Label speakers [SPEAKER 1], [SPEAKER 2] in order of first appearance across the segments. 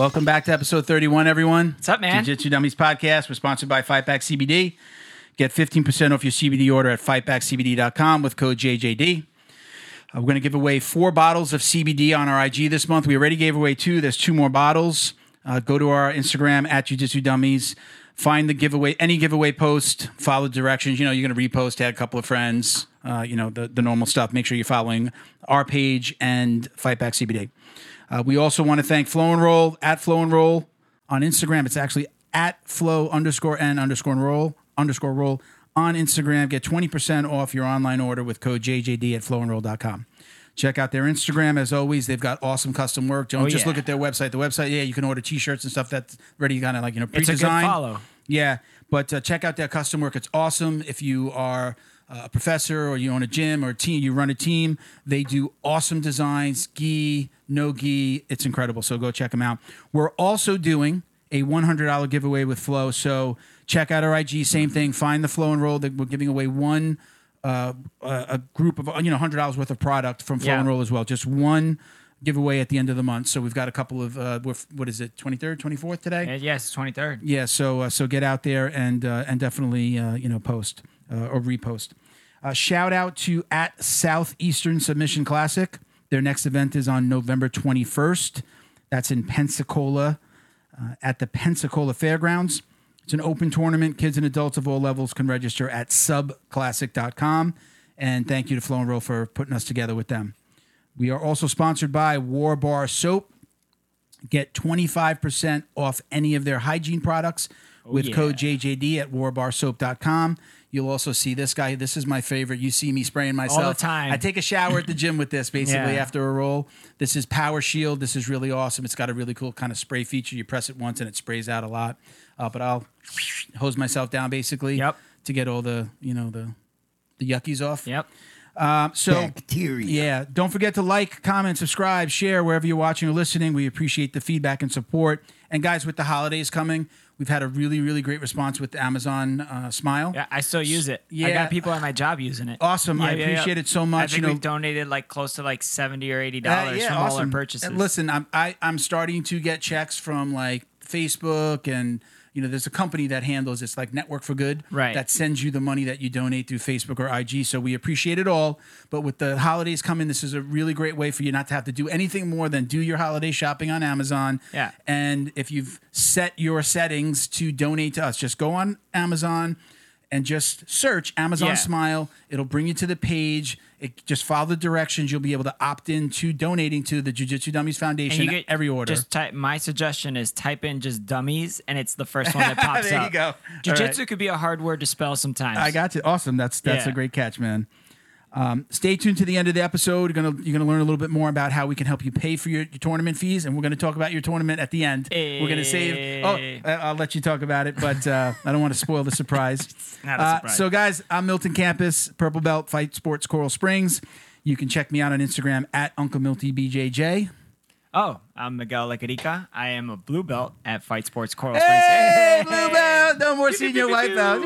[SPEAKER 1] Welcome back to episode 31, everyone.
[SPEAKER 2] What's up, man?
[SPEAKER 1] Jiu-Jitsu Dummies podcast. We're sponsored by Fightback CBD. Get 15% off your CBD order at fightbackcbd.com with code JJD. Uh, we're going to give away four bottles of CBD on our IG this month. We already gave away two. There's two more bottles. Uh, go to our Instagram at Jiu-Jitsu Dummies. Find the giveaway, any giveaway post, follow directions. You know, you're going to repost, add a couple of friends, uh, you know, the, the normal stuff. Make sure you're following our page and Fightback CBD. Uh, we also want to thank Flow and Roll at Flow and Roll on Instagram. It's actually at Flow underscore N underscore Roll underscore Roll on Instagram. Get 20% off your online order with code JJD at flowandroll.com. Check out their Instagram. As always, they've got awesome custom work. Don't
[SPEAKER 2] Oh,
[SPEAKER 1] just
[SPEAKER 2] yeah.
[SPEAKER 1] look at their website. The website, yeah, you can order t-shirts and stuff that's ready kind of like, you know,
[SPEAKER 2] It's a good
[SPEAKER 1] pre-designed.
[SPEAKER 2] follow.
[SPEAKER 1] Yeah, but uh, check out their custom work. It's awesome. If you are a professor or you own a gym or a team, you run a team, they do awesome designs, gi, no gi. It's incredible. So go check them out. We're also doing a $100 giveaway with Flow. So check out our IG, same thing. Find the Flow and Roll. That We're giving away one uh, a group of you know hundred dollars worth of product from Flow
[SPEAKER 2] Yeah.
[SPEAKER 1] and Roll as well. Just one giveaway at the end of the month. So we've got a couple of uh, we're- what is it, twenty third, twenty fourth today?
[SPEAKER 2] Uh, Yes, twenty third.
[SPEAKER 1] Yeah, so uh, so get out there and uh, and definitely uh, you know post uh, or repost. Uh, shout out to at Southeastern Submission Classic. Their next event is on November 21st. That's in Pensacola uh, at the Pensacola Fairgrounds. It's an open tournament. Kids and adults of all levels can register at subclassic.com. And thank you to Flow and Roll for putting us together with them. We are also sponsored by War Bar Soap. Get 25% off any of their hygiene products with
[SPEAKER 2] yeah.
[SPEAKER 1] code JJD at warbarsoap.com. You'll also see this guy. This is my favorite. You see me spraying myself all the
[SPEAKER 2] time.
[SPEAKER 1] I take a shower at the gym with this basically
[SPEAKER 2] Yeah.
[SPEAKER 1] after a roll. This is Power Shield. This is really awesome. It's got a really cool kind of spray feature. You press it once and it sprays out a lot. Uh, but I'll hose myself down basically
[SPEAKER 2] Yep.
[SPEAKER 1] to get all the, you know, the the yuckies off.
[SPEAKER 2] Yep.
[SPEAKER 1] Um, so
[SPEAKER 3] Bacteria.
[SPEAKER 1] yeah, don't forget to like, comment, subscribe, share wherever you're watching or listening. We appreciate the feedback and support. And guys, with the holidays coming, we've had a really, really great response with Amazon uh, Smile.
[SPEAKER 2] Yeah, I still use it.
[SPEAKER 1] Yeah.
[SPEAKER 2] I got people at my job using it.
[SPEAKER 1] Awesome. I
[SPEAKER 2] Yeah, yeah, yeah.
[SPEAKER 1] appreciate it so
[SPEAKER 2] I
[SPEAKER 1] much.
[SPEAKER 2] think
[SPEAKER 1] you know,
[SPEAKER 2] we've donated like close to like seventy or eighty
[SPEAKER 1] Uh,
[SPEAKER 2] dollars from all our purchases.
[SPEAKER 1] And listen, I'm I, I'm starting to get checks from like Facebook and you know there's a company that handles it's like Network for Good
[SPEAKER 2] Right.
[SPEAKER 1] that sends you the money that you donate through Facebook or IG. So we appreciate it all. But with the holidays coming, this is a really great way for you not to have to do anything more than do your holiday shopping on Amazon.
[SPEAKER 2] Yeah.
[SPEAKER 1] And if you've set your settings to donate to us, just go on Amazon and just search Amazon
[SPEAKER 2] Yeah.
[SPEAKER 1] Smile. It'll bring you to the page. It just follow the directions. You'll be able to opt in to donating to the Jiu Jitsu Dummies Foundation
[SPEAKER 2] and you get
[SPEAKER 1] every order.
[SPEAKER 2] Just type. My suggestion is type in just dummies, and it's the first one that pops
[SPEAKER 1] There
[SPEAKER 2] up.
[SPEAKER 1] There you go. All
[SPEAKER 2] Jiu-jitsu
[SPEAKER 1] right.
[SPEAKER 2] could be a hard word to spell sometimes.
[SPEAKER 1] I got you. Awesome. That's that's
[SPEAKER 2] Yeah.
[SPEAKER 1] a great catch, man. Um, stay tuned to the end of the episode. You're gonna you're gonna learn a little bit more about how we can help you pay for your, your tournament fees, and we're gonna talk about your tournament at the end. We're gonna save. Oh, I- I'll let you talk about it, but uh, I don't want to spoil the surprise.
[SPEAKER 2] Not a
[SPEAKER 1] Uh,
[SPEAKER 2] surprise.
[SPEAKER 1] so, guys, I'm Milton Campus, Purple Belt Fight Sports Coral Springs. You can check me out on Instagram at Uncle Milty BJJ.
[SPEAKER 2] Oh, I'm Miguel Lecarica. I am a blue belt at Fight Sports Coral Springs.
[SPEAKER 1] Hey,
[SPEAKER 2] Springs.
[SPEAKER 1] blue belt! No more senior white belt.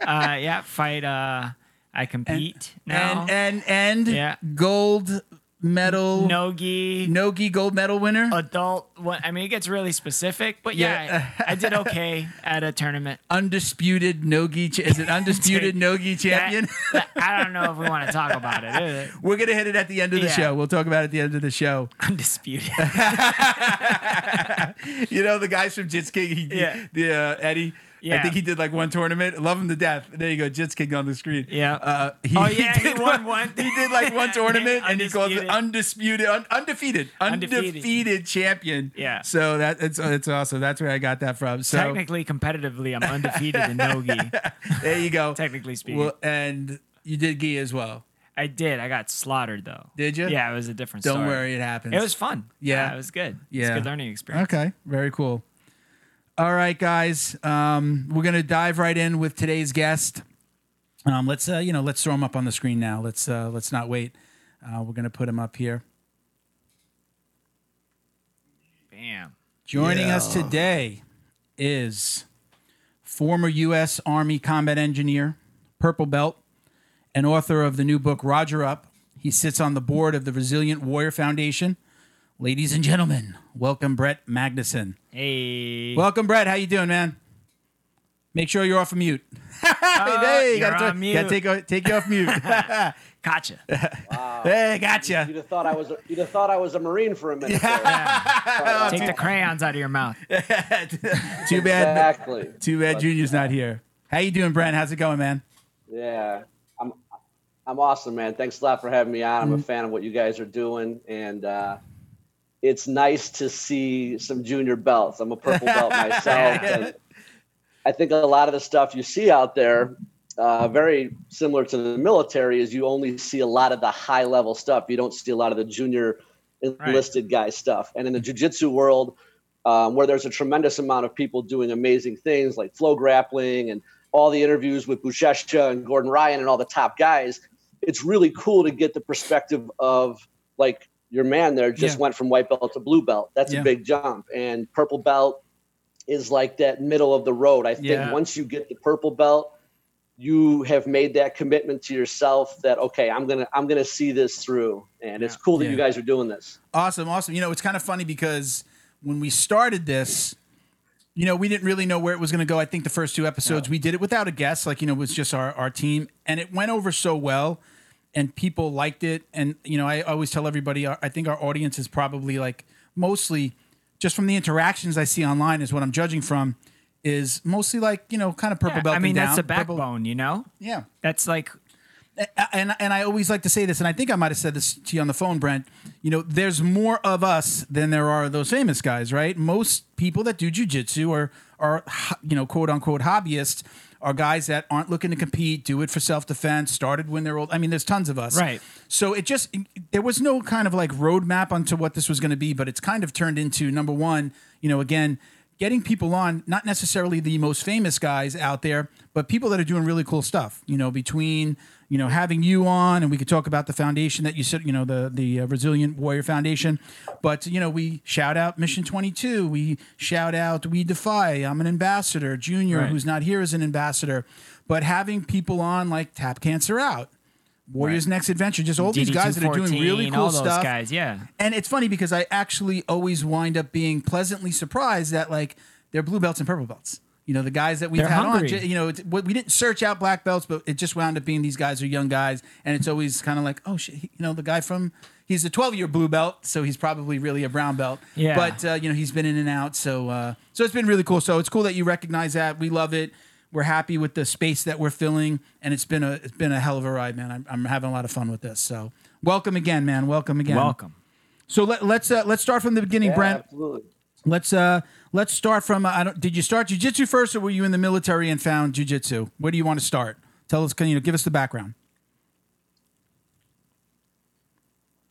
[SPEAKER 2] uh, yeah, fight. Uh, I compete now.
[SPEAKER 1] and and and
[SPEAKER 2] Yeah.
[SPEAKER 1] gold medal
[SPEAKER 2] Nogi.
[SPEAKER 1] nogi gold medal winner
[SPEAKER 2] adult what i mean it gets really specific but yeah,
[SPEAKER 1] Yeah.
[SPEAKER 2] I, I did okay at a tournament
[SPEAKER 1] undisputed nogi cha- is it undisputed nogi champion
[SPEAKER 2] That- that- i don't know if we want to talk about it it?
[SPEAKER 1] we're gonna hit it at the end of the
[SPEAKER 2] Yeah.
[SPEAKER 1] show we'll talk about it at the end of the show
[SPEAKER 2] undisputed
[SPEAKER 1] you know the guys from jits king he,
[SPEAKER 2] Yeah.
[SPEAKER 1] the uh, eddie I think he did like one tournament. Love him to death. There you go, Jits King on the screen.
[SPEAKER 2] Yeah.
[SPEAKER 1] Uh, he,
[SPEAKER 2] Oh, yeah, he
[SPEAKER 1] did
[SPEAKER 2] won one.
[SPEAKER 1] He did like one tournament, and he calls it
[SPEAKER 2] Undisputed.
[SPEAKER 1] un- undefeated, undefeated,
[SPEAKER 2] Undefeated.
[SPEAKER 1] champion.
[SPEAKER 2] Yeah.
[SPEAKER 1] So that it's it's awesome. That's where I got that from. So
[SPEAKER 2] technically competitively i'm undefeated in nogi
[SPEAKER 1] there you go.
[SPEAKER 2] technically speaking
[SPEAKER 1] Well, and you did gi as well.
[SPEAKER 2] i did i got slaughtered though
[SPEAKER 1] Did you?
[SPEAKER 2] yeah it was a different
[SPEAKER 1] Don't
[SPEAKER 2] story.
[SPEAKER 1] worry, it happens.
[SPEAKER 2] it was fun
[SPEAKER 1] Yeah.
[SPEAKER 2] it was good
[SPEAKER 1] Yeah.
[SPEAKER 2] it's a good learning experience
[SPEAKER 1] Okay, very cool. All right, guys, um, we're gonna dive right in with today's guest. Um, let's uh, you know, let's throw him up on the screen now. Let's uh, let's not wait. Uh, we're gonna put him up here.
[SPEAKER 2] bam
[SPEAKER 1] Joining us today is former U.S. Army combat engineer, purple belt, and author of the new book Roger Up. He sits on the board of the Resilient Warrior Foundation. Ladies and gentlemen, welcome Brett Magnuson.
[SPEAKER 2] Hey.
[SPEAKER 1] Welcome, Brett. How you doing, man? Make sure you're off of mute.
[SPEAKER 2] Oh,
[SPEAKER 1] hey,
[SPEAKER 2] you're
[SPEAKER 1] gotta,
[SPEAKER 2] on mute.
[SPEAKER 1] gotta take, o- take you off mute.
[SPEAKER 2] Gotcha. Wow.
[SPEAKER 1] hey, gotcha.
[SPEAKER 3] You'd have thought I was a, you'd have thought I was a marine for a minute. there.
[SPEAKER 2] Take the crayons out of your mouth.
[SPEAKER 1] Too bad.
[SPEAKER 3] Exactly.
[SPEAKER 1] Too bad Junior's not here. How you doing, Brent? How's it going, man?
[SPEAKER 3] Yeah, I'm I'm awesome, man. Thanks a lot for having me on. I'm
[SPEAKER 1] Mm-hmm.
[SPEAKER 3] a fan of what you guys are doing, and uh, it's nice to see some junior belts. I'm a purple belt myself, I think a lot of the stuff you see out there. Uh, very similar to the military is you only see a lot of the high level stuff. You don't see a lot of the junior enlisted guy stuff. And in the jiu-jitsu world, um, where there's a tremendous amount of people doing amazing things like FloGrappling and all the interviews with Buchecha and Gordon Ryan and all the top guys, it's really cool to get the perspective of like your man there just
[SPEAKER 1] Yeah.
[SPEAKER 3] went from white belt to blue belt. That's
[SPEAKER 1] Yeah.
[SPEAKER 3] a big jump. And purple belt is like that middle of the road. I think
[SPEAKER 1] Yeah.
[SPEAKER 3] once you get the purple belt, you have made that commitment to yourself that okay, I'm gonna I'm gonna see this through. And it's cool that you guys are doing this.
[SPEAKER 1] Awesome, awesome. You know, it's kind of funny because when we started this, you know, we didn't really know where it was going to go. I think the first two episodes we did it without a guest, like you know, it was just our our team, and it went over so well, and people liked it. And you know, I always tell everybody, uh, I think our audience is probably like mostly just from the interactions I see online is what I'm judging from. Is mostly like you know, kind of purple
[SPEAKER 2] Yeah,
[SPEAKER 1] belt.
[SPEAKER 2] I mean,
[SPEAKER 1] down,
[SPEAKER 2] that's the
[SPEAKER 1] purple-
[SPEAKER 2] backbone, you know?
[SPEAKER 1] Yeah,
[SPEAKER 2] That's like,
[SPEAKER 1] and and I always like to say this, and I think I might have said this to you on the phone, Brent. You know, there's more of us than there are those famous guys, right? Most people that do jujitsu are are you know quote unquote hobbyists are guys that aren't looking to compete, do it for self defense, started when they're old. I mean, there's tons of us,
[SPEAKER 2] Right.
[SPEAKER 1] So it just there was no kind of like roadmap onto what this was going to be, but it's kind of turned into number one. You know, again. Getting people on, not necessarily the most famous guys out there, but people that are doing really cool stuff. You know, between you know having you on, and we could talk about the foundation that you said, you know, the the uh, Resilient Warrior Foundation. But you know, we shout out Mission Twenty Two. We shout out We Defy. I'm an ambassador. Junior,
[SPEAKER 2] Right.
[SPEAKER 1] who's not here, is an ambassador. But having people on like Tap Cancer Out, Warriors Next Adventure, just all these guys that are doing really
[SPEAKER 2] DD214,
[SPEAKER 1] cool
[SPEAKER 2] all those
[SPEAKER 1] stuff.
[SPEAKER 2] guys, yeah.
[SPEAKER 1] And it's funny because I actually always wind up being pleasantly surprised that like they're blue belts and purple belts. You know, the guys that we've
[SPEAKER 2] They're
[SPEAKER 1] had
[SPEAKER 2] hungry.
[SPEAKER 1] on, you know, it's, we didn't search out black belts, but it just wound up being these guys are young guys. And it's always kind of like, oh, shit, you know, the guy from, he's a 12 year blue belt, so he's probably really a brown belt.
[SPEAKER 2] Yeah.
[SPEAKER 1] But, uh, you know, he's been in and out. So, uh, so it's been really cool. So it's cool that you recognize that. We love it. We're happy with the space that we're filling, and it's been a it's been a hell of a ride, man. I'm, I'm having a lot of fun with this. So, welcome again, man. Welcome again.
[SPEAKER 2] Welcome.
[SPEAKER 1] So let, let's uh, let's start from the beginning,
[SPEAKER 3] Yeah,
[SPEAKER 1] Brent.
[SPEAKER 3] absolutely.
[SPEAKER 1] Let's uh let's start from. Uh, I don't. Did you start jujitsu first, or were you in the military and found jujitsu? Where do you want to start? Tell us. Can you know, give us the background?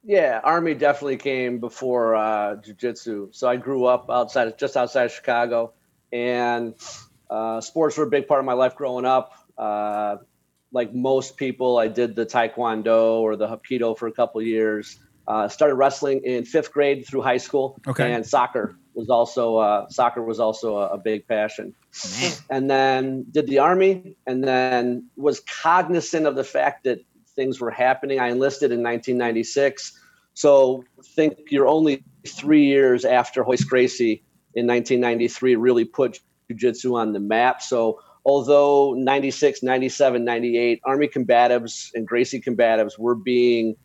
[SPEAKER 3] Yeah, Army definitely came before uh, Jiu-Jitsu. So I grew up outside, of, just outside of Chicago, and uh, sports were a big part of my life growing up. Uh, like most people, I did the Taekwondo or the Hapkido for a couple of years. Uh, started wrestling in fifth grade through high school,
[SPEAKER 1] Okay.
[SPEAKER 3] and soccer was also uh, soccer was also a, a big passion.
[SPEAKER 2] Man.
[SPEAKER 3] and then did the army and then was cognizant of the fact that things were happening. I enlisted in 1996 so think you're only three years after Royce Gracie in 1993 really put jiu-jitsu on the map. So although 96 97 98 army combatives and gracie combatives were being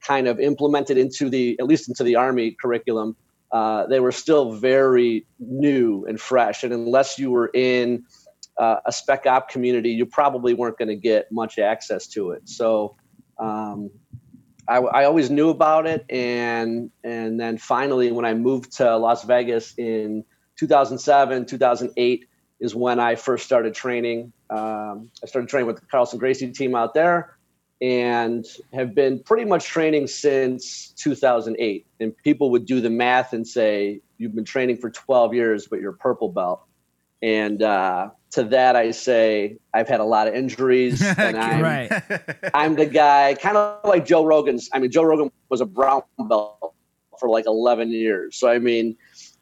[SPEAKER 3] kind of implemented into the at least into the army curriculum uh, they were still very new and fresh. And unless you were in uh, a spec op community, you probably weren't going to get much access to it. So um, I, I always knew about it, and and then finally, when I moved to Las Vegas in 2007, 2008 is when I first started training. Um, I started training with the Carlson Gracie team out there and have been pretty much training since 2008. And people would do the math and say, You've been training for 12 years, but you're purple belt. And uh, to that, I say, I've had a lot of injuries. And I'm,
[SPEAKER 2] Right.
[SPEAKER 3] I'm the guy, kind of like Joe Rogan's. I mean, Joe Rogan was a brown belt for like 11 years. So, I mean,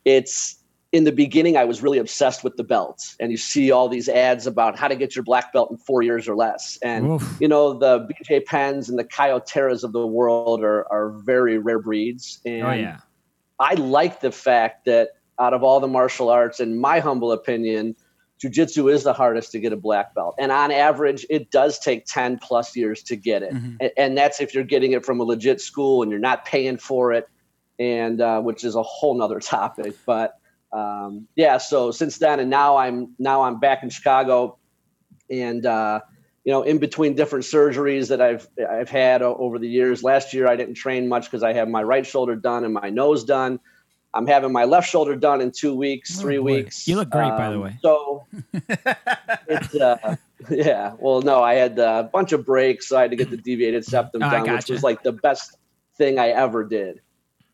[SPEAKER 3] it's in the beginning, I was really obsessed with the belts. And you see all these ads about how to get your black belt in four years or less. And,
[SPEAKER 2] Oof.
[SPEAKER 3] you know, the BJ Penns and the Caio Terras of the world are, are very rare breeds. And
[SPEAKER 2] Oh, yeah.
[SPEAKER 3] I like the fact that out of all the martial arts, in my humble opinion, jujitsu is the hardest to get a black belt. And on average, it does take 10 plus years to get it. Mm-hmm. And, and, that's if you're getting it from a legit school and you're not paying for it, and uh, which is a whole nother topic. But um, yeah, so since then, and now I'm now I'm back in Chicago, and uh, you know, in between different surgeries that I've I've had over the years. Last year I didn't train much because I had my right shoulder done and my nose done. I'm having my left shoulder done in two weeks, oh, three boy. weeks.
[SPEAKER 2] You look great, um, by the um, way.
[SPEAKER 3] So it's uh, yeah. Well, no, I had a bunch of breaks, so I had to get the deviated septum oh, done, which was like the best thing I ever did.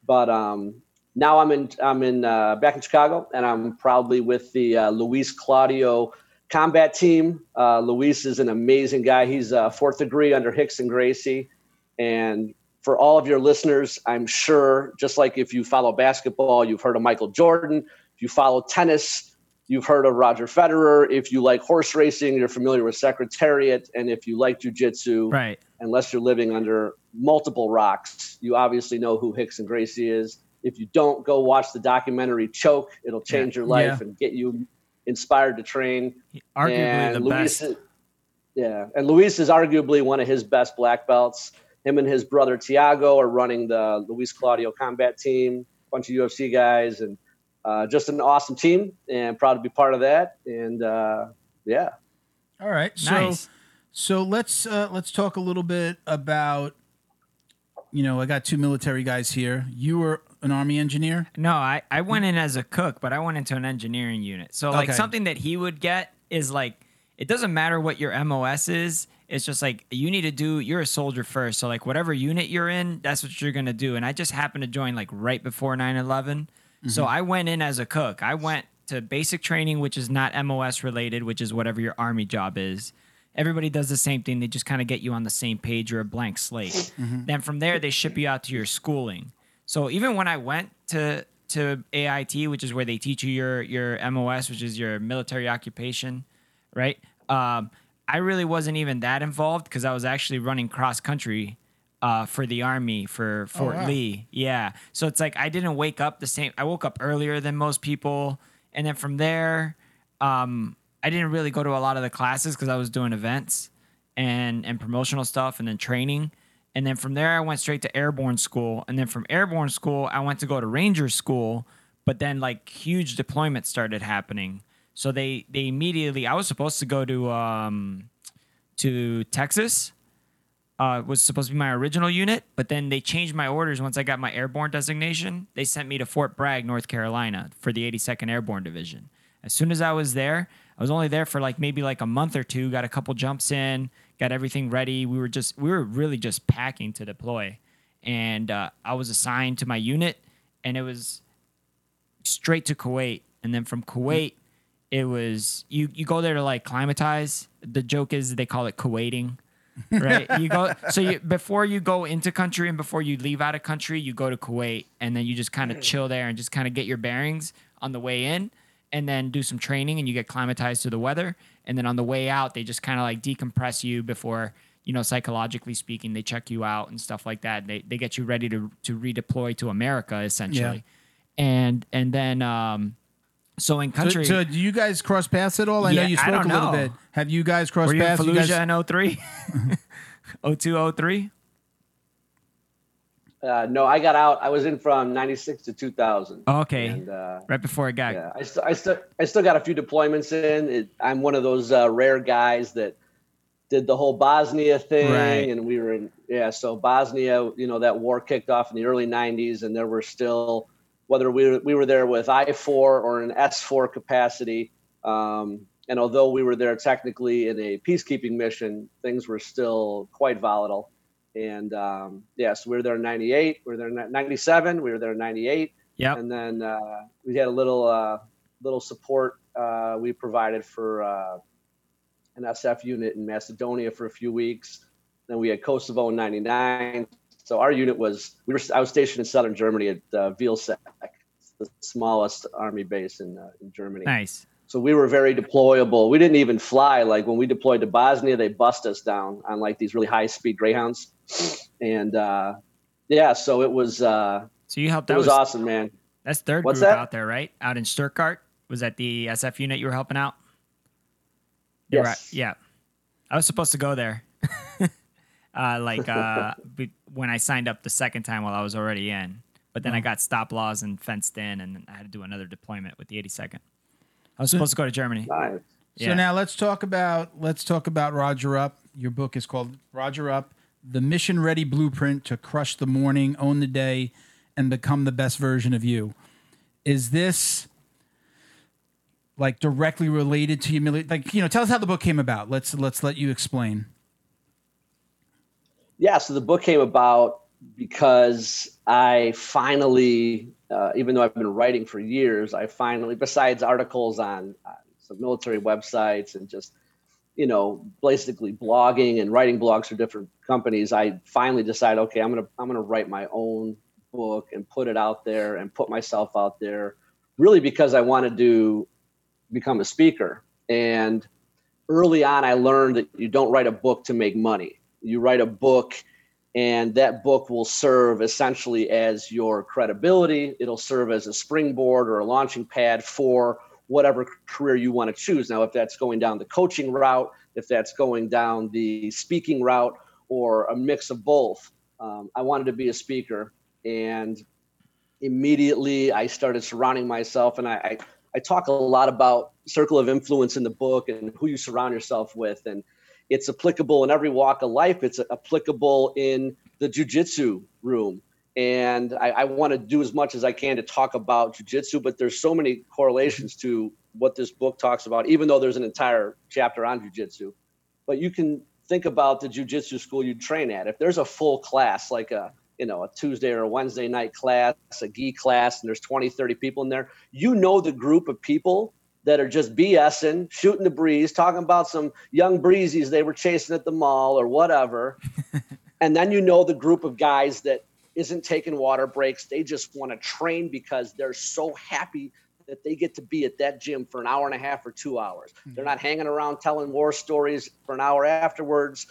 [SPEAKER 3] But um, now I'm in I'm in uh, back in Chicago, and I'm proudly with the uh, Luis Claudio combat team. Uh, Luis is an amazing guy. He's a fourth degree under Rickson Gracie. And for all of your listeners, I'm sure, just like if you follow basketball, you've heard of Michael Jordan. If you follow tennis, you've heard of Roger Federer. If you like horse racing, you're familiar with Secretariat. And if you like jujitsu,
[SPEAKER 2] right.
[SPEAKER 3] unless you're living under multiple rocks, you obviously know who Rickson Gracie is. If you don't, go watch the documentary Choke. It'll change yeah. your life yeah. and get you inspired to train.
[SPEAKER 2] Arguably and the Luis, best.
[SPEAKER 3] Yeah, and Luis is arguably one of his best black belts. Him and his brother Tiago are running the Luis Claudio combat team. A bunch of UFC guys, and uh, just an awesome team. And proud to be part of that. And uh, yeah.
[SPEAKER 1] All right. So, nice. so let's uh, let's talk a little bit about. You know, I got two military guys here. You were an army engineer?
[SPEAKER 2] No, I, I went in as a cook, but I went into an engineering unit. So like okay. something that he would get is like it doesn't matter what your MOS is. It's just like you need to do. You're a soldier first, so like whatever unit you're in, that's what you're gonna do. And I just happened to join like right before 9/11, mm-hmm. so I went in as a cook. I went to basic training, which is not MOS related, which is whatever your army job is. Everybody does the same thing. They just kind of get you on the same page or a blank slate. Mm-hmm. Then from there, they ship you out to your schooling. So even when I went to to AIT, which is where they teach you your your MOS, which is your military occupation, right? Um, I really wasn't even that involved because I was actually running cross country uh, for the army for Fort oh, wow. Lee. Yeah, so it's like I didn't wake up the same. I woke up earlier than most people, and then from there, um, I didn't really go to a lot of the classes because I was doing events and and promotional stuff and then training. And then from there, I went straight to airborne school. And then from airborne school, I went to go to ranger school. But then, like, huge deployments started happening. So they they immediately. I was supposed to go to um, to Texas. Uh, was supposed to be my original unit, but then they changed my orders once I got my airborne designation. They sent me to Fort Bragg, North Carolina, for the 82nd Airborne Division. As soon as I was there, I was only there for like maybe like a month or two. Got a couple jumps in, got everything ready. We were just we were really just packing to deploy, and uh, I was assigned to my unit, and it was straight to Kuwait, and then from Kuwait, it was you you go there to like climatize. The joke is they call it Kuwaiting. right you go so you before you go into country and before you leave out of country you go to kuwait and then you just kind of chill there and just kind of get your bearings on the way in and then do some training and you get climatized to the weather and then on the way out they just kind of like decompress you before you know psychologically speaking they check you out and stuff like that. They, they get you ready to to redeploy to america essentially. Yeah. and and then um so in country
[SPEAKER 1] so, so, do you guys cross paths at all? I yeah, know you spoke a little bit. Have you guys crossed
[SPEAKER 2] Were you
[SPEAKER 1] paths?
[SPEAKER 2] In Fallujah in 03 02 03
[SPEAKER 3] uh, no, I got out. I was in from '96 to 2000.
[SPEAKER 2] okay, and, uh, right before I got.
[SPEAKER 3] Yeah, I still, I still, I still got a few deployments in. It, I'm one of those uh, rare guys that did the whole Bosnia thing, right. and we were in. Yeah, so Bosnia, you know, that war kicked off in the early '90s, and there were still, whether we were, we were there with IFOR or an SFOR capacity. Um, and although we were there technically in a peacekeeping mission, things were still quite volatile. And um, yes, yeah, so we were there in 98, we were there in 97, we were there in 98.
[SPEAKER 2] Yeah.
[SPEAKER 3] And then uh, we had a little, uh, little support uh, we provided for uh, an SF unit in Macedonia for a few weeks. Then we had Kosovo in 99. So our unit was, we were, I was stationed in southern Germany at uh, Vilseck, the smallest army base in, uh, in Germany.
[SPEAKER 2] Nice.
[SPEAKER 3] So we were very deployable. We didn't even fly. Like when we deployed to Bosnia, they bust us down on like these really high speed Greyhounds, and uh, yeah, so it was. Uh,
[SPEAKER 2] so you helped.
[SPEAKER 3] That was, was awesome, man.
[SPEAKER 2] That's third
[SPEAKER 3] What's
[SPEAKER 2] group
[SPEAKER 3] that?
[SPEAKER 2] out there, right? Out in Stuttgart. Was that the SF unit you were helping out? You
[SPEAKER 3] Yes.
[SPEAKER 2] at- yeah. I was supposed to go there. uh, like uh, when I signed up the second time while I was already in. But then I got stop laws and fenced in, and I had to do another deployment with the 82nd. I was supposed to go to Germany.
[SPEAKER 3] Nice.
[SPEAKER 1] So now let's talk about let's talk about Roger Up. Your book is called Roger Up: The Mission Ready Blueprint to Crush the Morning, Own the Day, and Become the Best Version of You. Is this like directly related to you? Like you know, tell us how the book came about. Let's let's let you explain.
[SPEAKER 3] Yeah, so the book came about because I finally, uh, even though I've been writing for years, I finally, besides articles on, on some military websites and just, you know, basically blogging and writing blogs for different companies, I finally decided, okay, I'm gonna I'm gonna write my own book and put it out there and put myself out there, really because I wanted to become a speaker. And early on, I learned that you don't write a book to make money you write a book and that book will serve essentially as your credibility. It'll serve as a springboard or a launching pad for whatever career you want to choose. Now if that's going down the coaching route if that's going down the speaking route or a mix of both um, i wanted to be a speaker. And immediately i started surrounding myself and I, I i talk a lot about circle of influence in the book and who you surround yourself with and it's applicable in every walk of life. It's applicable in the jujitsu room. And I, I want to do as much as I can to talk about jujitsu, but there's so many correlations to what this book talks about, even though there's an entire chapter on jujitsu. But you can think about the jujitsu school you train at. If there's a full class, like a you know a Tuesday or a Wednesday night class, a gi class, and there's 20, 30 people in there, you know the group of people that are just BSing, shooting the breeze, talking about some young breezies they were chasing at the mall or whatever. and then you know the group of guys that isn't taking water breaks. They just want to train because they're so happy that they get to be at that gym for an hour and a half or two hours. Hmm. They're not hanging around telling war stories for an hour afterwards.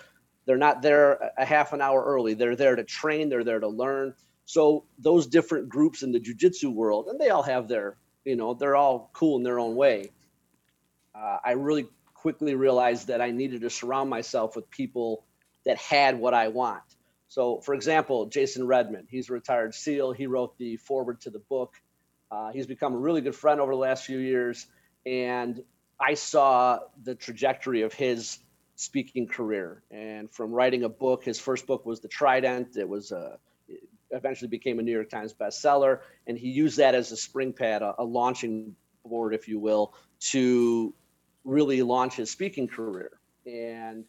[SPEAKER 3] They're not there a- a half an hour early. They're there to train, they're there to learn. So those different groups in the jujitsu world, and they all have their, you know, they're all cool in their own way. Uh, I really quickly realized that I needed to surround myself with people that had what I want. So, for example, Jason Redman, he's a retired SEAL. He wrote the forward to the book. Uh, he's become a really good friend over the last few years. And I saw the trajectory of his speaking career. And from writing a book, his first book was The Trident. It was a, eventually became a New York Times bestseller. And he used that as a spring pad, a, a launching board, if you will, to really launch his speaking career. And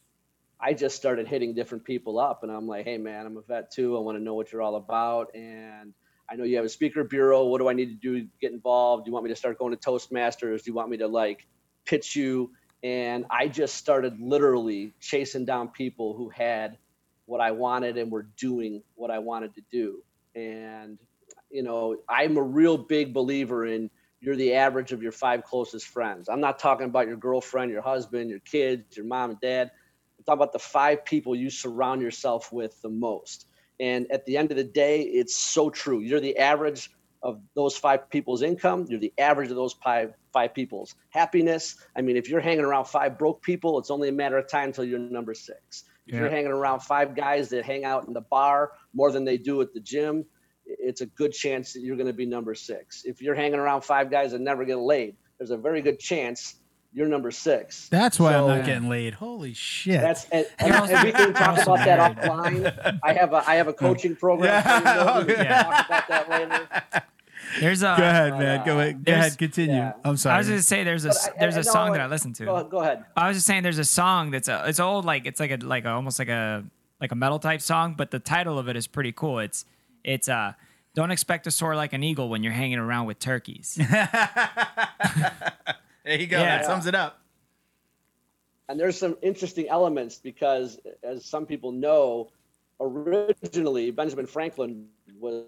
[SPEAKER 3] I just started hitting different people up, and I'm like, hey, man, I'm a vet too. I want to know what you're all about. And I know you have a speaker bureau. What do I need to do to get involved? Do you want me to start going to Toastmasters? Do you want me to like pitch you? And I just started literally chasing down people who had what I wanted and were doing what I wanted to do. And, you know, I'm a real big believer in you're the average of your five closest friends. I'm not talking about your girlfriend, your husband, your kids, your mom and dad. I'm talking about the five people you surround yourself with the most. And at the end of the day, it's so true. You're the average of those five people's income. You're the average of those five five people's happiness. I mean, if you're hanging around five broke people, it's only a matter of time until you're number six. If
[SPEAKER 1] Yeah.
[SPEAKER 3] you're hanging around five guys that hang out in the bar more than they do at the gym, it's a good chance that you're going to be number six. If you're hanging around five guys that never get laid, there's a very good chance you're number six.
[SPEAKER 1] That's why I'm
[SPEAKER 3] So-
[SPEAKER 1] not getting laid. Holy shit.
[SPEAKER 3] That's and, and,
[SPEAKER 2] You're
[SPEAKER 3] and we can talk about that offline. I have a I have a coaching program.
[SPEAKER 1] Yeah.
[SPEAKER 3] for. We can
[SPEAKER 2] Yeah.
[SPEAKER 3] talk about that later.
[SPEAKER 2] There's a.
[SPEAKER 1] Go ahead,
[SPEAKER 3] uh,
[SPEAKER 1] man. Go ahead. Go ahead. Continue.
[SPEAKER 3] yeah.
[SPEAKER 1] I'm sorry.
[SPEAKER 2] I was gonna say there's a there's
[SPEAKER 3] I
[SPEAKER 2] a
[SPEAKER 3] know
[SPEAKER 2] song
[SPEAKER 3] what-
[SPEAKER 2] that I listen to.
[SPEAKER 3] Go, go ahead.
[SPEAKER 2] I was just saying there's a song that's a it's old like it's like a like a, almost like a like a metal type song, but the title of it is pretty cool. It's it's uh don't expect to soar like an eagle when you're hanging around with turkeys.
[SPEAKER 1] there you go.
[SPEAKER 2] Yeah.
[SPEAKER 1] That sums it up.
[SPEAKER 3] And there's some interesting elements because, as some people know, originally Benjamin Franklin was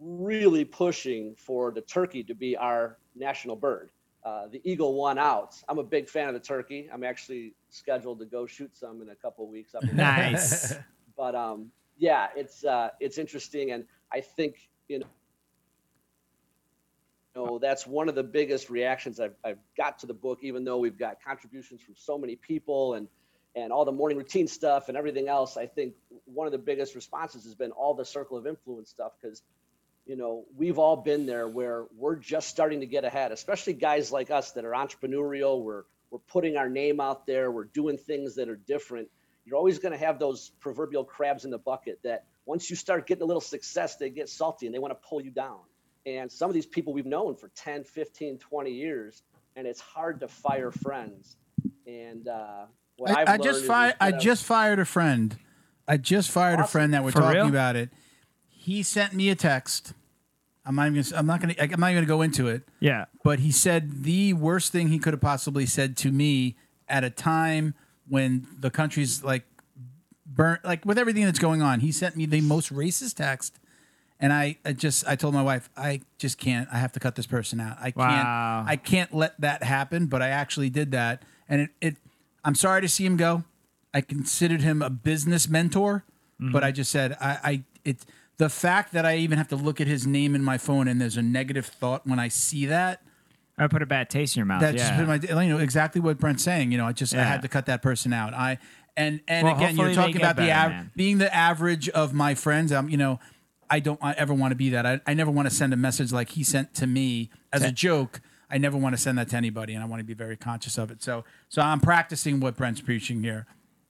[SPEAKER 3] really pushing for the turkey to be our national bird. Uh, the eagle won out. I'm a big fan of the turkey. I'm actually scheduled to go shoot some in a couple of weeks. Up in
[SPEAKER 2] nice.
[SPEAKER 3] but um, yeah, it's uh, it's interesting, and I think you know know, that's one of the biggest reactions I've, I've got to the book, even though we've got contributions from so many people and and all the morning routine stuff and everything else. I think one of the biggest responses has been all the circle of influence stuff because you know we've all been there where we're just starting to get ahead, especially guys like us that are entrepreneurial. We're we're putting our name out there. We're doing things that are different. You're always going to have those proverbial crabs in the bucket that once you start getting a little success, they get salty and they want to pull you down. And some of these people we've known for 10, 15, 20 years, and it's hard to fire friends. And uh, what
[SPEAKER 1] I,
[SPEAKER 3] I've
[SPEAKER 1] I just fired. I just fired a friend. I just fired a friend that we're
[SPEAKER 2] For
[SPEAKER 1] talking
[SPEAKER 2] real?
[SPEAKER 1] about it. He sent me a text. I'm not even. Gonna, I'm not gonna. I'm not even gonna go into it.
[SPEAKER 2] Yeah.
[SPEAKER 1] But he said the worst thing he could have possibly said to me at a time when the country's like burnt, like with everything that's going on. He sent me the most racist text, and I, I just I told my wife I just can't. I have to cut this person out. I
[SPEAKER 2] Wow.
[SPEAKER 1] can't. I can't let that happen. But I actually did that, and it. it I'm sorry to see him go. I considered him a business mentor, but mm-hmm. I just said I, I it the fact that I even have to look at his name in my phone and there's a negative thought when I see that.
[SPEAKER 2] I put a bad taste in your mouth.
[SPEAKER 1] That
[SPEAKER 2] yeah.
[SPEAKER 1] my you know exactly what Brent's saying. You know, I just I had to cut that person out. I and and
[SPEAKER 2] Well,
[SPEAKER 1] again, you're talking about the av- being the average of my friends. Um, you know, I don't I ever want to be that. I, I never want to send a message like he sent to me as a joke. I never want to send that to anybody, and I want to be very conscious of it. So so I'm practicing what Brent's preaching here.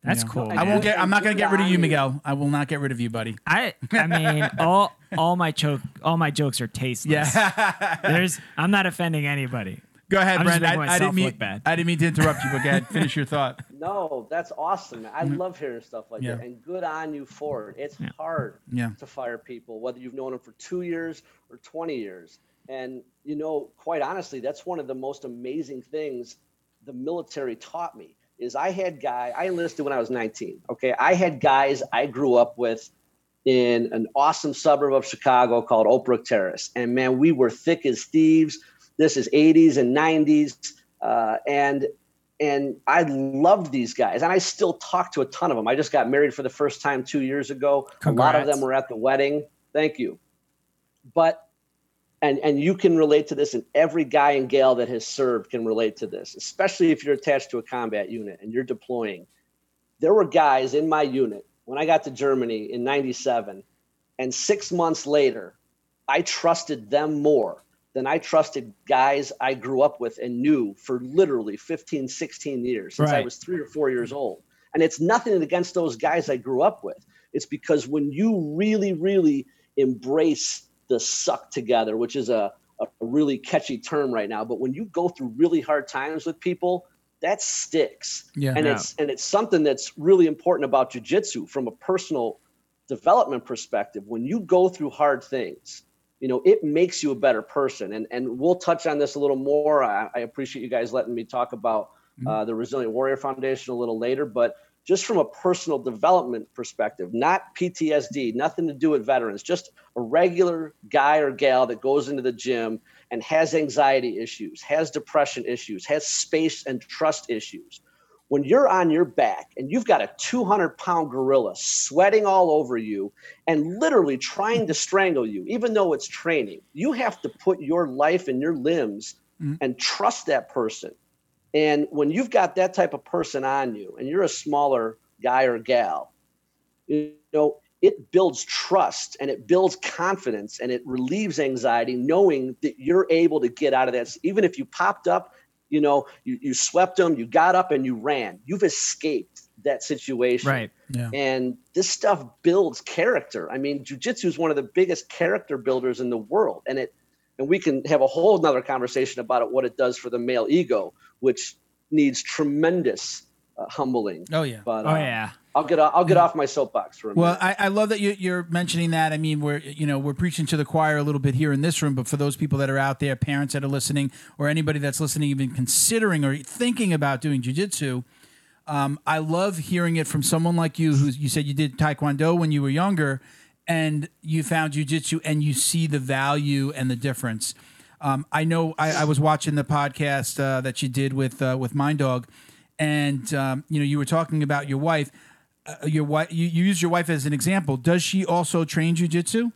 [SPEAKER 1] You
[SPEAKER 2] That's
[SPEAKER 1] know.
[SPEAKER 2] cool.
[SPEAKER 1] I
[SPEAKER 2] man.
[SPEAKER 1] won't get. I'm not going to get rid of you, Miguel. I will not get rid of you, buddy.
[SPEAKER 2] I I mean all all my joke all my jokes are tasteless.
[SPEAKER 1] Yeah.
[SPEAKER 2] There's I'm not offending anybody.
[SPEAKER 1] Go ahead,
[SPEAKER 2] I'm
[SPEAKER 1] Brent. I, I didn't mean.
[SPEAKER 2] bad.
[SPEAKER 1] I didn't mean to interrupt you, but go ahead. Finish your thought.
[SPEAKER 3] No, that's awesome. I love hearing stuff like
[SPEAKER 1] Mm-hmm. Yeah.
[SPEAKER 3] that. And good on you for it. It's hard
[SPEAKER 1] Yeah.
[SPEAKER 3] to fire people, whether you've known them for two years or 20 years. And, you know, quite honestly, that's one of the most amazing things the military taught me is I had guy, I enlisted when I was 19. Okay. I had guys I grew up with in an awesome suburb of Chicago called Oak Brook Terrace. And man, we were thick as thieves. This is 80s and 90s. Uh, and and I loved these guys, and I still talk to a ton of them. I just got married for the first time two years ago. A lot of them were at the wedding. Thank you. But and and you can relate to this, and every guy and gal that has served can relate to this, especially if you're attached to a combat unit and you're deploying. There were guys in my unit when I got to Germany in '97, and six months later, I trusted them more than I trusted guys I grew up with and knew for literally 15, 16 years since I was three or four years old. And it's nothing against those guys I grew up with. It's because when you really, really embrace the suck together, which is a, a really catchy term right now, but when you go through really hard times with people, that sticks.
[SPEAKER 1] Yeah.
[SPEAKER 3] and
[SPEAKER 2] Yeah.
[SPEAKER 3] it's and it's something that's really important about jujitsu from a personal development perspective. When you go through hard things, you know, it makes you a better person. And and we'll touch on this a little more. I, I appreciate you guys letting me talk about uh, the Resilient Warrior Foundation a little later, but just from a personal development perspective, not PTSD, nothing to do with veterans, just a regular guy or gal that goes into the gym and has anxiety issues, has depression issues, has space and trust issues. When you're on your back and you've got a 200 pound gorilla sweating all over you and literally trying to strangle you, even though it's training, you have to put your life and your limbs mm-hmm. and trust that person. And when you've got that type of person on you and you're a smaller guy or gal, you know, it builds trust and it builds confidence and it relieves anxiety knowing that you're able to get out of that. Even if you popped up, you know, you, you swept them, you got up and you ran, you've escaped that situation.
[SPEAKER 2] Right.
[SPEAKER 1] Yeah.
[SPEAKER 3] And this stuff builds character. I mean, jujitsu is one of the biggest character builders in the world. And it, and we can have a whole nother conversation about it, what it does for the male ego, which needs tremendous uh, humbling.
[SPEAKER 1] Oh yeah.
[SPEAKER 3] But
[SPEAKER 2] Oh
[SPEAKER 3] uh,
[SPEAKER 2] yeah.
[SPEAKER 3] I'll get I'll get off my soapbox for a
[SPEAKER 1] Well,
[SPEAKER 3] minute.
[SPEAKER 1] I, I love that you, you're mentioning that. I mean, we're you know we're preaching to the choir a little bit here in this room, but for those people that are out there, parents that are listening, or anybody that's listening, even considering or thinking about doing jujitsu, um, I love hearing it from someone like you, who you said you did taekwondo when you were younger, and you found jujitsu, and you see the value and the difference. Um, I know I, I was watching the podcast uh, that you did with uh, with Mind Dog, and um, you know you were talking about your wife. Uh, your wife, you, you use your wife as an example. Does she also train jujitsu?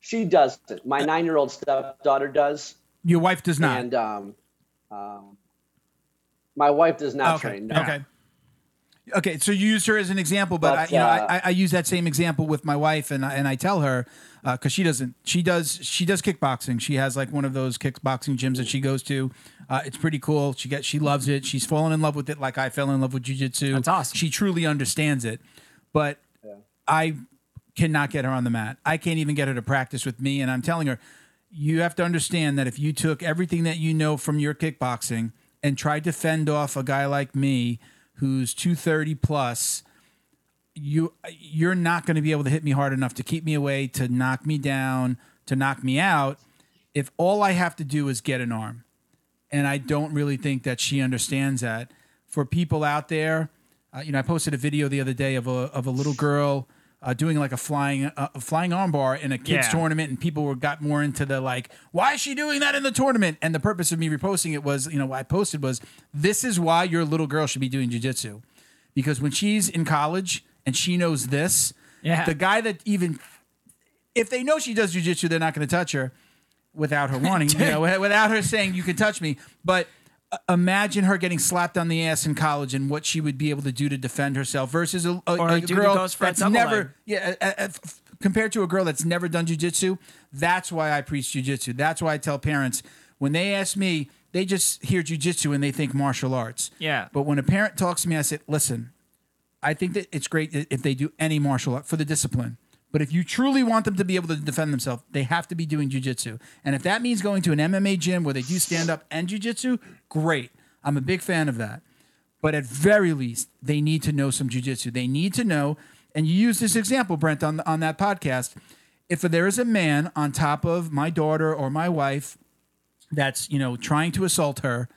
[SPEAKER 3] She doesn't. My nine-year-old stepdaughter does.
[SPEAKER 1] Your wife does not.
[SPEAKER 3] And um, um, my wife does not
[SPEAKER 1] okay.
[SPEAKER 3] train. No.
[SPEAKER 1] Okay. Okay, so you use her as an example, but,
[SPEAKER 3] But,
[SPEAKER 1] I, you know,
[SPEAKER 3] uh,
[SPEAKER 1] I, I use that same example with my wife, and I, and I tell her because she doesn't. She does. She does kickboxing. She has like one of those kickboxing gyms that she goes to. Uh, it's pretty cool. She gets. She loves it. She's fallen in love with it, like I fell in love with jujitsu.
[SPEAKER 2] That's awesome.
[SPEAKER 1] She truly understands it, but I cannot get her on the mat. I can't even get her to practice with me, and I'm telling her, you have to understand that if you took everything that you know from your kickboxing and tried to fend off a guy like me who's 230 plus you you're not going to be able to hit me hard enough to keep me away to knock me down to knock me out. If all i have to do is get an arm and i don't really think that she understands that. For people out there uh, you know i posted a video the other day of a, of a little girl uh, doing like a flying uh, a flying armbar in a kids
[SPEAKER 2] Yeah.
[SPEAKER 1] tournament, and people were got more into the like, why is she doing that in the tournament? And the purpose of me reposting it was, you know, what I posted was, this is why your little girl should be doing jujitsu, because when she's in college and she knows this,
[SPEAKER 2] Yeah.
[SPEAKER 1] the guy that even if they know she does jujitsu, they're not going to touch her without her wanting, you know, without her saying you can touch me. But imagine her getting slapped on the ass in college and what she would be able to do to defend herself versus a, a,
[SPEAKER 2] a
[SPEAKER 1] a girl that's never,
[SPEAKER 2] leg.
[SPEAKER 1] yeah, compared to a girl that's never done jujitsu. That's why I preach jujitsu. That's why I tell parents when they ask me, they just hear jujitsu and they think martial arts.
[SPEAKER 2] Yeah.
[SPEAKER 1] But when a parent talks to me, I say, listen, I think that it's great if they do any martial art for the discipline. But if you truly want them to be able to defend themselves, they have to be doing jujitsu. And if that means going to an MMA gym where they do stand up and jujitsu, great. I'm a big fan of that. But at very least, they need to know some jujitsu. They need to know, and you use this example, Brent, on on that podcast. If there is a man on top of my daughter or my wife that's you know trying to assault her,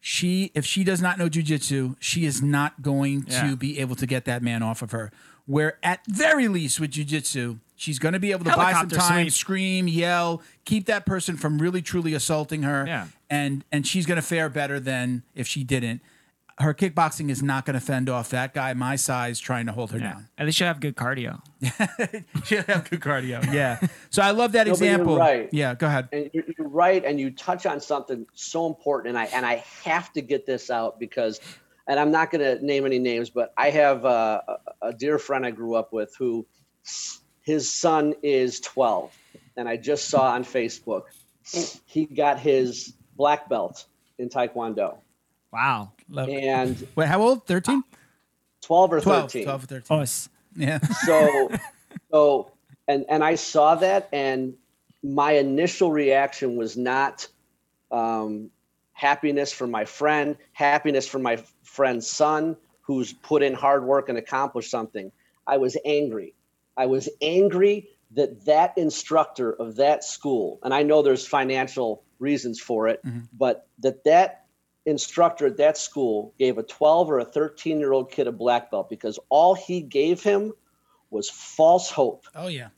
[SPEAKER 1] she if she does not know jujitsu, she is not going
[SPEAKER 2] Yeah.
[SPEAKER 1] to be able to get that man off of her. Where at very least with jujitsu, she's going to be able to buy some time,
[SPEAKER 2] sweep.
[SPEAKER 1] scream, yell, keep that person from really truly assaulting her.
[SPEAKER 2] Yeah.
[SPEAKER 1] And and she's going to fare better than if she didn't. Her kickboxing is not going to fend off that guy my size trying to hold her
[SPEAKER 2] Yeah.
[SPEAKER 1] down.
[SPEAKER 2] At least you have good cardio.
[SPEAKER 1] She'll have good cardio. Yeah. So I love that
[SPEAKER 3] No, but you're
[SPEAKER 1] example.
[SPEAKER 3] right.
[SPEAKER 1] Yeah. Go ahead.
[SPEAKER 3] and you're, you're right and you touch on something so important and i and i have to get this out because and i'm not going to name any names but i have uh, a, a dear friend i grew up with who his son is 12 and i just saw on facebook he got his black belt in taekwondo
[SPEAKER 2] Wow.
[SPEAKER 1] Love it.
[SPEAKER 3] and
[SPEAKER 1] Wait, how old? 13?
[SPEAKER 3] 12 or
[SPEAKER 1] 12.
[SPEAKER 3] 13
[SPEAKER 1] 12 or 13.
[SPEAKER 2] Us.
[SPEAKER 1] Yeah.
[SPEAKER 3] so so and and i saw that and my initial reaction was not um, happiness for my friend happiness for my friend's son who's put in hard work and accomplished something i was angry i was angry that that instructor of that school and i know there's financial reasons for it mm-hmm. but that that instructor at that school gave a 12 or a 13 year old kid a black belt because all he gave him was false hope
[SPEAKER 1] Oh, yeah.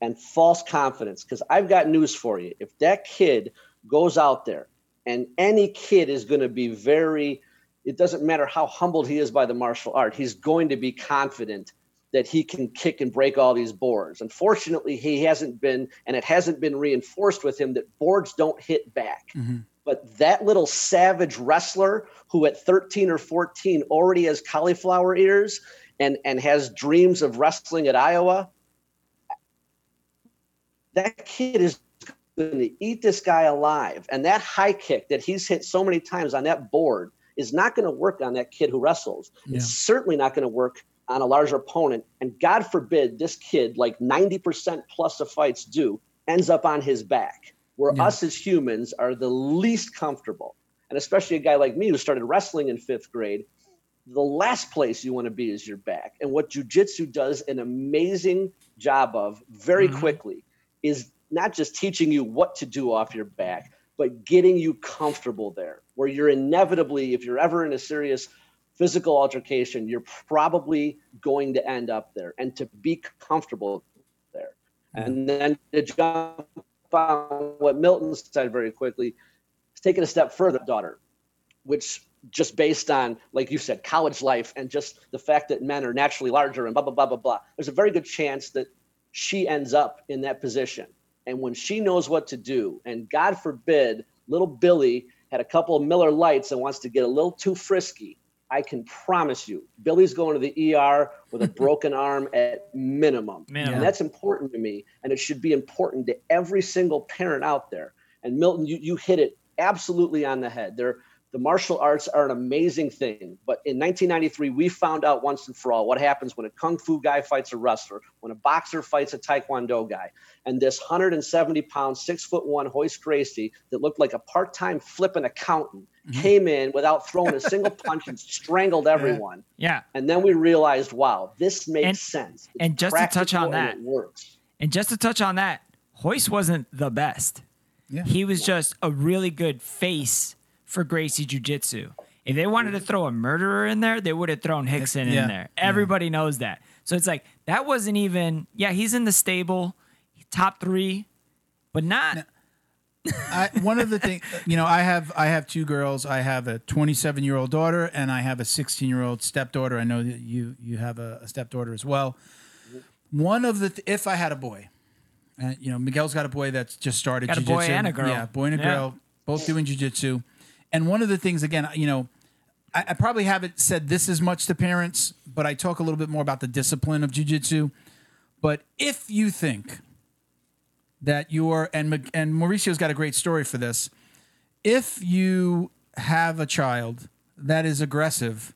[SPEAKER 3] and false confidence. Because I've got news for you. If that kid goes out there, and any kid is going to be very, it doesn't matter how humbled he is by the martial art, he's going to be confident that he can kick and break all these boards. Unfortunately, he hasn't been, and it hasn't been reinforced with him that boards don't hit back. Mm-hmm. But that little savage wrestler who at 13 or 14 already has cauliflower ears and, and has dreams of wrestling at Iowa, that kid is going to eat this guy alive. And that high kick that he's hit so many times on that board is not going to work on that kid who wrestles.
[SPEAKER 1] Yeah.
[SPEAKER 3] It's certainly not going to work on a larger opponent. And God forbid this kid, like 90% plus of fights do, ends up on his back, where
[SPEAKER 1] Yeah.
[SPEAKER 3] us as humans are the least comfortable. And especially a guy like me who started wrestling in fifth grade, the last place you want to be is your back. And what jujitsu does an amazing job of very mm-hmm. quickly is not just teaching you what to do off your back, but getting you comfortable there, where you're inevitably, if you're ever in a serious physical altercation, you're probably going to end up there and to be comfortable there. And then to jump on what Milton said very quickly, is taking a step further, daughter, which just based on, like you said, college life and just the fact that men are naturally larger and blah, blah, blah, blah, blah. There's a very good chance that she ends up in that position. And when she knows what to do, and God forbid, little Billy had a couple of Miller Lights and wants to get a little too frisky, I can promise you, Billy's going to the ER with a broken arm at minimum. minimum. And that's important to me. And it should be important to every single parent out there. And Milton, you, you hit it absolutely on the head. There, the martial arts are an amazing thing. But in 1993, we found out once and for all what happens when a kung fu guy fights a wrestler, when a boxer fights a taekwondo guy. And this 170 pound, six foot one Royce Gracie that looked like a part time flipping accountant mm-hmm. came in without throwing a single punch and strangled everyone.
[SPEAKER 2] Yeah.
[SPEAKER 3] And then we realized, wow, this makes and, sense.
[SPEAKER 2] It's and just to touch on that, it works. And just to touch on that, Hoist wasn't the best. Yeah. He was just a really good face for Gracie Jiu Jitsu. If they wanted to throw a murderer in there, they would have thrown Rickson yeah. in there. Everybody yeah. knows that. So it's like that wasn't even. Yeah, he's in the stable, top three, but not. Now,
[SPEAKER 1] I, one of the things, you know, I have I have two girls. I have a 27 year old daughter, and I have a 16 year old stepdaughter. I know that you you have a, a stepdaughter as well. One of the th- if I had a boy, and you know, Miguel's got a boy that's just started.
[SPEAKER 2] Got jiu-jitsu. a boy and a girl.
[SPEAKER 1] Yeah, boy and a yeah. girl, both doing jujitsu. And one of the things, again, you know, I, I, probably haven't said this as much to parents, but I talk a little bit more about the discipline of jujitsu. But if you think that you're, and and Mauricio's got a great story for this. If you have a child that is aggressive,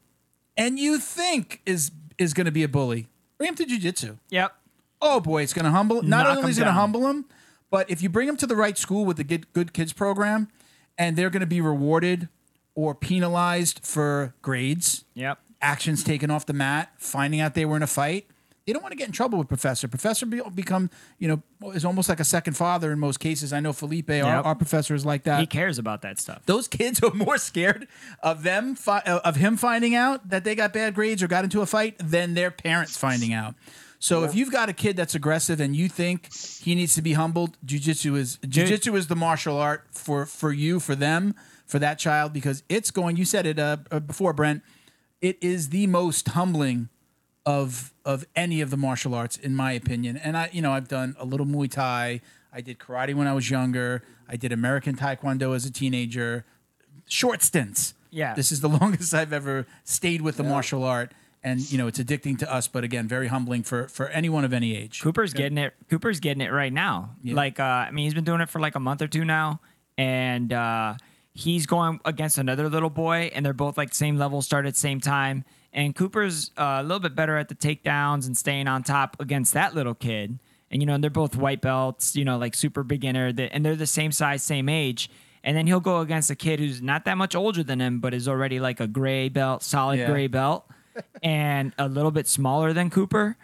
[SPEAKER 1] and you think is is going to be a bully, bring him to jujitsu.
[SPEAKER 2] Yep.
[SPEAKER 1] Oh boy, it's going to humble. Not Knock only is it going to humble him, but if you bring him to the right school with the good, good kids program, and they're going to be rewarded or penalized for grades.
[SPEAKER 2] Yep.
[SPEAKER 1] Actions taken off the mat, finding out they were in a fight. They don't want to get in trouble with professor. Professor be, become, you know, is almost like a second father in most cases. I know Felipe, yep. our, our, professor, is like that.
[SPEAKER 2] He cares about that stuff.
[SPEAKER 1] Those kids are more scared of them, fi- of him finding out that they got bad grades or got into a fight than their parents finding out. So yeah. if you've got a kid that's aggressive and you think he needs to be humbled, jujitsu is jujitsu is the martial art for for you, for them, for that child because it's going. You said it uh, uh, before, Brent. It is the most humbling of of any of the martial arts, in my opinion. And I, you know, I've done a little Muay Thai. I did karate when I was younger. I did American Taekwondo as a teenager. Short stints.
[SPEAKER 2] Yeah.
[SPEAKER 1] This is the longest I've ever stayed with the yeah. martial art and you know it's addicting to us but again very humbling for for anyone of any age.
[SPEAKER 2] Cooper's getting it cooper's getting it right now. Yeah. like uh, i mean he's been doing it for like a month or two now and uh, he's going against another little boy and they're both like same level start at same time and cooper's uh, a little bit better at the takedowns and staying on top against that little kid. And you know and they're both white belts you know like super beginner and they're the same size same age. And then he'll go against a kid who's not that much older than him but is already like a gray belt solid yeah. gray belt and a little bit smaller than Cooper.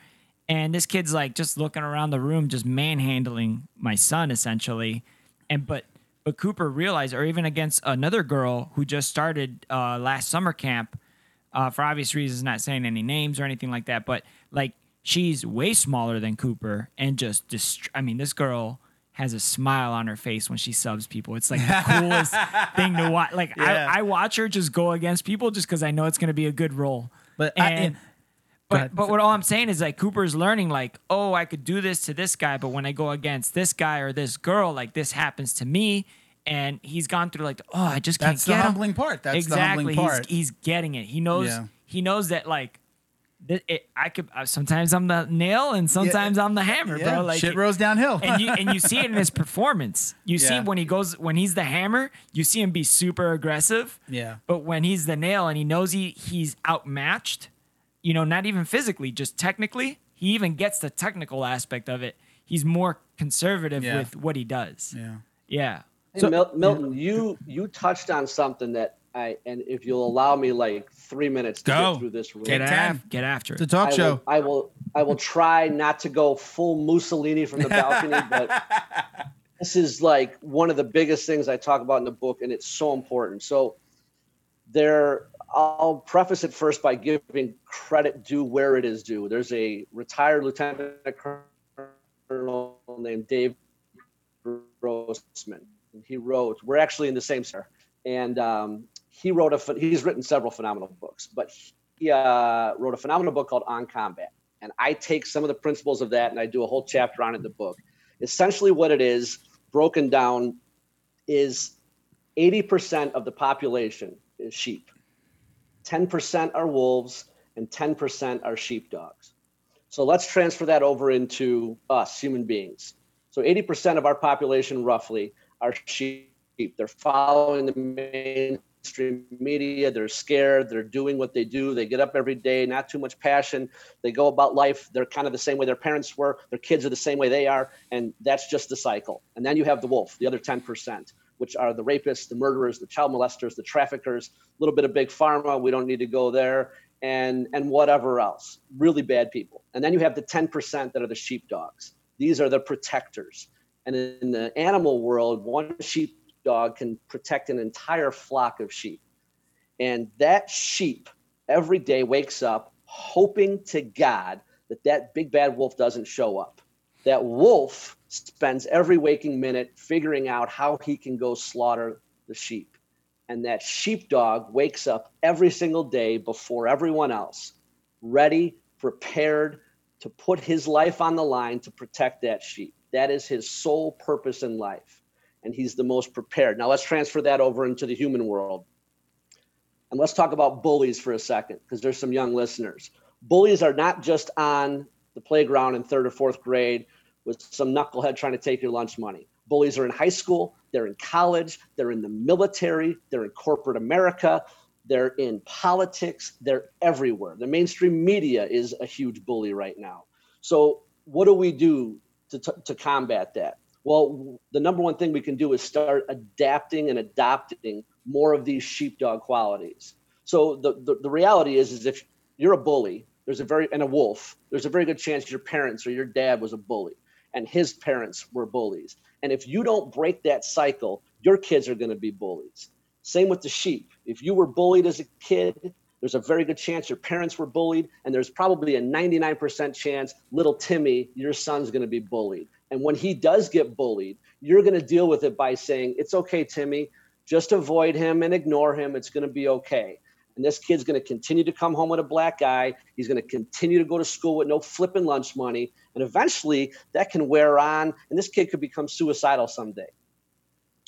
[SPEAKER 2] And this kid's like just looking around the room, just manhandling my son essentially. And but but Cooper realized, or even against another girl who just started uh, last summer camp, uh, for obvious reasons, not saying any names or anything like that, but like she's way smaller than Cooper and just dist- I mean, this girl has a smile on her face when she subs people. It's like the coolest thing to watch. Like yeah. I, I watch her just go against people just because I know it's going to be a good role.
[SPEAKER 1] But
[SPEAKER 2] and, I, but but what all I'm saying is like Cooper's learning like, oh, I could do this to this guy, but when I go against this guy or this girl, like this happens to me. And he's gone through like, oh, I just can't
[SPEAKER 1] That's the humbling part. That's
[SPEAKER 2] exactly.
[SPEAKER 1] the humbling part.
[SPEAKER 2] He's, he's getting it. He knows. Yeah. He knows that like it, it, I could uh, sometimes I'm the nail and sometimes yeah. I'm the hammer, yeah. bro.
[SPEAKER 1] Like shit rolls downhill,
[SPEAKER 2] and you and you see it in his performance. You yeah. see when he goes when he's the hammer, you see him be super aggressive.
[SPEAKER 1] Yeah.
[SPEAKER 2] But when he's the nail and he knows he he's outmatched, you know, not even physically, just technically. He even gets the technical aspect of it. He's more conservative yeah. with what he does.
[SPEAKER 1] Yeah.
[SPEAKER 2] Yeah.
[SPEAKER 3] Hey, so, Mil- Milton, you you touched on something that I and if you'll allow me like three minutes to go. get through this
[SPEAKER 2] Get, af- get after it.
[SPEAKER 1] It's a talk
[SPEAKER 3] I
[SPEAKER 1] show.
[SPEAKER 3] Will, I will I will try not to go full Mussolini from the balcony, but this is like one of the biggest things I talk about in the book, and it's so important. So there I'll preface it first by giving credit due where it is due. There's a retired lieutenant colonel named Dave Grossman. He wrote, we're actually in the same sir, and um, he wrote a, he's written several phenomenal books, but he uh, wrote a phenomenal book called On Combat. And I take some of the principles of that and I do a whole chapter on it in the book. Essentially, what it is broken down is 80% of the population is sheep, 10% are wolves, and 10% are sheepdogs. So let's transfer that over into us, human beings. So 80% of our population, roughly, are sheep. They're following the mainstream media. They're scared. They're doing what they do. They get up every day, not too much passion. They go about life. They're kind of the same way their parents were. Their kids are the same way they are. And that's just the cycle. And then you have the wolf, the other 10% which are the rapists, the murderers, the child molesters, the traffickers, a little bit of big pharma. We don't need to go there, and and whatever else. Really bad people. And then you have the 10% that are the sheepdogs. These are the protectors. And in the animal world, one sheepdog can protect an entire flock of sheep. And that sheep every day wakes up hoping to God that that big bad wolf doesn't show up. That wolf spends every waking minute figuring out how he can go slaughter the sheep. And that sheepdog wakes up every single day before everyone else, ready, prepared to put his life on the line to protect that sheep. That is his sole purpose in life. And he's the most prepared. Now let's transfer that over into the human world. And let's talk about bullies for a second, because there's some young listeners. Bullies are not just on the playground in third or fourth grade with some knucklehead trying to take your lunch money. Bullies are in high school, they're in college, they're in the military, they're in corporate America, they're in politics, they're everywhere. The mainstream media is a huge bully right now. So, what do we do to, to, to combat that? Well, the number one thing we can do is start adapting and adopting more of these sheepdog qualities. So the, the, the reality is, is if you're a bully, there's a very and a wolf, there's a very good chance your parents or your dad was a bully and his parents were bullies. And if you don't break that cycle, your kids are going to be bullies. Same with the sheep. If you were bullied as a kid, there's a very good chance your parents were bullied, and there's probably a 99% chance little Timmy, your son's going to be bullied. And when he does get bullied, you're going to deal with it by saying, It's okay, Timmy. Just avoid him and ignore him. It's going to be okay. And this kid's going to continue to come home with a black eye. He's going to continue to go to school with no flipping lunch money. And eventually that can wear on, and this kid could become suicidal someday.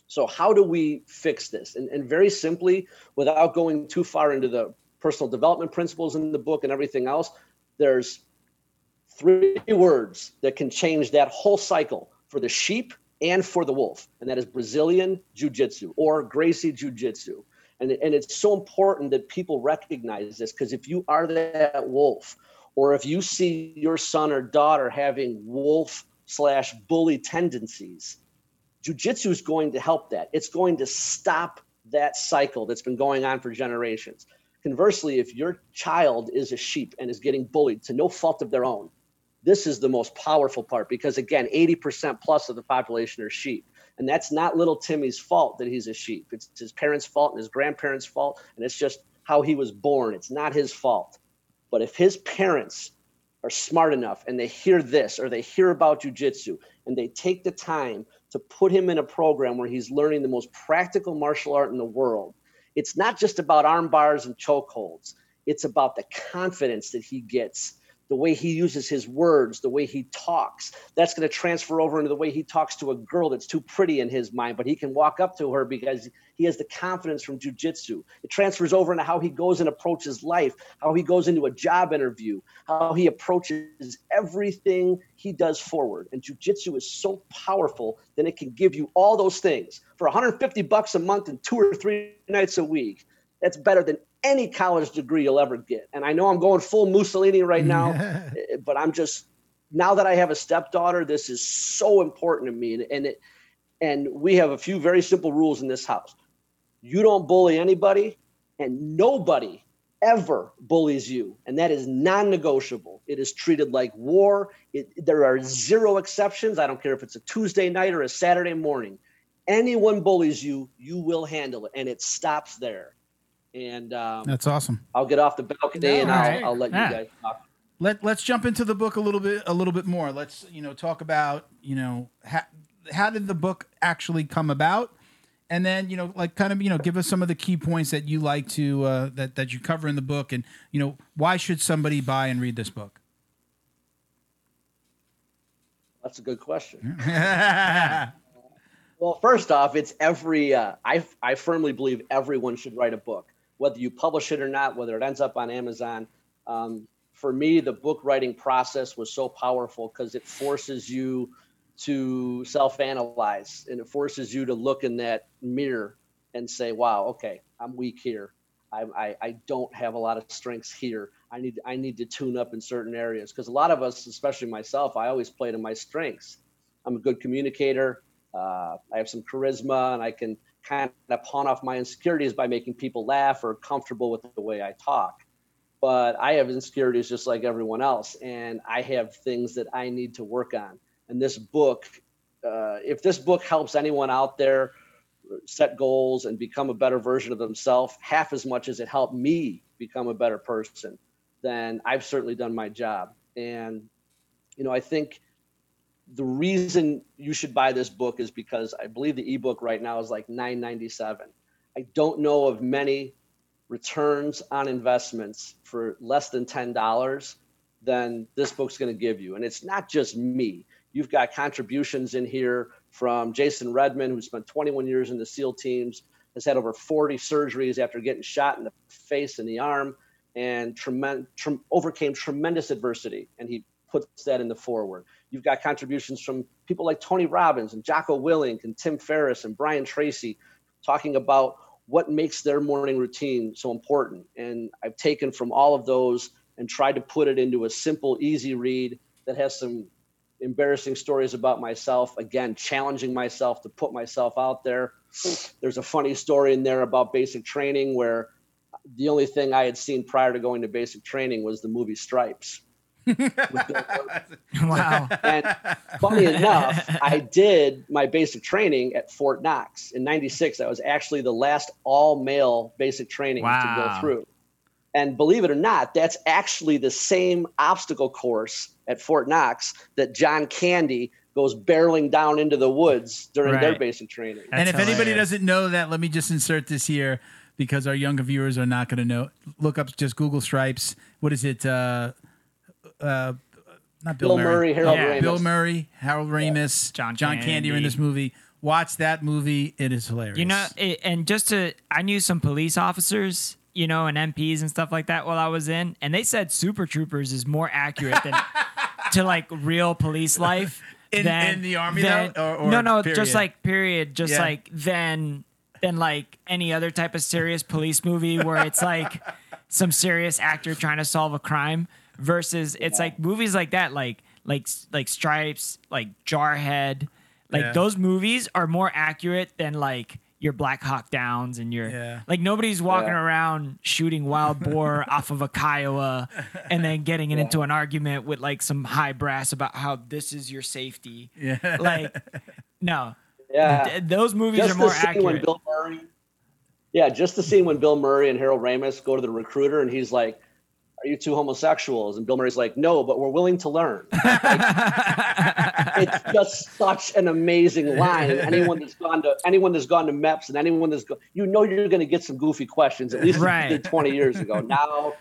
[SPEAKER 3] So, how do we fix this? And, and very simply, without going too far into the personal development principles in the book and everything else, there's three words that can change that whole cycle for the sheep and for the wolf, and that is Brazilian Jiu Jitsu or Gracie Jiu Jitsu. And, and it's so important that people recognize this because if you are that wolf, or if you see your son or daughter having wolf slash bully tendencies, jujitsu is going to help that. It's going to stop that cycle that's been going on for generations. Conversely, if your child is a sheep and is getting bullied to no fault of their own, this is the most powerful part because, again, 80% plus of the population are sheep. And that's not little Timmy's fault that he's a sheep. It's his parents' fault and his grandparents' fault. And it's just how he was born. It's not his fault. But if his parents are smart enough and they hear this or they hear about jujitsu and they take the time to put him in a program where he's learning the most practical martial art in the world, it's not just about arm bars and chokeholds. It's about the confidence that he gets the way he uses his words, the way he talks. That's going to transfer over into the way he talks to a girl that's too pretty in his mind, but he can walk up to her because he has the confidence from jujitsu. It transfers over into how he goes and approaches life, how he goes into a job interview, how he approaches everything he does forward. And jujitsu is so powerful that it can give you all those things for 150 bucks a month and two or three nights a week. That's better than any college degree you'll ever get. And I know I'm going full Mussolini right now, eh, but I'm just now that I have a stepdaughter, this is so important to me. And, and it and we have a few very simple rules in this house. You don't bully anybody, and nobody ever bullies you, and that is non-negotiable. It is treated like war. It, there are zero exceptions. I don't care if it's a Tuesday night or a Saturday morning. Anyone bullies you, you will handle it, and it stops there and um,
[SPEAKER 1] that's awesome.
[SPEAKER 3] I'll get off the balcony no, and I'll, right. I'll, let yeah. you guys talk.
[SPEAKER 1] Let Let's jump into the book a little bit, a little bit more. Let's you know talk about you know how how did the book actually come about, and then you know like kind of you know give us some of the key points that you like to uh, that that you cover in the book, and you know why should somebody buy and read this book.
[SPEAKER 3] That's a good question. well, first off, it's every. Uh, I I firmly believe everyone should write a book, whether you publish it or not, whether it ends up on Amazon. Um, for me, the book writing process was so powerful because it forces you to self-analyze and it forces you to look in that mirror and say, "Wow, okay, I'm weak here. I, I, I don't have a lot of strengths here. I need I need to tune up in certain areas because a lot of us, especially myself, I always play to my strengths. I'm a good communicator. Uh, I have some charisma, and I can kind of pawn off my insecurities by making people laugh or comfortable with the way I talk. But I have insecurities just like everyone else, and I have things that I need to work on. And this book, uh, if this book helps anyone out there set goals and become a better version of themselves, half as much as it helped me become a better person, then I've certainly done my job. And, you know, I think the reason you should buy this book is because I believe the ebook right now is like 9.97. I don't know of many returns on investments for less than $10 than this book's going to give you. And it's not just me. You've got contributions in here from Jason Redman, who spent 21 years in the SEAL teams, has had over 40 surgeries after getting shot in the face and the arm, and trem- tre- overcame tremendous adversity. And he puts that in the forward. You've got contributions from people like Tony Robbins and Jocko Willink and Tim Ferriss and Brian Tracy talking about what makes their morning routine so important. And I've taken from all of those and tried to put it into a simple, easy read that has some embarrassing stories about myself. Again, challenging myself to put myself out there. There's a funny story in there about basic training where the only thing I had seen prior to going to basic training was the movie Stripes.
[SPEAKER 2] wow.
[SPEAKER 3] And funny enough, I did my basic training at Fort Knox in 96. I was actually the last all male basic training wow. to go through. And believe it or not, that's actually the same obstacle course at Fort Knox that John Candy goes barreling down into the woods during right. their basic training.
[SPEAKER 1] That's and if hilarious. anybody doesn't know that, let me just insert this here because our younger viewers are not going to know. Look up just Google Stripes. What is it? Uh, uh, not Bill,
[SPEAKER 3] Bill Murray, Murray, Harold
[SPEAKER 1] yeah.
[SPEAKER 3] Ramis.
[SPEAKER 1] Bill Murray, Harold Ramis, yeah. John John Candy. Candy are in this movie. Watch that movie; it is hilarious.
[SPEAKER 2] You know, it, and just to, I knew some police officers you know, and MPs and stuff like that while I was in, and they said Super Troopers is more accurate than to like real police life.
[SPEAKER 1] In,
[SPEAKER 2] than,
[SPEAKER 1] in the army than, though, or, or
[SPEAKER 2] no, no,
[SPEAKER 1] period?
[SPEAKER 2] just like period, just yeah. like then than like any other type of serious police movie where it's like some serious actor trying to solve a crime versus it's like movies like that, like like like Stripes, like Jarhead, like yeah. those movies are more accurate than like your Black Hawk Downs and your yeah. like nobody's walking yeah. around shooting wild boar off of a Kiowa and then getting yeah. into an argument with like some high brass about how this is your safety.
[SPEAKER 1] Yeah.
[SPEAKER 2] Like no.
[SPEAKER 3] Yeah.
[SPEAKER 2] Th- those movies just are more accurate. When Bill Murray,
[SPEAKER 3] yeah, just the scene when Bill Murray and Harold Ramis go to the recruiter and he's like, are you two homosexuals? And Bill Murray's like, no, but we're willing to learn. it's just such an amazing line. Anyone that's gone to anyone that's gone to MEPS and anyone that's go, you know you're going to get some goofy questions. At least right. did 20 years ago. Now,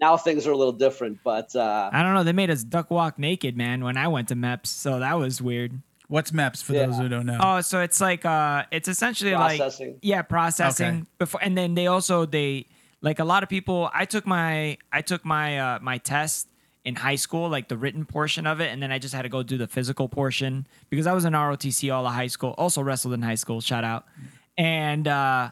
[SPEAKER 3] now things are a little different. But uh,
[SPEAKER 2] I don't know. They made us duck walk naked, man. When I went to MEPS, so that was weird.
[SPEAKER 1] What's MEPS for yeah. those who don't know?
[SPEAKER 2] Oh, so it's like uh, it's essentially
[SPEAKER 3] processing.
[SPEAKER 2] like yeah, processing okay. before, and then they also they like a lot of people i took my i took my uh, my test in high school like the written portion of it and then i just had to go do the physical portion because i was in rotc all of high school also wrestled in high school shout out. And uh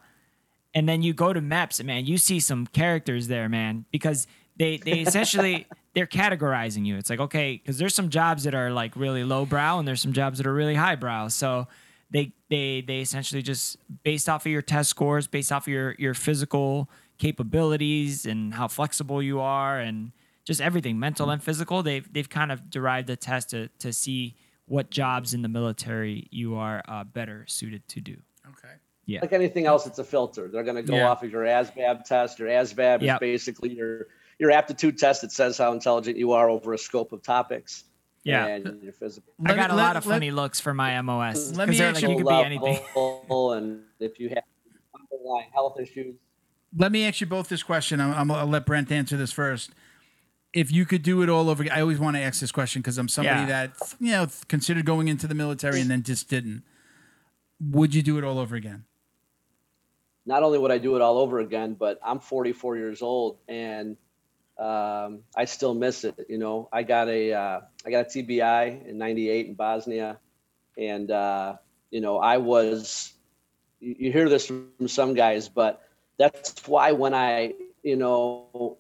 [SPEAKER 2] and then you go to MEPS and man you see some characters there man because they they essentially they're categorizing you. It's like okay because there's some jobs that are like really low brow and there's some jobs that are really high brow so they they they essentially just based off of your test scores based off of your your physical capabilities and how flexible you are and just everything mental and physical they've they've kind of derived a test to to see what jobs in the military you are uh, better suited to do
[SPEAKER 1] okay
[SPEAKER 2] yeah
[SPEAKER 3] like anything else it's a filter they're going to go yeah. off of your ASVAB test your ASVAB yep. is basically your your aptitude test that says how intelligent you are over a scope of topics
[SPEAKER 2] yeah, and your physical. I got a let, lot of let, funny looks for my MOS.
[SPEAKER 1] Let me like,
[SPEAKER 2] you could be anything.
[SPEAKER 3] and if you have underlying health issues,
[SPEAKER 1] let me ask you both this question. I'm, I'm, I'll let Brent answer this first. if you could do it all over, I always want to ask this question because I'm somebody
[SPEAKER 2] Yeah.
[SPEAKER 1] that you know considered going into the military and then just didn't. Would you do it all over again?
[SPEAKER 3] not only would I do it all over again, but I'm 44 years old and um, I still miss it. You know, I got a uh, I got a TBI in '98 in Bosnia, and uh, you know I was. You, you hear this from some guys, but that's why when I you know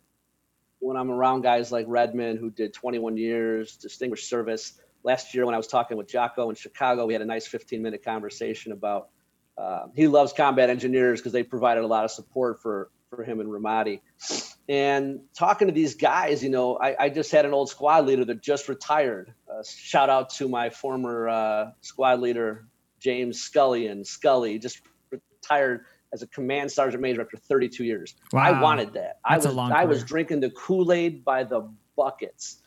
[SPEAKER 3] when I'm around guys like Redman who did 21 years, distinguished service. Last year when I was talking with Jocko in Chicago, we had a nice 15 minute conversation about uh, he loves combat engineers because they provided a lot of support for for him and Ramadi. And talking to these guys, you know, I, I just had an old squad leader that just retired. Uh, shout out to my former uh, squad leader James Scully and Scully just retired as a command sergeant major after 32 years. I wanted that. I
[SPEAKER 2] That's a
[SPEAKER 3] was
[SPEAKER 2] long
[SPEAKER 3] I was drinking the Kool Aid by the buckets,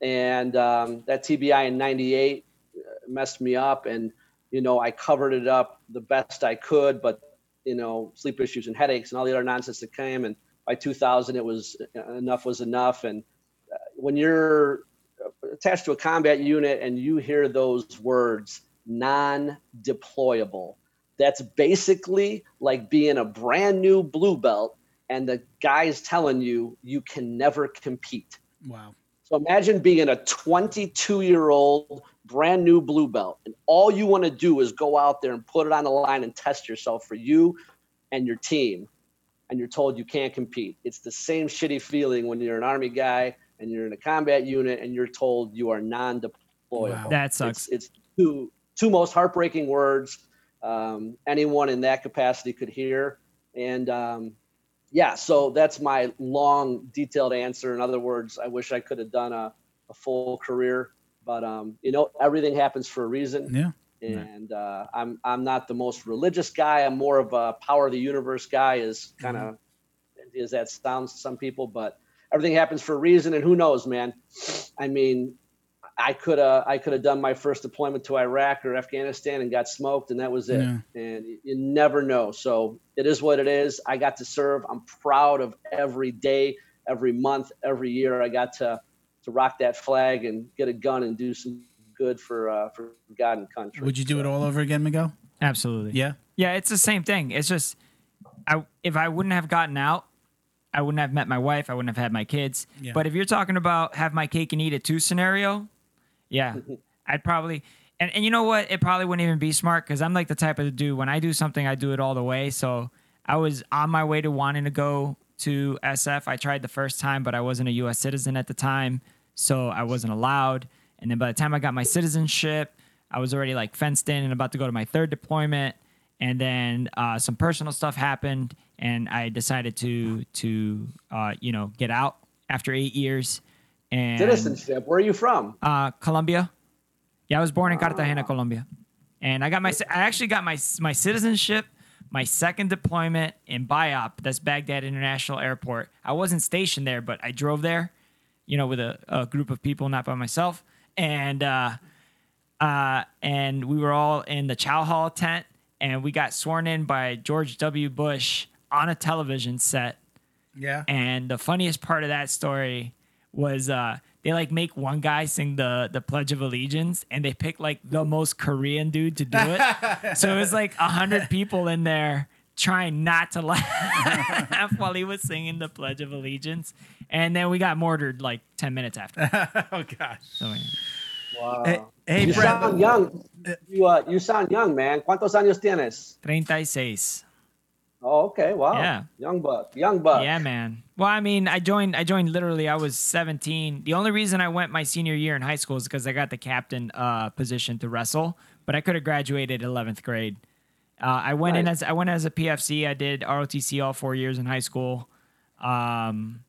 [SPEAKER 3] and um, that TBI in '98 messed me up and you know i covered it up the best i could but you know sleep issues and headaches and all the other nonsense that came. And by 2000 it was enough was enough. And uh, when you're attached to a combat unit and you hear those words non-deployable that's basically like being a brand new blue belt and the guy's telling you you can never compete
[SPEAKER 1] Wow.
[SPEAKER 3] so imagine being a 22 year old brand new blue belt, and all you want to do is go out there and put it on the line and test yourself for you and your team, and you're told you can't compete. It's the same shitty feeling when you're an army guy and you're in a combat unit and you're told you are non-deployable.
[SPEAKER 1] Wow.
[SPEAKER 2] That sucks.
[SPEAKER 3] It's, it's two two most heartbreaking words um, anyone in that capacity could hear, and um, yeah, so that's my long, detailed answer. In other words, I wish I could have done a, a full career, but um, you know, everything happens for a reason.
[SPEAKER 1] Yeah.
[SPEAKER 3] And uh, I'm I'm not the most religious guy. I'm more of a power of the universe guy. Is kind of as that sounds to some people, but everything happens for a reason. And who knows, man? I mean, I could have I could have done my first deployment to Iraq or Afghanistan and got smoked, and that was it.
[SPEAKER 1] Yeah.
[SPEAKER 3] And you, you never know. So it is what it is. I got to serve. I'm proud of every day, every month, every year. I got to to rock that flag and get a gun and do some good for uh, for God and country.
[SPEAKER 1] Would you do it all over again, Miguel?
[SPEAKER 2] Absolutely.
[SPEAKER 1] Yeah.
[SPEAKER 2] Yeah, it's the same thing. It's just, I if I wouldn't have gotten out, I wouldn't have met my wife. I wouldn't have had my kids.
[SPEAKER 1] Yeah.
[SPEAKER 2] But if you're talking about have my cake and eat it too scenario, yeah, I'd probably. And, and you know what? It probably wouldn't even be smart because I'm like the type of dude when I do something, I do it all the way. So I was on my way to wanting to go to SF. I tried the first time, but I wasn't a U.S. citizen at the time, so I wasn't allowed. And then by the time I got my citizenship, I was already like fenced in and about to go to my third deployment. And then uh, some personal stuff happened, and I decided to to uh, you know get out after eight years. And
[SPEAKER 3] Citizenship. Where are you from?
[SPEAKER 2] uh, Colombia. Yeah, I was born in Cartagena, Colombia, and I got my I actually got my my citizenship, my second deployment in BIAP. That's Baghdad International Airport. I wasn't stationed there, but I drove there, you know, with a, a group of people, not by myself, and uh, uh, and we were all in the Chow Hall tent, and we got sworn in by George W. Bush on a television set.
[SPEAKER 1] Yeah.
[SPEAKER 2] And the funniest part of that story was uh, they like make one guy sing the the Pledge of Allegiance, and they pick like the most Korean dude to do it. so it was like a hundred people in there trying not to laugh while he was singing the Pledge of Allegiance, and then we got mortared like ten minutes after.
[SPEAKER 1] oh gosh.
[SPEAKER 2] So yeah.
[SPEAKER 3] Wow.
[SPEAKER 1] Hey, hey
[SPEAKER 3] you
[SPEAKER 1] Brett.
[SPEAKER 3] sound young. You uh, you sound young, man. ¿Cuántos años tienes?
[SPEAKER 2] 36.
[SPEAKER 3] Oh, okay. Wow.
[SPEAKER 2] Yeah.
[SPEAKER 3] Young buck. Young buck.
[SPEAKER 2] Yeah, man. Well, I mean, I joined. I joined literally. I was 17. The only reason I went my senior year in high school is because I got the captain uh, position to wrestle, but I could have graduated 11th grade. Uh, I went in as I went as a PFC. I did ROTC all four years in high school, um,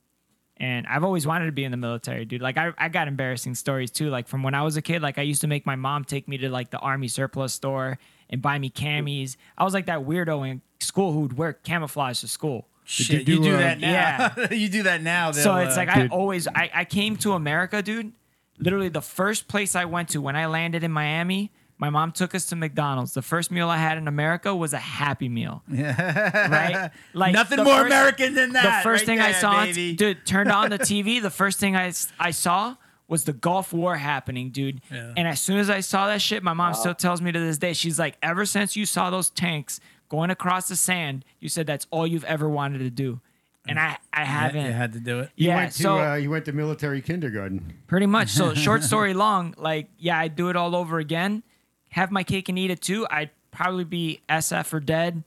[SPEAKER 2] and I've always wanted to be in the military, dude. Like I, I got embarrassing stories too. Like from when I was a kid, like I used to make my mom take me to like the army surplus store and buy me camis. I was like that weirdo in school who would wear camouflage to school.
[SPEAKER 1] Shit,
[SPEAKER 4] you
[SPEAKER 1] you
[SPEAKER 4] do,
[SPEAKER 1] do
[SPEAKER 4] uh,
[SPEAKER 1] that now.
[SPEAKER 2] Yeah.
[SPEAKER 1] you do that now.
[SPEAKER 2] So it's
[SPEAKER 1] uh,
[SPEAKER 2] like I
[SPEAKER 4] Dude.
[SPEAKER 2] always I, I came to America, dude. Literally the first place I went to when I landed in Miami, My mom took us to McDonald's. The first meal I had in America was a Happy Meal. right?
[SPEAKER 1] Like nothing more first, American than that.
[SPEAKER 2] The first
[SPEAKER 1] right
[SPEAKER 2] thing
[SPEAKER 1] there,
[SPEAKER 2] I saw,
[SPEAKER 1] baby.
[SPEAKER 2] dude, turned on the TV. The first thing I I saw was the Gulf War happening, dude. Yeah. And as soon as I saw that shit, my mom wow. still tells me to this day, she's like, ever since you saw those tanks going across the sand, you said that's all you've ever wanted to do. And I, I haven't.
[SPEAKER 1] You had to do it.
[SPEAKER 4] You
[SPEAKER 2] yeah,
[SPEAKER 4] went to,
[SPEAKER 2] so
[SPEAKER 4] uh, you went to military kindergarten.
[SPEAKER 2] Pretty much. So short story long, like yeah, I'd do it all over again. Have my cake and eat it too. I'd probably be SF or dead,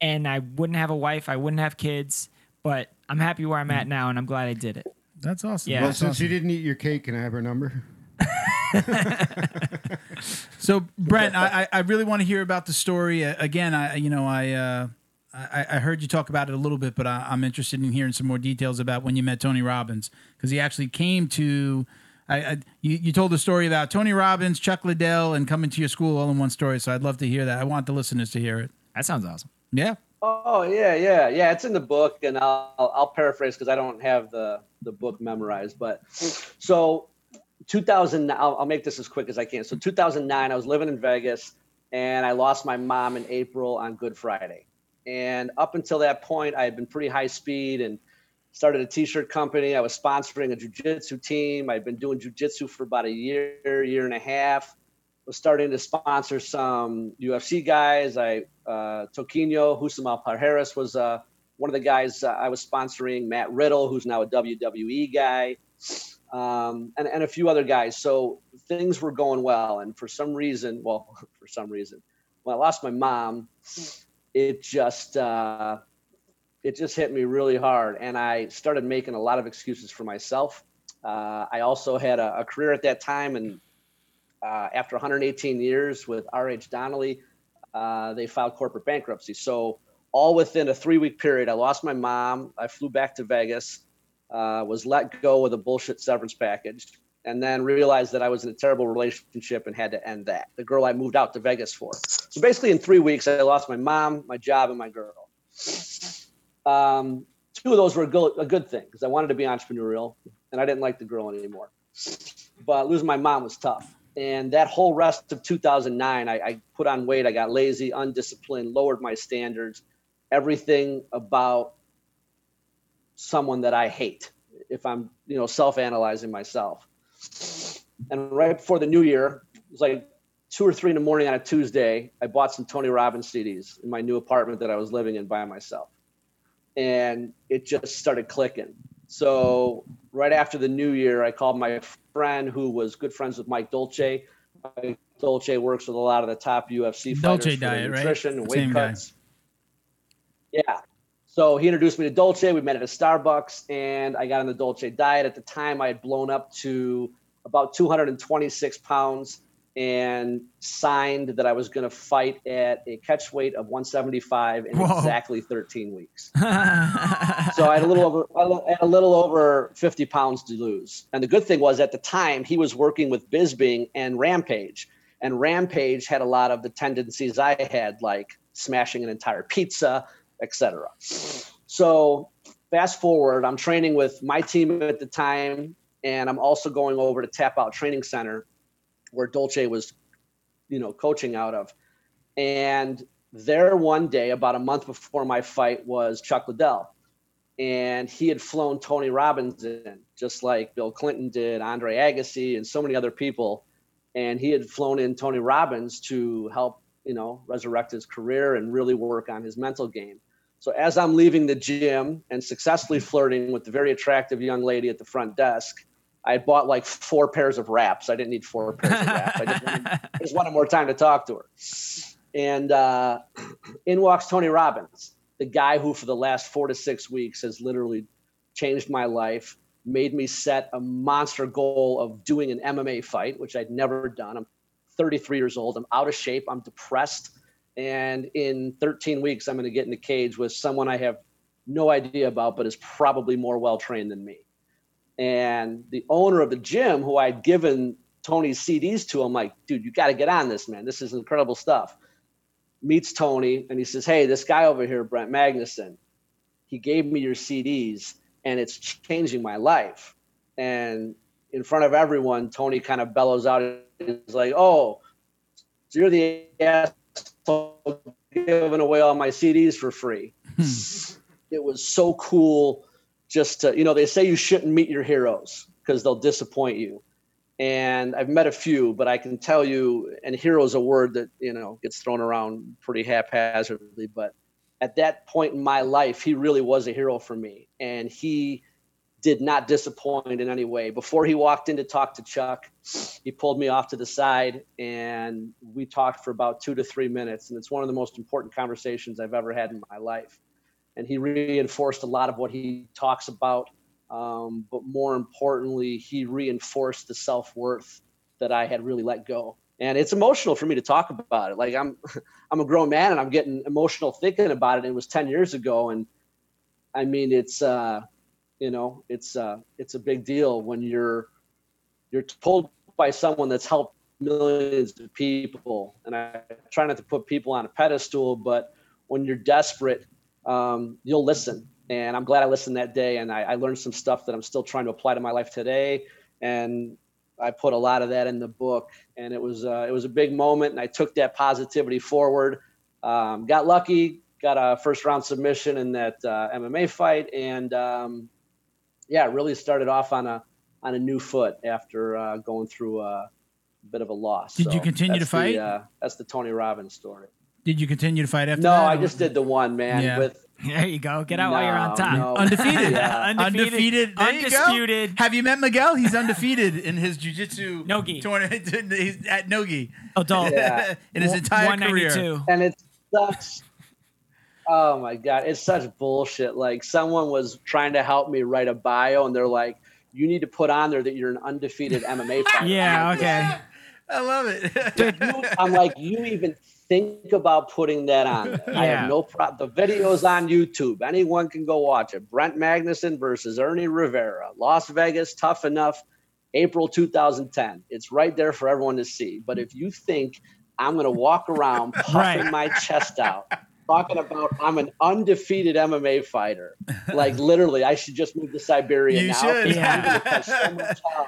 [SPEAKER 2] and I wouldn't have a wife. I wouldn't have kids. But I'm happy where I'm at now, and I'm glad I did it.
[SPEAKER 1] That's awesome.
[SPEAKER 2] Yeah.
[SPEAKER 4] Well,
[SPEAKER 1] That's
[SPEAKER 4] since
[SPEAKER 1] awesome.
[SPEAKER 4] you didn't eat your cake, can I have her number?
[SPEAKER 1] so Brent, I, I really want to hear about the story uh, again. I you know I, uh, I I heard you talk about it a little bit, but I, am interested in hearing some more details about when you met Tony Robbins because he actually came to. I, I, you, you told the story about Tony Robbins, Chuck Liddell, and coming to your school all in one story. So I'd love to hear that. I want the listeners to hear it.
[SPEAKER 2] That sounds awesome.
[SPEAKER 1] Yeah.
[SPEAKER 3] Oh yeah, yeah, yeah. It's in the book, and I'll I'll paraphrase because I don't have the the book memorized. But so 2000, I'll, I'll make this as quick as I can. So 2009, I was living in Vegas, and I lost my mom in April on Good Friday. And up until that point, I had been pretty high speed and started a t-shirt company. I was sponsoring a jujitsu team. I'd been doing jujitsu for about a year, year and a half. Was starting to sponsor some UFC guys. I uh, Toquinho Alpargares was uh, one of the guys uh, I was sponsoring. Matt Riddle, who's now a WWE guy um, and, and a few other guys. So things were going well. And for some reason, well, for some reason, when I lost my mom, it just, uh, it just hit me really hard. And I started making a lot of excuses for myself. Uh, I also had a, a, career at that time. And uh, after 118 years with RH Donnelley, uh, they filed corporate bankruptcy. So all within a three week period, I lost my mom. I flew back to Vegas uh, was let go with a bullshit severance package, and then realized that I was in a terrible relationship and had to end that. The girl I moved out to Vegas for. So basically, in three weeks, I lost my mom, my job, and my girl. Um, two of those were a good, a good thing because I wanted to be entrepreneurial, and I didn't like the girl anymore. But losing my mom was tough. And that whole rest of 2009, I, I put on weight. I got lazy, undisciplined, lowered my standards. Everything about someone that I hate if I'm, you know, self-analyzing myself. And right before the new year, it was like two or three in the morning on a Tuesday, I bought some Tony Robbins CDs in my new apartment that I was living in by myself. And it just started clicking. So right after the new year, I called my friend who was good friends with Mike Dolce. Mike Dolce works with a lot of the top UFC fighters
[SPEAKER 1] Dolce
[SPEAKER 3] for
[SPEAKER 1] diet,
[SPEAKER 3] nutrition
[SPEAKER 1] right?
[SPEAKER 3] and weight
[SPEAKER 1] Same
[SPEAKER 3] cuts. Guy. Yeah. So he introduced me to Dolce. We met at a Starbucks, and I got on the Dolce diet. At the time, I had blown up to about 226 pounds and signed that I was going to fight at a catch weight of 175 in Whoa. exactly 13 weeks. so I had a little over I had a little over 50 pounds to lose. And the good thing was at the time he was working with Bisping and Rampage, and Rampage had a lot of the tendencies I had, like smashing an entire pizza, etc. So fast forward, I'm training with my team at the time, and I'm also going over to Tap Out Training Center, where Dolce was, you know, coaching out of. And there one day, about a month before my fight, was Chuck Liddell. And he had flown Tony Robbins in, just like Bill Clinton did, Andre Agassi, and so many other people. And he had flown in Tony Robbins to help, you know, resurrect his career and really work on his mental game. So as I'm leaving the gym and successfully flirting with the very attractive young lady at the front desk, I bought like four pairs of wraps. I didn't need four pairs of wraps. I just, wanted, I just wanted more time to talk to her. And uh, in walks Tony Robbins, the guy who for the last four to six weeks has literally changed my life, made me set a monster goal of doing an MMA fight, which I'd never done. I'm 33 years old. I'm out of shape. I'm depressed. And in 13 weeks, I'm going to get in the cage with someone I have no idea about, but is probably more well trained than me. And the owner of the gym, who I'd given Tony's CDs to, I'm like, dude, you got to get on this, man. This is incredible stuff. Meets Tony and he says, hey, this guy over here, Brent Magnuson, he gave me your CDs and it's changing my life. And in front of everyone, Tony kind of bellows out, he's like, oh, So you're the asshole giving away all my CDs for free. Hmm. it was so cool just to, you know, they say you shouldn't meet your heroes because they'll disappoint you. And I've met a few, but I can tell you, and hero is a word that, you know, gets thrown around pretty haphazardly. But at that point in my life, he really was a hero for me. And he, did not disappoint in any way. Before he walked in to talk to Chuck, he pulled me off to the side and we talked for about two to three minutes. And it's one of the most important conversations I've ever had in my life. And he reinforced a lot of what he talks about. Um, but more importantly, he reinforced the self worth that I had really let go. And it's emotional for me to talk about it. Like I'm, I'm a grown man and I'm getting emotional thinking about it. It was 10 years ago. And I mean, it's, uh, you know it's uh it's a big deal when you're you're told by someone that's helped millions of people. And i try not to put people on a pedestal but when you're desperate um, you'll listen. And i'm glad i listened that day and I, I learned some stuff that i'm still trying to apply to my life today. And i put a lot of that in the book. And it was uh, it was a big moment and i took that positivity forward. Um, got lucky got a first round submission in that uh, mma fight and um, yeah, really started off on a on a new foot after uh, going through a bit of a loss.
[SPEAKER 1] Did so you continue to fight?
[SPEAKER 3] The, uh, that's the Tony Robbins story.
[SPEAKER 1] Did you continue to fight after
[SPEAKER 3] no,
[SPEAKER 1] that?
[SPEAKER 3] No, I just did the one, man. Yeah. With
[SPEAKER 2] there you go. Get out no, while you're on top.
[SPEAKER 1] No. Undefeated. yeah. Undefeated. Undefeated. Undisputed. You Have you met Miguel? He's undefeated in his jiu-jitsu
[SPEAKER 2] Nogi.
[SPEAKER 1] tournament He's at Nogi.
[SPEAKER 2] Adult.
[SPEAKER 1] Yeah. in his entire career.
[SPEAKER 3] And it sucks Oh my god, it's such bullshit. Like someone was trying to help me write a bio, and they're like, "You need to put on there that you're an undefeated MMA fighter."
[SPEAKER 2] yeah, okay.
[SPEAKER 1] I love it.
[SPEAKER 3] I'm like, you even think about putting that on? Yeah. I have no problem. The video's on YouTube. Anyone can go watch it. Brent Magnuson versus Ernie Rivera, Las Vegas, tough enough. April 2010. It's right there for everyone to see. But if you think I'm going to walk around puffing right. my chest out talking about I'm an undefeated MMA fighter. Like literally, I should just move to Siberia
[SPEAKER 1] you
[SPEAKER 3] now.
[SPEAKER 1] Should. Yeah.
[SPEAKER 2] so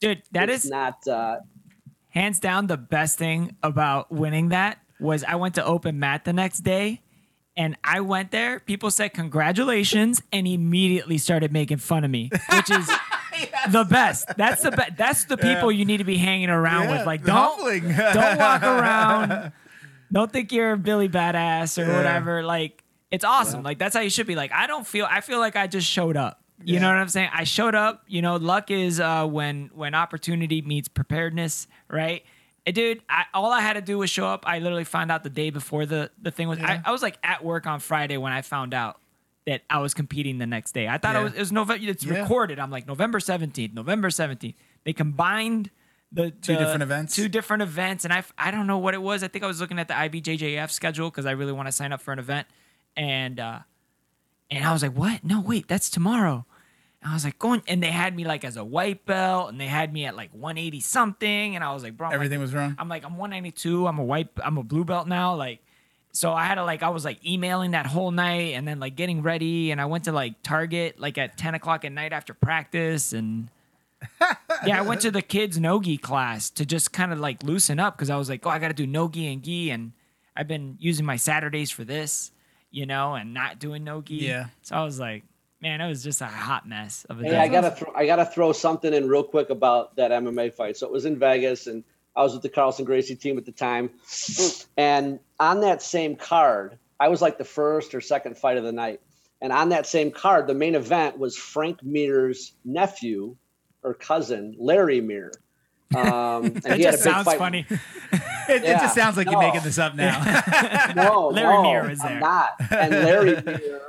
[SPEAKER 2] Dude, that is
[SPEAKER 3] not uh,
[SPEAKER 2] hands down the best thing about winning that was I went to open mat the next day and I went there. People said congratulations and immediately started making fun of me, which is yes. the best. That's the best. That's the people yeah. you need to be hanging around yeah, with. Like don't don't walk around don't think you're Billy Badass or yeah. whatever. Like it's awesome. Yeah. Like that's how you should be. Like I don't feel. I feel like I just showed up. You yeah. know what I'm saying? I showed up. You know, luck is uh, when when opportunity meets preparedness, right? And dude, I, all I had to do was show up. I literally found out the day before the the thing was. I, I, was like at work on Friday when I found out that I was competing the next day. I thought it was it was November. It's recorded. I'm like November 17th, November 17th. They combined the
[SPEAKER 1] two
[SPEAKER 2] the,
[SPEAKER 1] different events.
[SPEAKER 2] Two different events, and I I don't know what it was. I think I was looking at the IBJJF schedule because I really want to sign up for an event, and uh, and I was like, what? No, wait, that's tomorrow. And I was like, going, and they had me like as a white belt, and they had me at like 180 something, and I was like, bro, I'm
[SPEAKER 1] everything
[SPEAKER 2] like,
[SPEAKER 1] was wrong.
[SPEAKER 2] I'm like, I'm 192. I'm a white. I'm a blue belt now. Like, so I had to like, I was like emailing that whole night, and then like getting ready, and I went to like Target like at 10 o'clock at night after practice, and yeah, I went to the kids nogi class to just kind of like loosen up because I was like, oh, I got to do nogi and gi, and I've been using my Saturdays for this, you know, and not doing nogi.
[SPEAKER 1] Yeah.
[SPEAKER 2] So I was like, man, it was just a hot mess of a
[SPEAKER 3] hey, day. I gotta throw, I gotta throw something in real quick about that MMA fight. So it was in Vegas, and I was with the Carlson Gracie team at the time, and on that same card, I was like the first or second fight of the night. And on that same card, the main event was Frank Mir's nephew, or cousin, Larry Mir. Um,
[SPEAKER 2] and he just sounds fight. funny.
[SPEAKER 1] it, yeah, it, just sounds like no. you're making this up now.
[SPEAKER 3] no,
[SPEAKER 2] Larry
[SPEAKER 3] no,
[SPEAKER 2] Mir was there.
[SPEAKER 3] I'm not. And Larry Mir,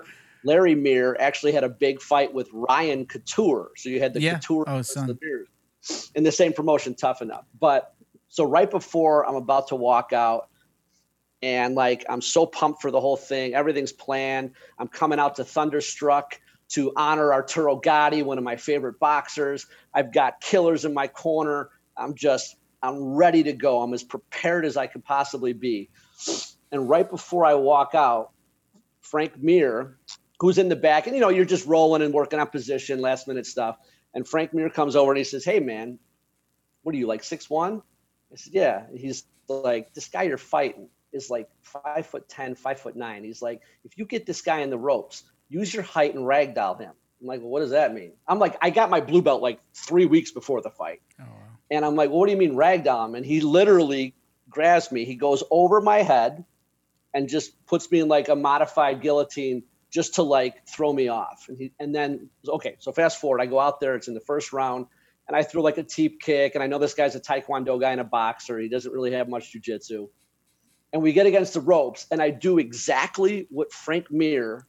[SPEAKER 3] Larry Mir actually had a big fight with Ryan Couture. So you had the
[SPEAKER 1] yeah.
[SPEAKER 3] Couture
[SPEAKER 1] oh, son. the
[SPEAKER 3] Mirs in the same promotion, Tough Enough. But so right before I'm about to walk out, and like I'm so pumped for the whole thing. Everything's planned. I'm coming out to Thunderstruck to honor Arturo Gatti, one of my favorite boxers. I've got killers in my corner. I'm just, I'm ready to go. I'm as prepared as I could possibly be. And right before I walk out, Frank Mir, who's in the back, and you know, you're just rolling and working on position, last minute stuff. And Frank Mir comes over and he says, Hey, man, what are you, like six one? I said, Yeah. He's like, "This guy you're fighting is like five foot ten, five foot nine. He's like, if you get this guy in the ropes, use your height and ragdoll him." I'm like, well, what does that mean? I'm like, I got my blue belt like three weeks before the fight. Oh, wow. And I'm like, well, what do you mean ragdoll him? And he literally grabs me. He goes over my head and just puts me in like a modified guillotine just to like throw me off. And he, and then okay, so fast forward, I go out there. It's in the first round, and I throw like a teep kick. And I know this guy's a taekwondo guy and a boxer. He doesn't really have much jujitsu. And we get against the ropes, and I do exactly what Frank Mir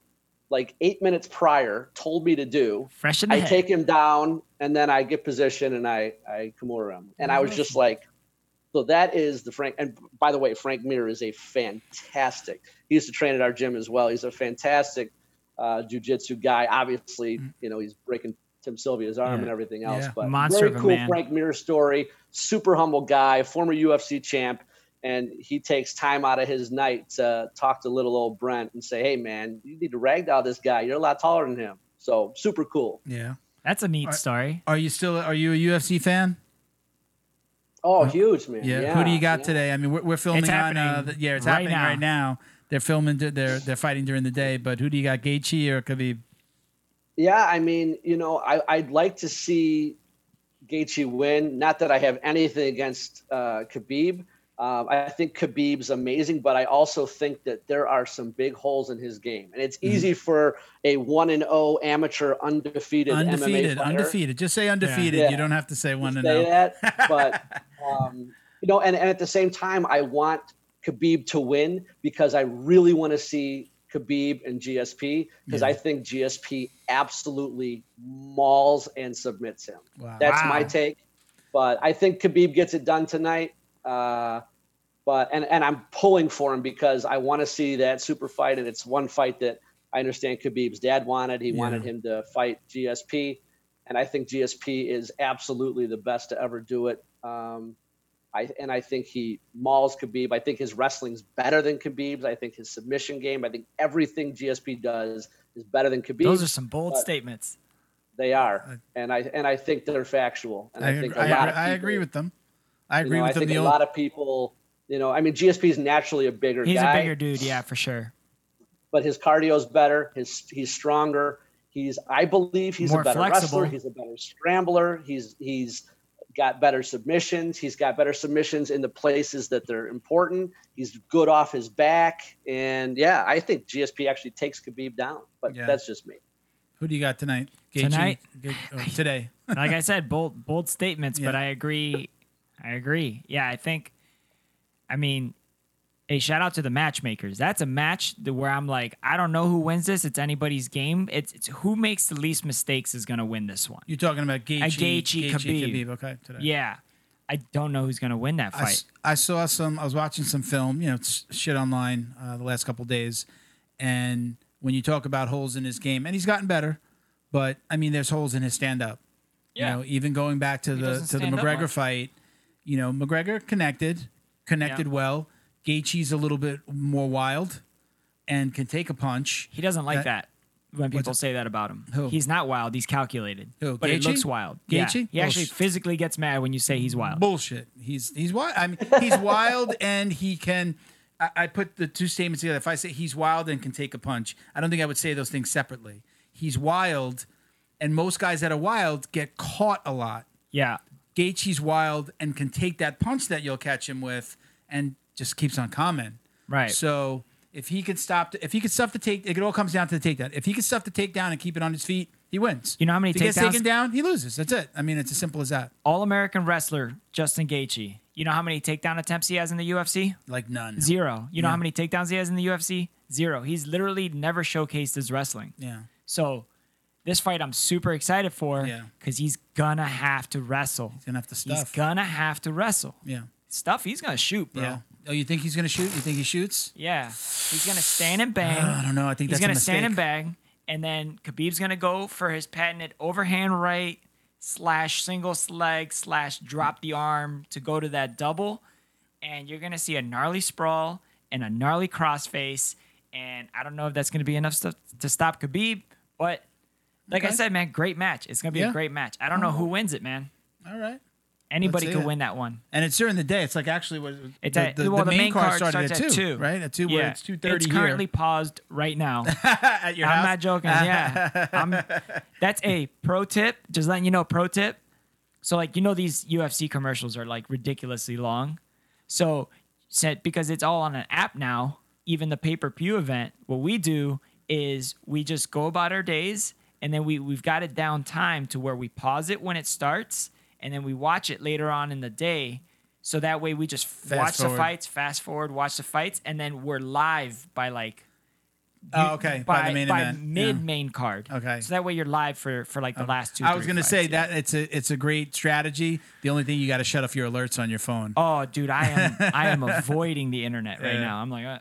[SPEAKER 3] like eight minutes prior told me to do.
[SPEAKER 2] Fresh in
[SPEAKER 3] I
[SPEAKER 2] head.
[SPEAKER 3] take him down and then I get position and I I Kimura him. And I was just like, so that is the Frank. And by the way, Frank Mir is a fantastic. He used to train at our gym as well. He's a fantastic uh, jujitsu guy. Obviously, mm. you know he's breaking Tim Sylvia's arm yeah. and everything else. Yeah. But
[SPEAKER 2] Monster
[SPEAKER 3] very cool
[SPEAKER 2] man.
[SPEAKER 3] Frank Mir story. Super humble guy, former UFC champ and he takes time out of his night to talk to little old Brent and say, "Hey, man, you need to ragdoll this guy. You're a lot taller than him." So super cool.
[SPEAKER 1] Yeah,
[SPEAKER 2] that's a neat
[SPEAKER 1] are,
[SPEAKER 2] story.
[SPEAKER 1] Are you still? Are you a UFC fan?
[SPEAKER 3] Oh, huge man.
[SPEAKER 1] Yeah.
[SPEAKER 3] yeah.
[SPEAKER 1] Who do you got
[SPEAKER 3] yeah.
[SPEAKER 1] today? I mean, we're, we're filming
[SPEAKER 2] it's
[SPEAKER 1] on. Uh, the, yeah, it's
[SPEAKER 2] right
[SPEAKER 1] happening
[SPEAKER 2] now.
[SPEAKER 1] right now. They're filming. They're they're fighting during the day. But who do you got? Gaethje or Khabib?
[SPEAKER 3] Yeah, I mean, you know, I, I'd like to see Gaethje win. Not that I have anything against uh, Khabib um, I think Khabib's amazing, but I also think that there are some big holes in his game, and it's mm-hmm. easy for a one and zero oh amateur undefeated
[SPEAKER 1] undefeated
[SPEAKER 3] MMA
[SPEAKER 1] undefeated. Just say undefeated.
[SPEAKER 3] Yeah.
[SPEAKER 1] You don't have to say one
[SPEAKER 3] and
[SPEAKER 1] zero.
[SPEAKER 3] Say that, but um, you know, and, and at the same time, I want Khabib to win because I really want to see Khabib and GSP because yeah. I think GSP absolutely mauls and submits him. Wow. That's wow. my take. But I think Khabib gets it done tonight. Uh, but and and I'm pulling for him because I want to see that super fight, and it's one fight that I understand Khabib's dad wanted. He yeah. wanted him to fight GSP, and I think GSP is absolutely the best to ever do it. Um, I and I think he mauls Khabib. I think his wrestling's better than Khabib's. I think his submission game. I think everything GSP does is better than Khabib.
[SPEAKER 2] Those are some bold statements.
[SPEAKER 3] They are, and I and I think they're factual. And I,
[SPEAKER 1] I
[SPEAKER 3] think
[SPEAKER 1] I,
[SPEAKER 3] a lot
[SPEAKER 1] agree,
[SPEAKER 3] of people,
[SPEAKER 1] I agree with them. I agree
[SPEAKER 3] you know,
[SPEAKER 1] with
[SPEAKER 3] I
[SPEAKER 1] them.
[SPEAKER 3] think a lot of people, you know, I mean, GSP is naturally a bigger guy.
[SPEAKER 2] He's
[SPEAKER 3] guy.
[SPEAKER 2] a bigger dude, yeah, for sure.
[SPEAKER 3] But his cardio's better. His he's stronger. He's, I believe, he's
[SPEAKER 2] More
[SPEAKER 3] a better
[SPEAKER 2] flexible.
[SPEAKER 3] wrestler. He's a better scrambler. He's he's got better submissions. He's got better submissions in the places that they're important. He's good off his back, and yeah, I think GSP actually takes Khabib down. But
[SPEAKER 1] Yeah.
[SPEAKER 3] that's just me.
[SPEAKER 1] Who do you got tonight? Gaethje?
[SPEAKER 2] Tonight?
[SPEAKER 1] Ga- oh, today.
[SPEAKER 2] like I said, bold bold statements, but I agree. I agree. Yeah, I think. I mean, hey, shout out to the matchmakers. That's a match where I'm like, I don't know who wins this. It's anybody's game. It's, it's who makes the least mistakes is gonna win this one.
[SPEAKER 1] You're talking about Gaethje,
[SPEAKER 2] Gaethje, Khabib.
[SPEAKER 1] Okay, today.
[SPEAKER 2] Yeah, I don't know who's gonna win that
[SPEAKER 1] I,
[SPEAKER 2] fight.
[SPEAKER 1] s- I saw some. I was watching some film. You know, it's shit online uh, the last couple days, and when you talk about holes in his game, and he's gotten better, but I mean, there's holes in his stand up.
[SPEAKER 2] Yeah.
[SPEAKER 1] You know, even going back to
[SPEAKER 2] He
[SPEAKER 1] the to the McGregor fight, you know, McGregor connected, connected
[SPEAKER 2] Yeah.
[SPEAKER 1] well. Gaethje's a little bit more wild, and can take a punch.
[SPEAKER 2] he doesn't like
[SPEAKER 1] That-
[SPEAKER 2] that. When people say that about him,
[SPEAKER 1] Who?
[SPEAKER 2] he's not wild. He's calculated,
[SPEAKER 1] Who,
[SPEAKER 2] but it looks wild. Yeah.
[SPEAKER 1] Gaethje?
[SPEAKER 2] He actually
[SPEAKER 1] Bullshit.
[SPEAKER 2] physically gets mad when you say he's wild.
[SPEAKER 1] Bullshit. He's he's wild. I mean, he's wild, and he can. I, I put the two statements together. If I say he's wild and can take a punch, I don't think I would say those things separately. He's wild, and most guys that are wild get caught a lot.
[SPEAKER 2] Yeah,
[SPEAKER 1] Gaethje's wild and can take that punch that you'll catch him with, and just keeps on coming.
[SPEAKER 2] right.
[SPEAKER 1] So if he could stop, if he could stuff the take, it all comes down to the takedown. If he could stuff the takedown and keep it on his feet, he wins.
[SPEAKER 2] You know how many takedowns?
[SPEAKER 1] if he gets taken down, he loses. That's it. I mean, it's as simple as that.
[SPEAKER 2] All American wrestler Justin Gaethje. You know how many takedown attempts he has in the UFC?
[SPEAKER 1] Like none.
[SPEAKER 2] Zero. You know
[SPEAKER 1] Yeah.
[SPEAKER 2] how many takedowns he has in the UFC? Zero. He's literally never showcased his wrestling.
[SPEAKER 1] Yeah.
[SPEAKER 2] So this fight I'm super excited for
[SPEAKER 1] Yeah.
[SPEAKER 2] because he's gonna have to wrestle.
[SPEAKER 1] He's gonna have to stuff.
[SPEAKER 2] He's gonna have to wrestle.
[SPEAKER 1] yeah.
[SPEAKER 2] Stuff he's gonna shoot, bro.
[SPEAKER 1] Yeah. Oh, you think he's gonna shoot? You think he shoots?
[SPEAKER 2] Yeah. He's gonna stand and bang.
[SPEAKER 1] I don't know. I think
[SPEAKER 2] He's
[SPEAKER 1] that's
[SPEAKER 2] gonna
[SPEAKER 1] a mistake.
[SPEAKER 2] stand and bang, and then Khabib's gonna go for his patented overhand right slash single leg slash drop the arm to go to that double, and you're gonna see a gnarly sprawl and a gnarly crossface, and I don't know if that's gonna be enough stuff to stop Khabib, but like I said, man, great match. It's gonna be
[SPEAKER 1] Yeah.
[SPEAKER 2] a great match. I don't know who oh. wins it, man.
[SPEAKER 1] All right.
[SPEAKER 2] Anybody could
[SPEAKER 1] it.
[SPEAKER 2] win that one.
[SPEAKER 1] And it's during the day. It's like actually what
[SPEAKER 2] It's
[SPEAKER 1] the,
[SPEAKER 2] at,
[SPEAKER 1] the,
[SPEAKER 2] well,
[SPEAKER 1] the
[SPEAKER 2] the
[SPEAKER 1] main, card started
[SPEAKER 2] starts
[SPEAKER 1] at two, right? At two, where
[SPEAKER 2] Yeah,
[SPEAKER 1] it's two thirty
[SPEAKER 2] It's
[SPEAKER 1] here
[SPEAKER 2] currently paused right now.
[SPEAKER 1] at your
[SPEAKER 2] I'm
[SPEAKER 1] house.
[SPEAKER 2] not joking. Yeah, I'm, that's a pro tip. Just letting you know, pro tip. So like you know these UFC commercials are like ridiculously long. So said because it's all on an app now. Even the pay per view event, what we do is we just go about our days, and then we we've got it down time to where we pause it when it starts, and then we watch it later on in the day. So that way we just watch the fights, fast forward, watch the fights, and then we're live by like
[SPEAKER 1] Oh, okay. By,
[SPEAKER 2] by,
[SPEAKER 1] the main
[SPEAKER 2] by
[SPEAKER 1] event.
[SPEAKER 2] mid
[SPEAKER 1] Yeah.
[SPEAKER 2] main card.
[SPEAKER 1] Okay.
[SPEAKER 2] So that way you're live for for like the last two.
[SPEAKER 1] I was going to
[SPEAKER 2] fights,
[SPEAKER 1] say
[SPEAKER 2] yeah.
[SPEAKER 1] that it's a it's a great strategy. The only thing you got to shut off your alerts on your phone.
[SPEAKER 2] Oh, dude, I am I am avoiding the internet right
[SPEAKER 1] Yeah.
[SPEAKER 2] now. I'm like, uh,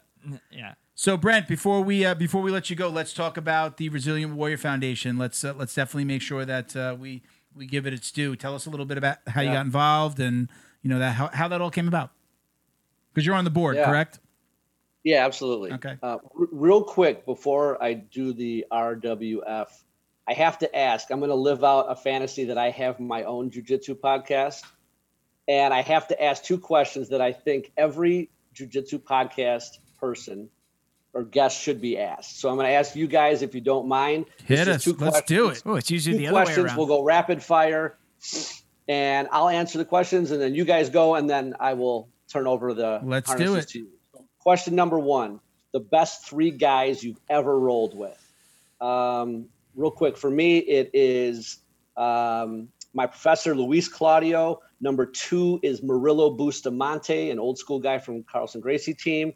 [SPEAKER 2] yeah.
[SPEAKER 1] So Brent, before we uh, before we let you go, let's talk about the Resilient Warrior Foundation. Let's uh, let's definitely make sure that uh, we we give it its due. Tell us a little bit about how you got involved and you know that how, how that all came about. Because you're on the board,
[SPEAKER 3] Yeah.
[SPEAKER 1] correct?
[SPEAKER 3] Yeah, absolutely.
[SPEAKER 1] Okay.
[SPEAKER 3] Uh, r- real quick before I do the RWF, I have to ask. I'm going to live out a fantasy that I have my own jujitsu podcast, and I have to ask two questions that I think every jujitsu podcast person or guests should be asked. So I'm going to ask you guys if you don't mind.
[SPEAKER 1] Hit us. Let's do
[SPEAKER 3] questions.
[SPEAKER 1] it.
[SPEAKER 2] Oh, it's usually
[SPEAKER 3] Two
[SPEAKER 2] the other way
[SPEAKER 3] questions.
[SPEAKER 2] around.
[SPEAKER 3] We'll go rapid fire, and I'll answer the questions, and then you guys go, and then I will turn over the
[SPEAKER 1] Let's do it.
[SPEAKER 3] to you. Question number one: the best three guys you've ever rolled with. Um, real quick for me, it is um, my professor Luis Claudio. Number two is Murillo Bustamante, an old school guy from Carlson Gracie team.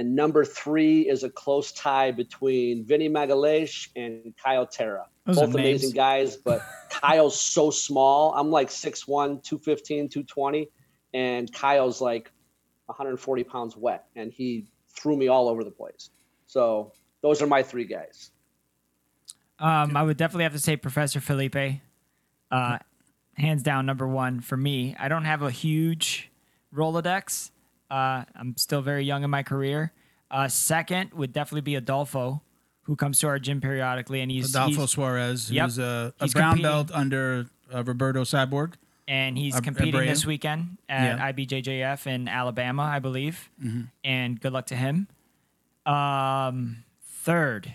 [SPEAKER 3] And number three is a close tie between Vinny Magalhaes and Caio Terra.
[SPEAKER 2] Those
[SPEAKER 3] Both amazing guys, but Caio's so small. I'm like 6'1, 215, 220. And Caio's like 140 pounds wet. And he threw me all over the place. So those are my three guys.
[SPEAKER 2] Um, I would definitely have to say Professor Felipe. Uh, hands down, number one for me. I don't have a huge Rolodex. Uh, I'm still very young in my career. Uh, second would definitely be Adolfo, who comes to our gym periodically, and he's,
[SPEAKER 1] Adolfo
[SPEAKER 2] he's
[SPEAKER 1] Suarez,
[SPEAKER 2] Yep.
[SPEAKER 1] who's a, a brown
[SPEAKER 2] competing.
[SPEAKER 1] belt under uh, Roberto Cyborg.
[SPEAKER 2] and he's
[SPEAKER 1] Ab-
[SPEAKER 2] competing
[SPEAKER 1] Abreu?
[SPEAKER 2] this weekend at
[SPEAKER 1] Yeah.
[SPEAKER 2] IBJJF in Alabama, I believe.
[SPEAKER 1] Mm-hmm.
[SPEAKER 2] And good luck to him. Um, third,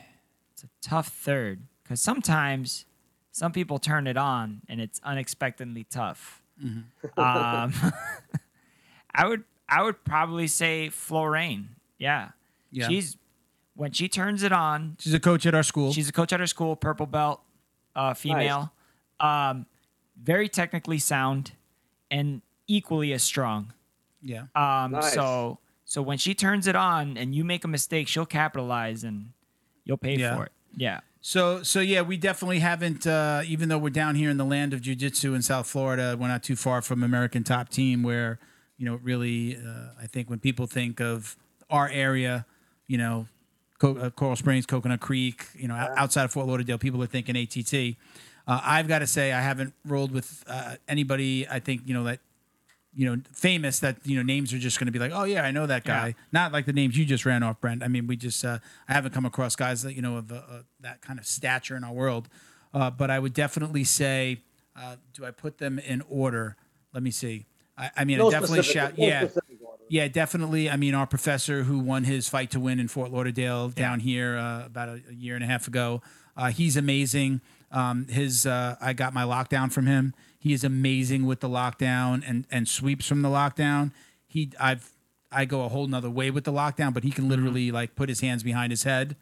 [SPEAKER 2] it's a tough third because sometimes some people turn it on and it's unexpectedly tough.
[SPEAKER 1] Mm-hmm.
[SPEAKER 2] Um, I would I would probably say Florane. Yeah.
[SPEAKER 1] Yeah.
[SPEAKER 2] she's when she turns it on,
[SPEAKER 1] She's a coach at our school.
[SPEAKER 2] She's a coach at our school, purple belt, uh, female. Um, very technically sound and equally as strong.
[SPEAKER 1] yeah.
[SPEAKER 2] Um,
[SPEAKER 3] Nice.
[SPEAKER 2] so so when she turns it on and you make a mistake, she'll capitalize and you'll pay
[SPEAKER 1] Yeah.
[SPEAKER 2] for it. Yeah.
[SPEAKER 1] So so yeah, we definitely haven't. Uh, even though we're down here in the land of jiu-jitsu in South Florida, we're not too far from American Top Team, where you know really, uh, I think when people think of our area, you know, Co- uh, Coral Springs, Coconut Creek, you know, outside of Fort Lauderdale, people are thinking ATT. Uh, I've got to say, I haven't rolled with uh, anybody. I think you know that you know, famous that you know names are just going to be like, oh yeah, I know that guy.
[SPEAKER 2] Yeah.
[SPEAKER 1] Not like the names you just ran off, Brent. I mean, we just uh, I haven't come across guys that you know of uh, uh, that kind of stature in our world. Uh, but I would definitely say, uh, do I put them in order? Let me see. I, I mean, I definitely shout,
[SPEAKER 3] no
[SPEAKER 1] yeah. Yeah, definitely. I mean, our professor who won his fight to win in Fort Lauderdale down here uh, about a, a year and a half ago, uh, he's amazing. Um, his uh, I got my lockdown from him. He is amazing with the lockdown and and sweeps from the lockdown. He I've I go a whole nother way with the lockdown, but he can literally like put his hands behind his head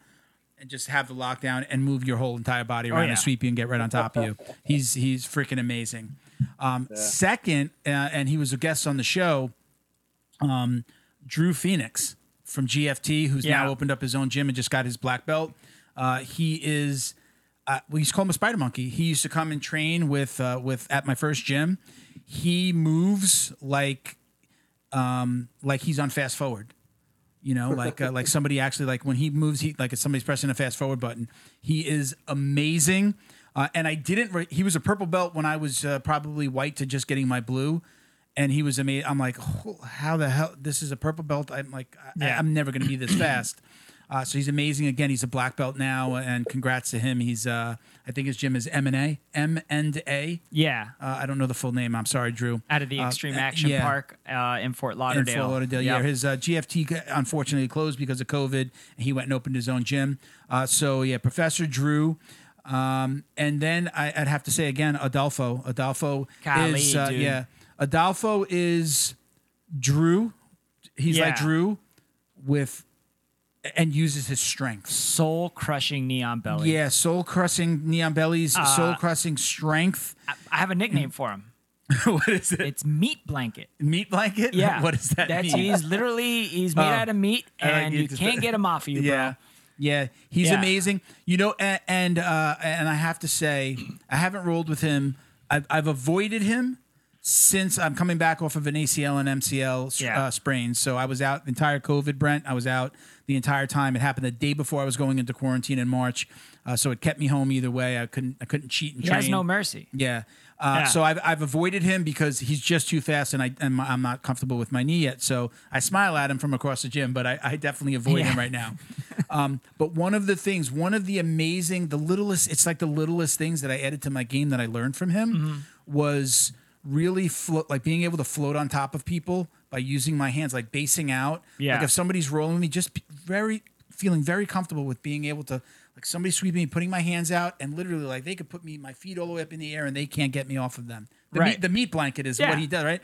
[SPEAKER 1] and just have the lockdown and move your whole entire body around
[SPEAKER 2] yeah.
[SPEAKER 1] and sweep you and get right on top of you. He's he's freaking amazing. Um, Second, uh, and he was a guest on the show um, Drew Phoenix from GFT, who's
[SPEAKER 2] Yeah.
[SPEAKER 1] now opened up his own gym and just got his black belt. Uh, he is, uh, we used to call him a spider monkey. He used to come and train with uh, with at my first gym. He moves like, um, like he's on fast forward. You know, like uh, like somebody actually like when he moves, he like if somebody's pressing a fast forward button. He is amazing. Uh, and I didn't. Re- he was a purple belt when I was uh, probably white to just getting my blue, and he was amazing. I'm like, "Oh, how the hell? This is a purple belt. I'm like, I. I'm never going to be this fast. Uh, so he's amazing. Again, he's a black belt now, and congrats to him. He's uh, I think his gym is M and A, M and A.
[SPEAKER 2] Yeah.
[SPEAKER 1] Uh, I don't know the full name. I'm sorry, Drew.
[SPEAKER 2] Out of the
[SPEAKER 1] Uh,
[SPEAKER 2] Extreme
[SPEAKER 1] uh,
[SPEAKER 2] Action
[SPEAKER 1] yeah.
[SPEAKER 2] Park uh, in Fort Lauderdale. In.
[SPEAKER 1] Fort Lauderdale,
[SPEAKER 2] Yep.
[SPEAKER 1] yeah. His uh, GFT unfortunately closed because of COVID. And he went and opened his own gym. Uh, so yeah, Professor Drew. Um, and then I, I'd have to say again, Adolfo. Adolfo
[SPEAKER 2] Golly,
[SPEAKER 1] is yeah. Adolfo is Drew. He's like Drew with and uses his strength.
[SPEAKER 2] Soul crushing knee on belly.
[SPEAKER 1] Yeah, soul crushing knee on bellies,
[SPEAKER 2] Uh,
[SPEAKER 1] soul crushing strength.
[SPEAKER 2] I, I have a nickname for him.
[SPEAKER 1] what is it?
[SPEAKER 2] It's meat blanket.
[SPEAKER 1] Meat blanket?
[SPEAKER 2] Yeah.
[SPEAKER 1] What is that
[SPEAKER 2] That's
[SPEAKER 1] mean?
[SPEAKER 2] he's literally he's made
[SPEAKER 1] Oh.
[SPEAKER 2] out of meat and
[SPEAKER 1] you
[SPEAKER 2] you can't get him off of you,
[SPEAKER 1] yeah.
[SPEAKER 2] bro.
[SPEAKER 1] Yeah, he's
[SPEAKER 2] Yeah.
[SPEAKER 1] amazing. You know, and and, uh, and I have to say, I haven't rolled with him. I've, I've avoided him since I'm coming back off of an ACL and MCL
[SPEAKER 2] Yeah.
[SPEAKER 1] uh, sprains. So I was out the entire COVID, Brent. I was out the entire time. It happened the day before I was going into quarantine in March. Uh, so it kept me home either way. I couldn't I couldn't cheat and
[SPEAKER 2] He
[SPEAKER 1] train.
[SPEAKER 2] has no mercy.
[SPEAKER 1] Yeah. Uh,
[SPEAKER 2] Yeah.
[SPEAKER 1] So I've, I've avoided him because he's just too fast, and I and I'm not comfortable with my knee yet. So I smile at him from across the gym, but I, I definitely avoid
[SPEAKER 2] Yeah.
[SPEAKER 1] him right now. um, but one of the things, one of the amazing, the littlest, it's like the littlest things that I added to my game that I learned from him
[SPEAKER 2] Mm-hmm.
[SPEAKER 1] was really float, like being able to float on top of people by using my hands, like basing out.
[SPEAKER 2] Yeah.
[SPEAKER 1] Like if somebody's rolling me, just very feeling very comfortable with being able to like somebody sweeping me, putting my hands out, and literally like they could put me my feet all the way up in the air and they can't get me off of them. The
[SPEAKER 2] Right.
[SPEAKER 1] meat the meat blanket is
[SPEAKER 2] Yeah.
[SPEAKER 1] what he does, right?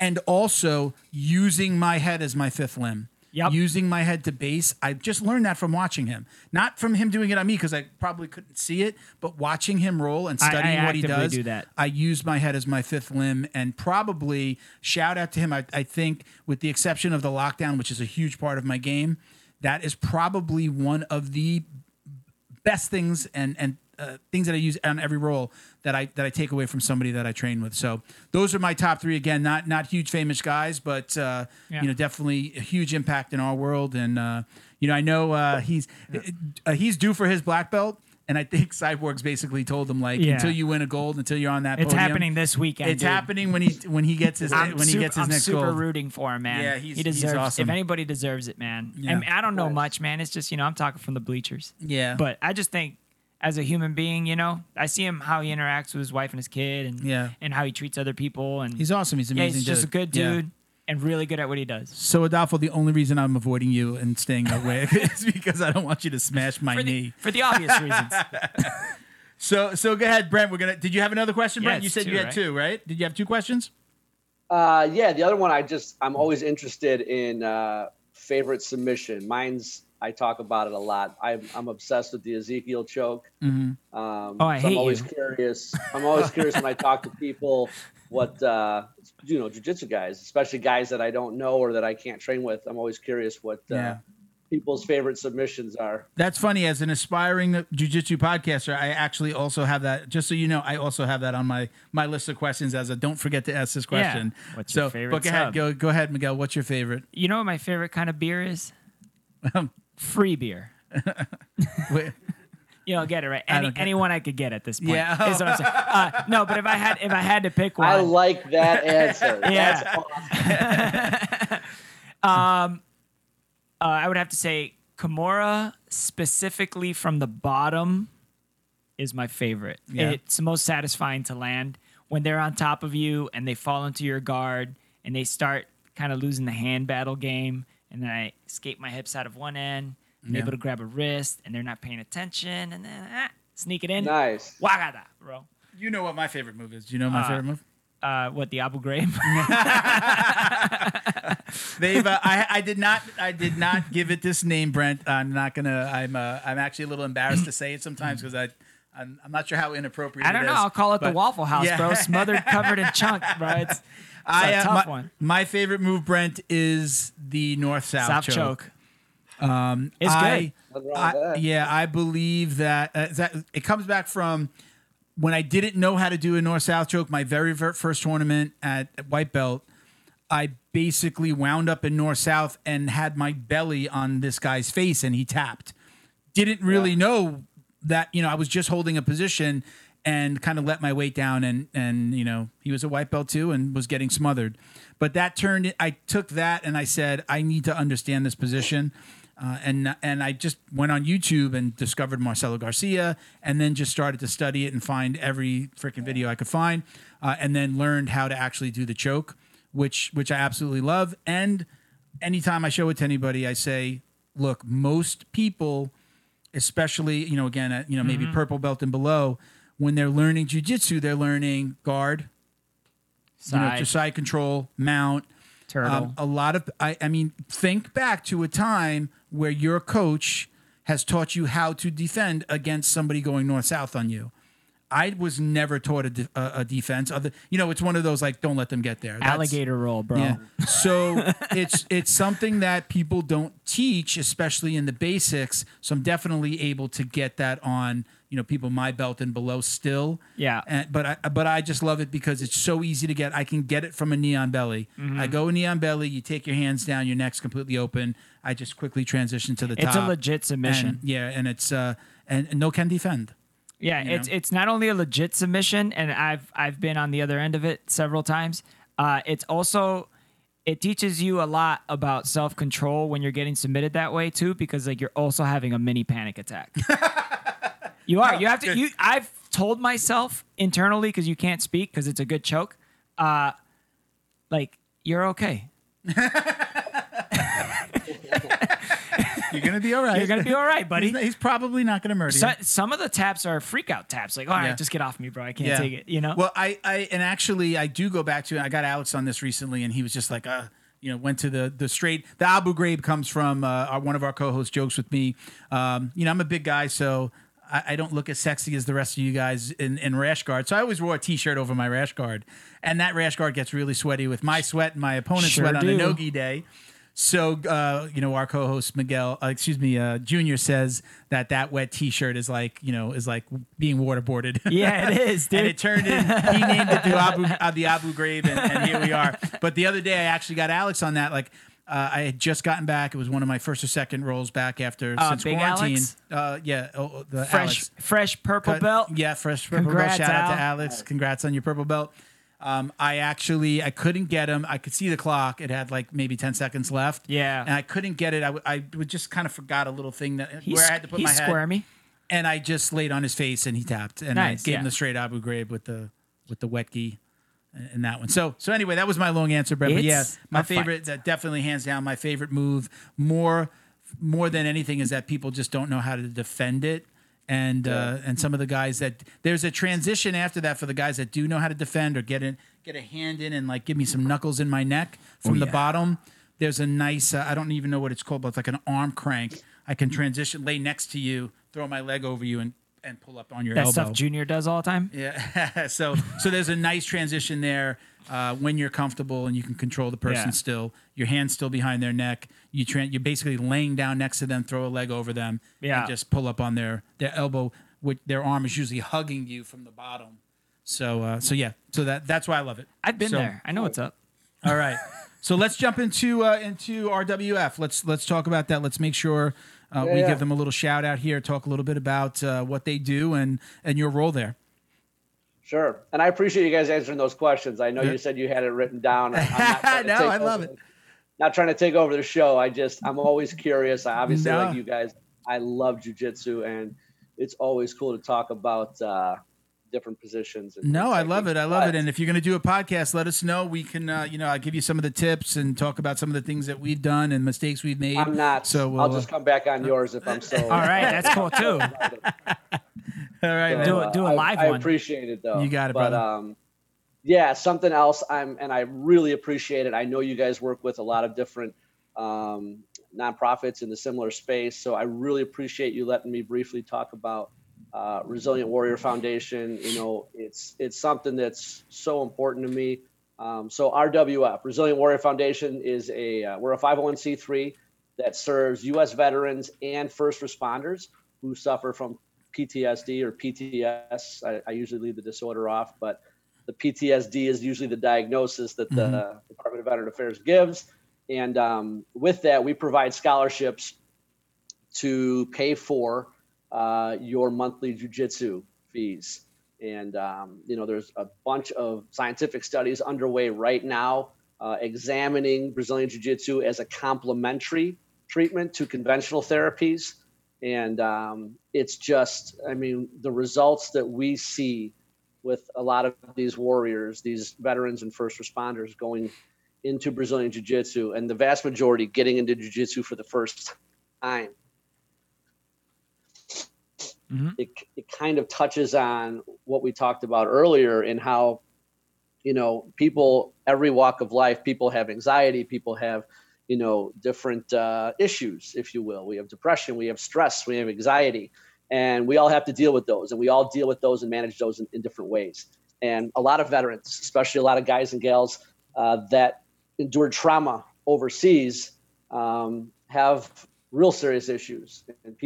[SPEAKER 1] And also using my head as my fifth limb.
[SPEAKER 2] Yep.
[SPEAKER 1] Using my head to base. I just learned that from watching him. Not from him doing it on me because I probably couldn't see it, but watching him roll and
[SPEAKER 2] I- I
[SPEAKER 1] studying what he does.
[SPEAKER 2] do that.
[SPEAKER 1] I use my head as my fifth limb and probably shout out to him. I, I think, with the exception of the lockdown, which is a huge part of my game, that is probably one of the best things and and uh, things that I use on every roll that I that I take away from somebody that I train with. So those are my top three. Again, not not huge famous guys, but uh,
[SPEAKER 2] Yeah.
[SPEAKER 1] you know definitely a huge impact in our world. And uh, you know I know uh, he's uh, he's due for his black belt. And I think Cyborg's basically told him like
[SPEAKER 2] Yeah.
[SPEAKER 1] until you win a gold, until you're on that.
[SPEAKER 2] It's
[SPEAKER 1] podium,
[SPEAKER 2] happening this weekend.
[SPEAKER 1] It's
[SPEAKER 2] dude.
[SPEAKER 1] happening when he when he gets his when he gets his
[SPEAKER 2] I'm
[SPEAKER 1] next
[SPEAKER 2] super
[SPEAKER 1] gold.
[SPEAKER 2] rooting for him, man.
[SPEAKER 1] Yeah, he's-
[SPEAKER 2] he
[SPEAKER 1] he's
[SPEAKER 2] deserves.
[SPEAKER 1] awesome.
[SPEAKER 2] If anybody deserves it, man.
[SPEAKER 1] Yeah.
[SPEAKER 2] And I don't know much, man. It's just you know I'm talking from the bleachers.
[SPEAKER 1] Yeah,
[SPEAKER 2] But I just think, as a human being, you know, I see him how he interacts with his wife and his kid, and
[SPEAKER 1] Yeah.
[SPEAKER 2] and how he treats other people, and
[SPEAKER 1] he's awesome. He's
[SPEAKER 2] yeah,
[SPEAKER 1] amazing.
[SPEAKER 2] he's just a good
[SPEAKER 1] Yeah.
[SPEAKER 2] dude and really good at what he does.
[SPEAKER 1] So Adolfo, the only reason I'm avoiding you and staying away is because I don't want you to smash my
[SPEAKER 2] For
[SPEAKER 1] knee.
[SPEAKER 2] for the obvious reasons.
[SPEAKER 1] So so go ahead, Brent. We're gonna. Did you have another question,
[SPEAKER 2] Yeah,
[SPEAKER 1] Brent? You said
[SPEAKER 2] two,
[SPEAKER 1] you had
[SPEAKER 2] right?
[SPEAKER 1] two, right? Did you have two questions?
[SPEAKER 3] Uh, yeah, the other one I just I'm always interested in uh, favorite submission. Mine's I talk about it a lot. I'm I'm obsessed with the Ezekiel choke. Um,
[SPEAKER 2] Oh, I
[SPEAKER 3] so
[SPEAKER 2] hate
[SPEAKER 3] I'm always
[SPEAKER 2] you.
[SPEAKER 3] curious. I'm always curious when I talk to people what uh, you know jujitsu guys, especially guys that I don't know or that I can't train with. I'm always curious what uh,
[SPEAKER 1] Yeah.
[SPEAKER 3] people's favorite submissions are.
[SPEAKER 1] That's funny. As an aspiring jujitsu podcaster, I actually also have that. Just so you know, I also have that on my my list of questions. As a don't forget to ask this question. Yeah.
[SPEAKER 2] What's
[SPEAKER 1] so,
[SPEAKER 2] your favorite
[SPEAKER 1] but go ahead, go go ahead, Miguel. What's your favorite?
[SPEAKER 2] You know what my favorite kind of beer is? Free beer. You don't get it right. Any,
[SPEAKER 1] don't get-
[SPEAKER 2] anyone I could get at this point.
[SPEAKER 1] Yeah.
[SPEAKER 2] is what I'm saying. Uh, no, but if I had if I had to pick one,
[SPEAKER 3] I like that answer.
[SPEAKER 2] Yeah.
[SPEAKER 3] That's awesome.
[SPEAKER 2] uh, I would have to say Kimura specifically from the bottom is my favorite.
[SPEAKER 1] Yeah.
[SPEAKER 2] It's the most satisfying to land when they're on top of you and they fall into your guard and they start kind of losing the hand battle game and then I escape my hips out of one end. I'm
[SPEAKER 1] Yeah.
[SPEAKER 2] able to grab a wrist and they're not paying attention and then ah, sneak it in.
[SPEAKER 3] Nice.
[SPEAKER 2] Wagada, bro.
[SPEAKER 1] you know what my favorite move is. Do you know my
[SPEAKER 2] Uh,
[SPEAKER 1] favorite move?
[SPEAKER 2] Uh, what the Abu Ghraib?
[SPEAKER 1] They've. Uh, I. I did not. I did not give it this name, Brent. I'm not gonna. I'm. Uh, I'm actually a little embarrassed to say it sometimes because I. I'm, I'm not sure how inappropriate.
[SPEAKER 2] I don't
[SPEAKER 1] it
[SPEAKER 2] know.
[SPEAKER 1] is,
[SPEAKER 2] I'll call it the Waffle House,
[SPEAKER 1] Yeah.
[SPEAKER 2] bro. Smothered, covered in chunk, bro. It's, it's
[SPEAKER 1] I,
[SPEAKER 2] a
[SPEAKER 1] uh,
[SPEAKER 2] tough
[SPEAKER 1] my,
[SPEAKER 2] one.
[SPEAKER 1] my favorite move, Brent, is the north south,
[SPEAKER 2] South
[SPEAKER 1] choke.
[SPEAKER 2] choke. Um, it's
[SPEAKER 1] I,
[SPEAKER 2] good.
[SPEAKER 1] I- yeah, I believe that, uh, that it comes back from when I didn't know how to do a north south choke. My very first tournament at, at white belt, I basically wound up in north south and had my belly on this guy's face, and he tapped. Didn't really
[SPEAKER 3] Yeah.
[SPEAKER 1] know that you know I was just holding a position and kind of let my weight down and and you know he was a white belt too and was getting smothered. But that turned I took that and I said I need to understand this position. Uh, and and I just went on YouTube and discovered Marcelo Garcia, and then just started to study it and find every freaking video I could find, uh, and then learned how to actually do the choke, which which I absolutely love. And anytime I show it to anybody, I say, look, most people, especially you know again at, you know maybe purple belt and below, when they're learning jujitsu, they're learning guard, you know,
[SPEAKER 2] Side.
[SPEAKER 1] to side control, mount.
[SPEAKER 2] Turtle.
[SPEAKER 1] Um, a lot of, I, I mean, think back to a time where your coach has taught you how to defend against somebody going north south on you. I was never taught a, de- a defense. Other, you know, it's one of those like, don't let them get there. That's-
[SPEAKER 2] Alligator roll, bro.
[SPEAKER 1] yeah. So it's it's something that people don't teach, especially in the basics. So I'm definitely able to get that on you know people my belt and below still.
[SPEAKER 2] Yeah.
[SPEAKER 1] And, but I but I just love it because it's so easy to get. I can get it from a knee on belly.
[SPEAKER 2] Mm-hmm.
[SPEAKER 1] I go knee on belly. You take your hands down. Your neck's completely open. I just quickly transition to the top.
[SPEAKER 2] It's a legit submission.
[SPEAKER 1] And, yeah, and it's uh and, and no can defend.
[SPEAKER 2] Yeah, it's
[SPEAKER 1] know?
[SPEAKER 2] it's not only a legit submission, and I've I've been on the other end of it several times. Uh, it's also it teaches you a lot about self control when you're getting submitted that way too, because like you're also having a mini panic attack. you are. You have to. You. I've told myself internally because you can't speak because it's a good choke. Uh, like you're okay.
[SPEAKER 1] You're gonna be all right.
[SPEAKER 2] You're gonna be all right, buddy.
[SPEAKER 1] He's, he's probably not gonna murder you.
[SPEAKER 2] So, some of the taps are freak out taps. Like, all right,
[SPEAKER 1] Yeah.
[SPEAKER 2] just get off me, bro. I can't take it. You know.
[SPEAKER 1] Well, I, I, and actually, I do go back to. I got Alex on this recently, and he was just like, uh, you know, went to the the straight. The Abu Ghraib comes from uh, our, one of our co-hosts jokes with me. Um, you know, I'm a big guy, so. I, I don't look as sexy as the rest of you guys in, in rash guard, so I always wore a t-shirt over my rash guard, and that rash guard gets really sweaty with my sweat and my opponent's
[SPEAKER 2] Sure
[SPEAKER 1] sweat on a nogi day. So, uh, you know, our co-host Miguel, uh, excuse me, uh, Junior says that that wet T-shirt is like, you know, is like being waterboarded.
[SPEAKER 2] yeah, it is, dude.
[SPEAKER 1] and it turned in. He named it the Abu uh, the Abu Grave, and, and here we are. But the other day, I actually got Alex on that. Like, uh, I had just gotten back. It was one of my first or second rolls back after
[SPEAKER 2] Uh,
[SPEAKER 1] since
[SPEAKER 2] Big
[SPEAKER 1] quarantine.
[SPEAKER 2] Alex?
[SPEAKER 1] Uh, yeah, oh, the
[SPEAKER 2] fresh,
[SPEAKER 1] Alex.
[SPEAKER 2] fresh purple
[SPEAKER 1] Cut-
[SPEAKER 2] belt.
[SPEAKER 1] Yeah, fresh purple
[SPEAKER 2] Congrats,
[SPEAKER 1] belt. Shout out to Alex. Congrats on your purple belt. Um, I actually I couldn't get him. I could see the clock. It had like maybe ten seconds left.
[SPEAKER 2] Yeah.
[SPEAKER 1] and I couldn't get it. I, w- I would just kind of forgot a little thing that
[SPEAKER 2] He's,
[SPEAKER 1] where I had to put my head
[SPEAKER 2] squirmy.
[SPEAKER 1] and I just laid on his face and he tapped and
[SPEAKER 2] Nice,
[SPEAKER 1] I gave him the straight Abu Ghraib with the with the wet and that one. So so anyway, that was my long answer, Brett. But yeah, my favorite, that definitely hands down, my favorite move more more than anything is that people just don't know how to defend it. And uh, and some of the guys that there's a transition after that for the guys that do know how to defend or get in get a hand in and like give me some knuckles in my neck from the
[SPEAKER 2] yeah.
[SPEAKER 1] bottom. There's a nice uh, I don't even know what it's called, but it's like an arm crank. I can transition, lay next to you, throw my leg over you, and and pull up on your
[SPEAKER 2] That
[SPEAKER 1] elbow.
[SPEAKER 2] stuff Junior does all the time.
[SPEAKER 1] Yeah. so so there's a nice transition there uh, when you're comfortable and you can control the person
[SPEAKER 2] Yeah.
[SPEAKER 1] still. Your hand's still behind their neck. You tra- you're basically laying down next to them, throw a leg over them,
[SPEAKER 2] Yeah.
[SPEAKER 1] and just pull up on their their elbow. With their arm is usually hugging you from the bottom. So uh, so yeah. So that that's why I love it.
[SPEAKER 2] I've been
[SPEAKER 1] So-
[SPEAKER 2] there. I know what's up.
[SPEAKER 1] All right. So let's jump into uh, into RWF. Let's let's talk about that. Let's make sure uh, we
[SPEAKER 3] yeah.
[SPEAKER 1] give them a little shout out here. Talk a little bit about uh, what they do and and your role there.
[SPEAKER 3] Sure. And I appreciate you guys answering those questions. I know
[SPEAKER 1] Yeah.
[SPEAKER 3] you said you had it written down. Not
[SPEAKER 1] No, I love
[SPEAKER 3] over-
[SPEAKER 1] it.
[SPEAKER 3] Not trying to take over the show. I just, I'm always curious. I obviously,
[SPEAKER 1] No.
[SPEAKER 3] like you guys, I love jujitsu and it's always cool to talk about uh, different positions. And
[SPEAKER 1] No, I love it. I love it. And if you're going to do a podcast, let us know. We can, uh, you know, I'll give you some of the tips and talk about some of the things that we've done and mistakes we've made.
[SPEAKER 3] I'm not.
[SPEAKER 1] So
[SPEAKER 3] So
[SPEAKER 1] we'll,
[SPEAKER 3] I'll just come back on yours if I'm so.
[SPEAKER 2] All right, that's cool too.
[SPEAKER 1] all right, man.
[SPEAKER 2] Do it- do a
[SPEAKER 3] I-
[SPEAKER 2] live
[SPEAKER 3] I,
[SPEAKER 2] one.
[SPEAKER 3] appreciate it though.
[SPEAKER 1] You got it,
[SPEAKER 3] but,
[SPEAKER 1] brother.
[SPEAKER 3] Um, yeah, something else. I'm and I really appreciate it. I know you guys work with a lot of different um, nonprofits in the similar space, so I really appreciate you letting me briefly talk about uh, Resilient Warrior Foundation. You know, it's it's something that's so important to me. Um, so RWF, Resilient Warrior Foundation, is a uh, we're a 501c3 that serves U.S. veterans and first responders who suffer from PTSD or PTS. I, I usually leave the disorder off, but the PTSD is usually the diagnosis that the Department of Veteran Affairs gives. And um, with that, we provide scholarships to pay for uh, your monthly jujitsu fees. And um, you know, there's a bunch of scientific studies underway right now uh, examining Brazilian jiu-jitsu as a complementary treatment to conventional therapies. And um, it's just, I mean, the results that we see with a lot of these warriors, these veterans and first responders going into Brazilian Jiu Jitsu, and the vast majority getting into Jiu Jitsu for the first time. Mm-hmm. It, it kind of touches on what we talked about earlier in how, you know, people, every walk of life, people have anxiety, people have you know different uh, issues if you will. We have depression we have stress we have anxiety and we all have to deal with those and we all deal with those and manage those in, in different ways. And a lot of veterans especially a lot of guys and gals uh, that endured trauma overseas um, have real serious issues. And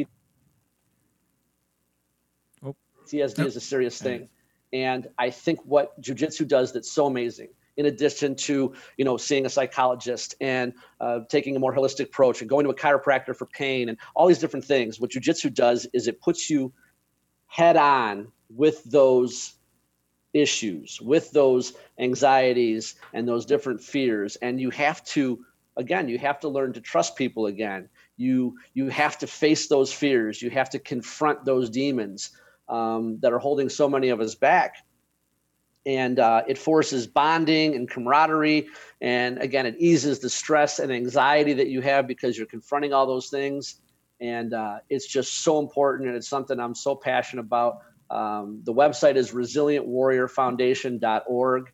[SPEAKER 3] PTSD oh. is a serious thing. And I think what jujitsu does that's so amazing in addition to you know seeing a psychologist and uh, taking a more holistic approach and going to a chiropractor for pain and all these different things what jiu-jitsu does is it puts you head on with those issues with those anxieties and those different fears. And you have to again you have to learn to trust people again. You you have to face those fears. You have to confront those demons um, that are holding so many of us back and uh, it forces bonding and camaraderie. And again, it eases the stress and anxiety that you have because you're confronting all those things. And uh, it's just so important, and it's something I'm so passionate about. Um, the website is resilientwarriorfoundation.org.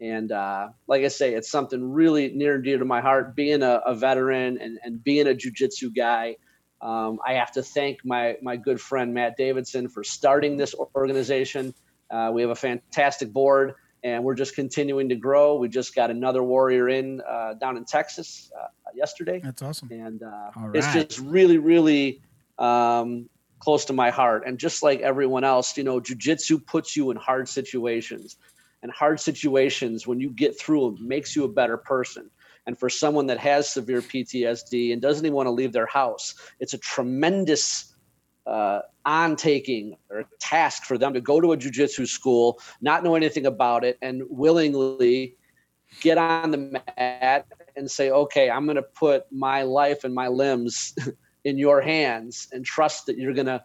[SPEAKER 3] And uh, like I say, it's something really near and dear to my heart. Being a, a veteran and, and being a jujitsu guy, um, I have to thank my, my good friend Matt Davidson for starting this organization. Uh, we have a fantastic board, and we're just continuing to grow. We just got another warrior in uh, down in Texas uh, yesterday.
[SPEAKER 1] That's awesome.
[SPEAKER 3] And uh, right. it's just really, really um, close to my heart. And just like everyone else, you know, jujitsu puts you in hard situations. And hard situations, when you get through them, makes you a better person. And for someone that has severe PTSD and doesn't even want to leave their house, it's a tremendous uh, on taking or task for them to go to a jujitsu school, not know anything about it, and willingly get on the mat and say, okay, I'm going to put my life and my limbs in your hands and trust that you're going to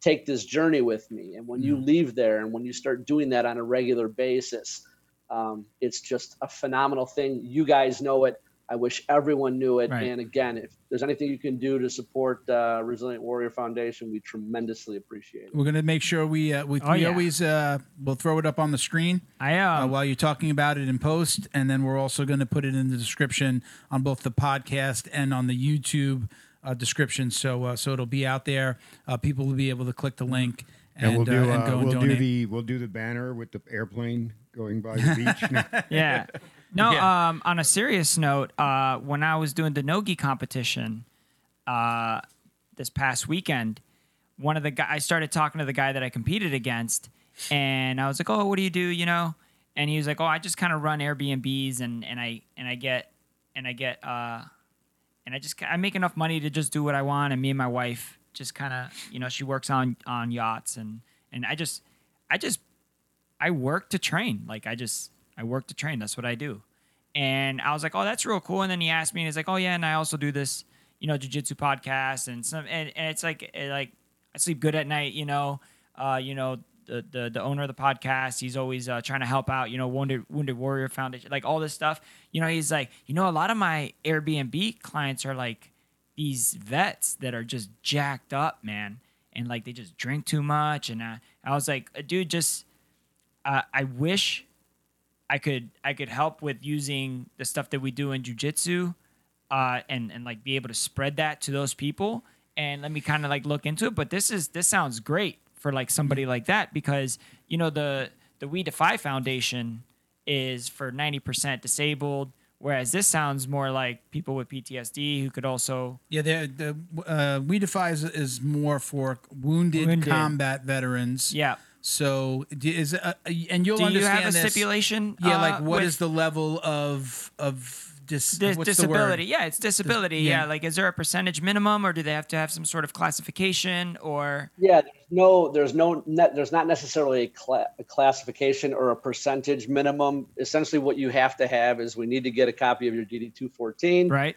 [SPEAKER 3] take this journey with me. And when you mm. leave there and when you start doing that on a regular basis, um, it's just a phenomenal thing. You guys know it. I wish everyone knew it. Right. And again, if there's anything you can do to support uh, Resilient Warrior Foundation, we tremendously appreciate it.
[SPEAKER 1] We're going to make sure we uh, we, oh, we yeah. always uh, we'll throw it up on the screen.
[SPEAKER 2] I uh,
[SPEAKER 1] while you're talking about it in post, and then we're also going to put it in the description on both the podcast and on the YouTube uh, description. So uh, so it'll be out there. Uh, people will be able to click the link. And,
[SPEAKER 4] and we'll do, and go we'll and do the we'll do the banner with the airplane going by the beach.
[SPEAKER 2] yeah, no, yeah. um, on a serious note, uh, when I was doing the nogi competition uh, this past weekend, one of the guys I started talking to the guy that I competed against, and I was like, "Oh, what do you do?" You know, and he was like, "Oh, I just kind of run Airbnbs, and and I and I get and I get uh, and I just I make enough money to just do what I want, and me and my wife just kind of you know she works on on yachts, and and I just I just I work to train, like I just I work to train. That's what I do. And I was like, oh, that's real cool. And then he asked me, and he's like, oh yeah, and I also do this, you know, jujitsu podcast and some, and, and it's like, it, like I sleep good at night, you know, uh, you know, the, the the owner of the podcast, he's always uh, trying to help out, you know, Wounded Wounded Warrior Foundation, like all this stuff. You know, he's like, you know, a lot of my Airbnb clients are like these vets that are just jacked up, man, and like they just drink too much. And I, I was like, dude, just uh, I wish I could I could help with using the stuff that we do in jujitsu, uh, and and like be able to spread that to those people. And let me kind of like look into it. But this is this sounds great for like somebody like that because you know the the We Defy Foundation is for ninety percent disabled. Whereas this sounds more like people with PTSD who could also
[SPEAKER 1] yeah the the uh, We Defy is, is more for wounded, wounded, combat veterans.
[SPEAKER 2] Yeah,
[SPEAKER 1] so is uh, and you'll
[SPEAKER 2] Do
[SPEAKER 1] understand
[SPEAKER 2] you have a
[SPEAKER 1] this.
[SPEAKER 2] stipulation?
[SPEAKER 1] Yeah, like
[SPEAKER 2] uh,
[SPEAKER 1] what is the level of of dis-
[SPEAKER 2] dis- disability? Yeah, it's disability. Dis- yeah. yeah. like is there a percentage minimum, or do they have to have some sort of classification, or?
[SPEAKER 3] Yeah, there's no, there's no, net, there's not necessarily a, cl- a classification or a percentage minimum. Essentially, what you have to have is we need to get a copy of your DD two fourteen.
[SPEAKER 2] Right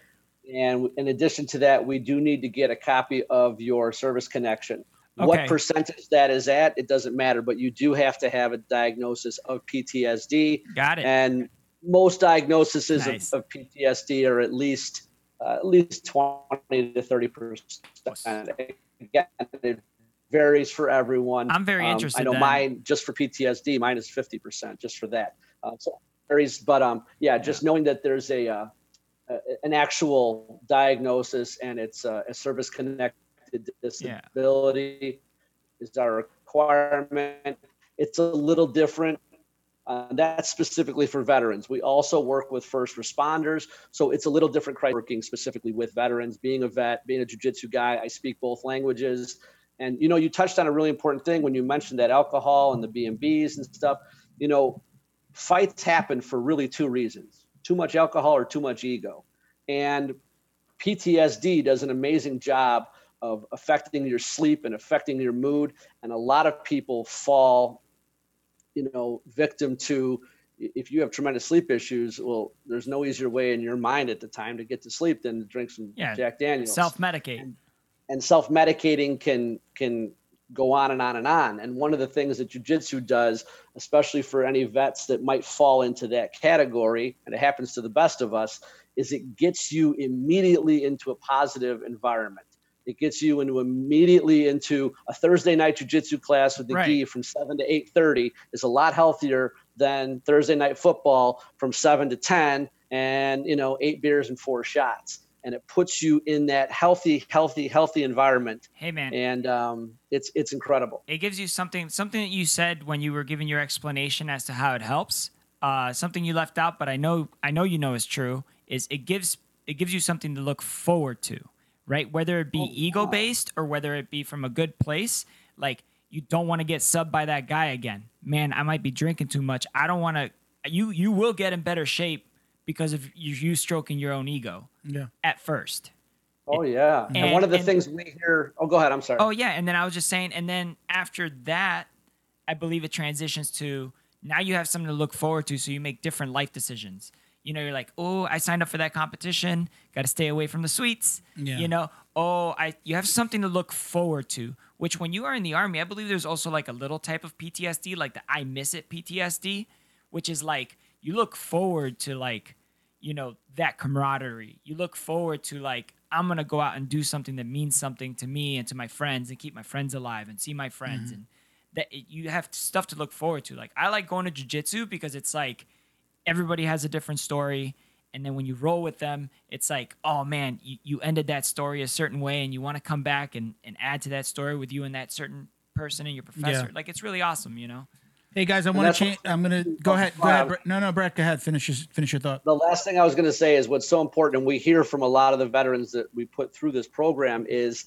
[SPEAKER 3] And in addition to that, we do need to get a copy of your service connection. Okay. What percentage that is at, it doesn't matter, but you do have to have a diagnosis of PTSD.
[SPEAKER 2] Got it.
[SPEAKER 3] And most diagnoses nice. of, of, PTSD are at least uh, at least 20 to 30 percent. Again, it varies for everyone.
[SPEAKER 2] I'm very um, interested.
[SPEAKER 3] I know
[SPEAKER 2] then.
[SPEAKER 3] mine just for PTSD, mine is 50 percent just for that. Uh, so varies, but um, yeah, just yeah. knowing that there's a uh, an actual diagnosis and it's uh, a service connected disability yeah. is our requirement. It's a little different. Uh, that's specifically for veterans. We also work with first responders, so it's a little different criteria working specifically with veterans. Being a vet, being a jujitsu guy, I speak both languages. And you know, you touched on a really important thing when you mentioned that alcohol and the B and Bs and stuff. You know, fights happen for really two reasons: too much alcohol or too much ego. And PTSD does an amazing job of affecting your sleep and affecting your mood. And a lot of people fall, you know, victim to if you have tremendous sleep issues, well, there's no easier way in your mind at the time to get to sleep than to drink some yeah, Jack Daniels.
[SPEAKER 2] Self medicate.
[SPEAKER 3] And, and self medicating can can go on and on and on. And one of the things that jujitsu does, especially for any vets that might fall into that category, and it happens to the best of us, is it gets you immediately into a positive environment. It gets you into immediately into a Thursday night jujitsu class with the right. gi from seven to eight thirty is a lot healthier than Thursday night football from seven to ten and you know eight beers and four shots and it puts you in that healthy, healthy, healthy environment.
[SPEAKER 2] Hey man,
[SPEAKER 3] and um, it's it's incredible.
[SPEAKER 2] It gives you something something that you said when you were giving your explanation as to how it helps. Uh, something you left out, but I know I know you know is true. Is it gives it gives you something to look forward to, right? Whether it be oh, ego based or whether it be from a good place, like you don't want to get subbed by that guy again. Man, I might be drinking too much. I don't want to. You you will get in better shape because of you, you stroking your own ego.
[SPEAKER 1] Yeah.
[SPEAKER 2] At first.
[SPEAKER 3] Oh yeah. And, and one of the and, things we hear. Oh, go ahead. I'm sorry.
[SPEAKER 2] Oh yeah. And then I was just saying, and then after that, I believe it transitions to now you have something to look forward to, so you make different life decisions. You know, you're like, oh, I signed up for that competition. Got to stay away from the sweets. Yeah. You know, oh, I you have something to look forward to. Which when you are in the army, I believe there's also like a little type of PTSD, like the I miss it PTSD, which is like you look forward to like you know that camaraderie you look forward to like i'm gonna go out and do something that means something to me and to my friends and keep my friends alive and see my friends mm-hmm. and that you have stuff to look forward to like i like going to jiu-jitsu because it's like everybody has a different story and then when you roll with them it's like oh man you, you ended that story a certain way and you want to come back and, and add to that story with you and that certain person and your professor yeah. like it's really awesome you know
[SPEAKER 1] Hey guys, I want to change. I'm gonna go ahead. Go ahead. No, no, Brett, go ahead. Finish your finish your thought.
[SPEAKER 3] The last thing I was going to say is what's so important, and we hear from a lot of the veterans that we put through this program is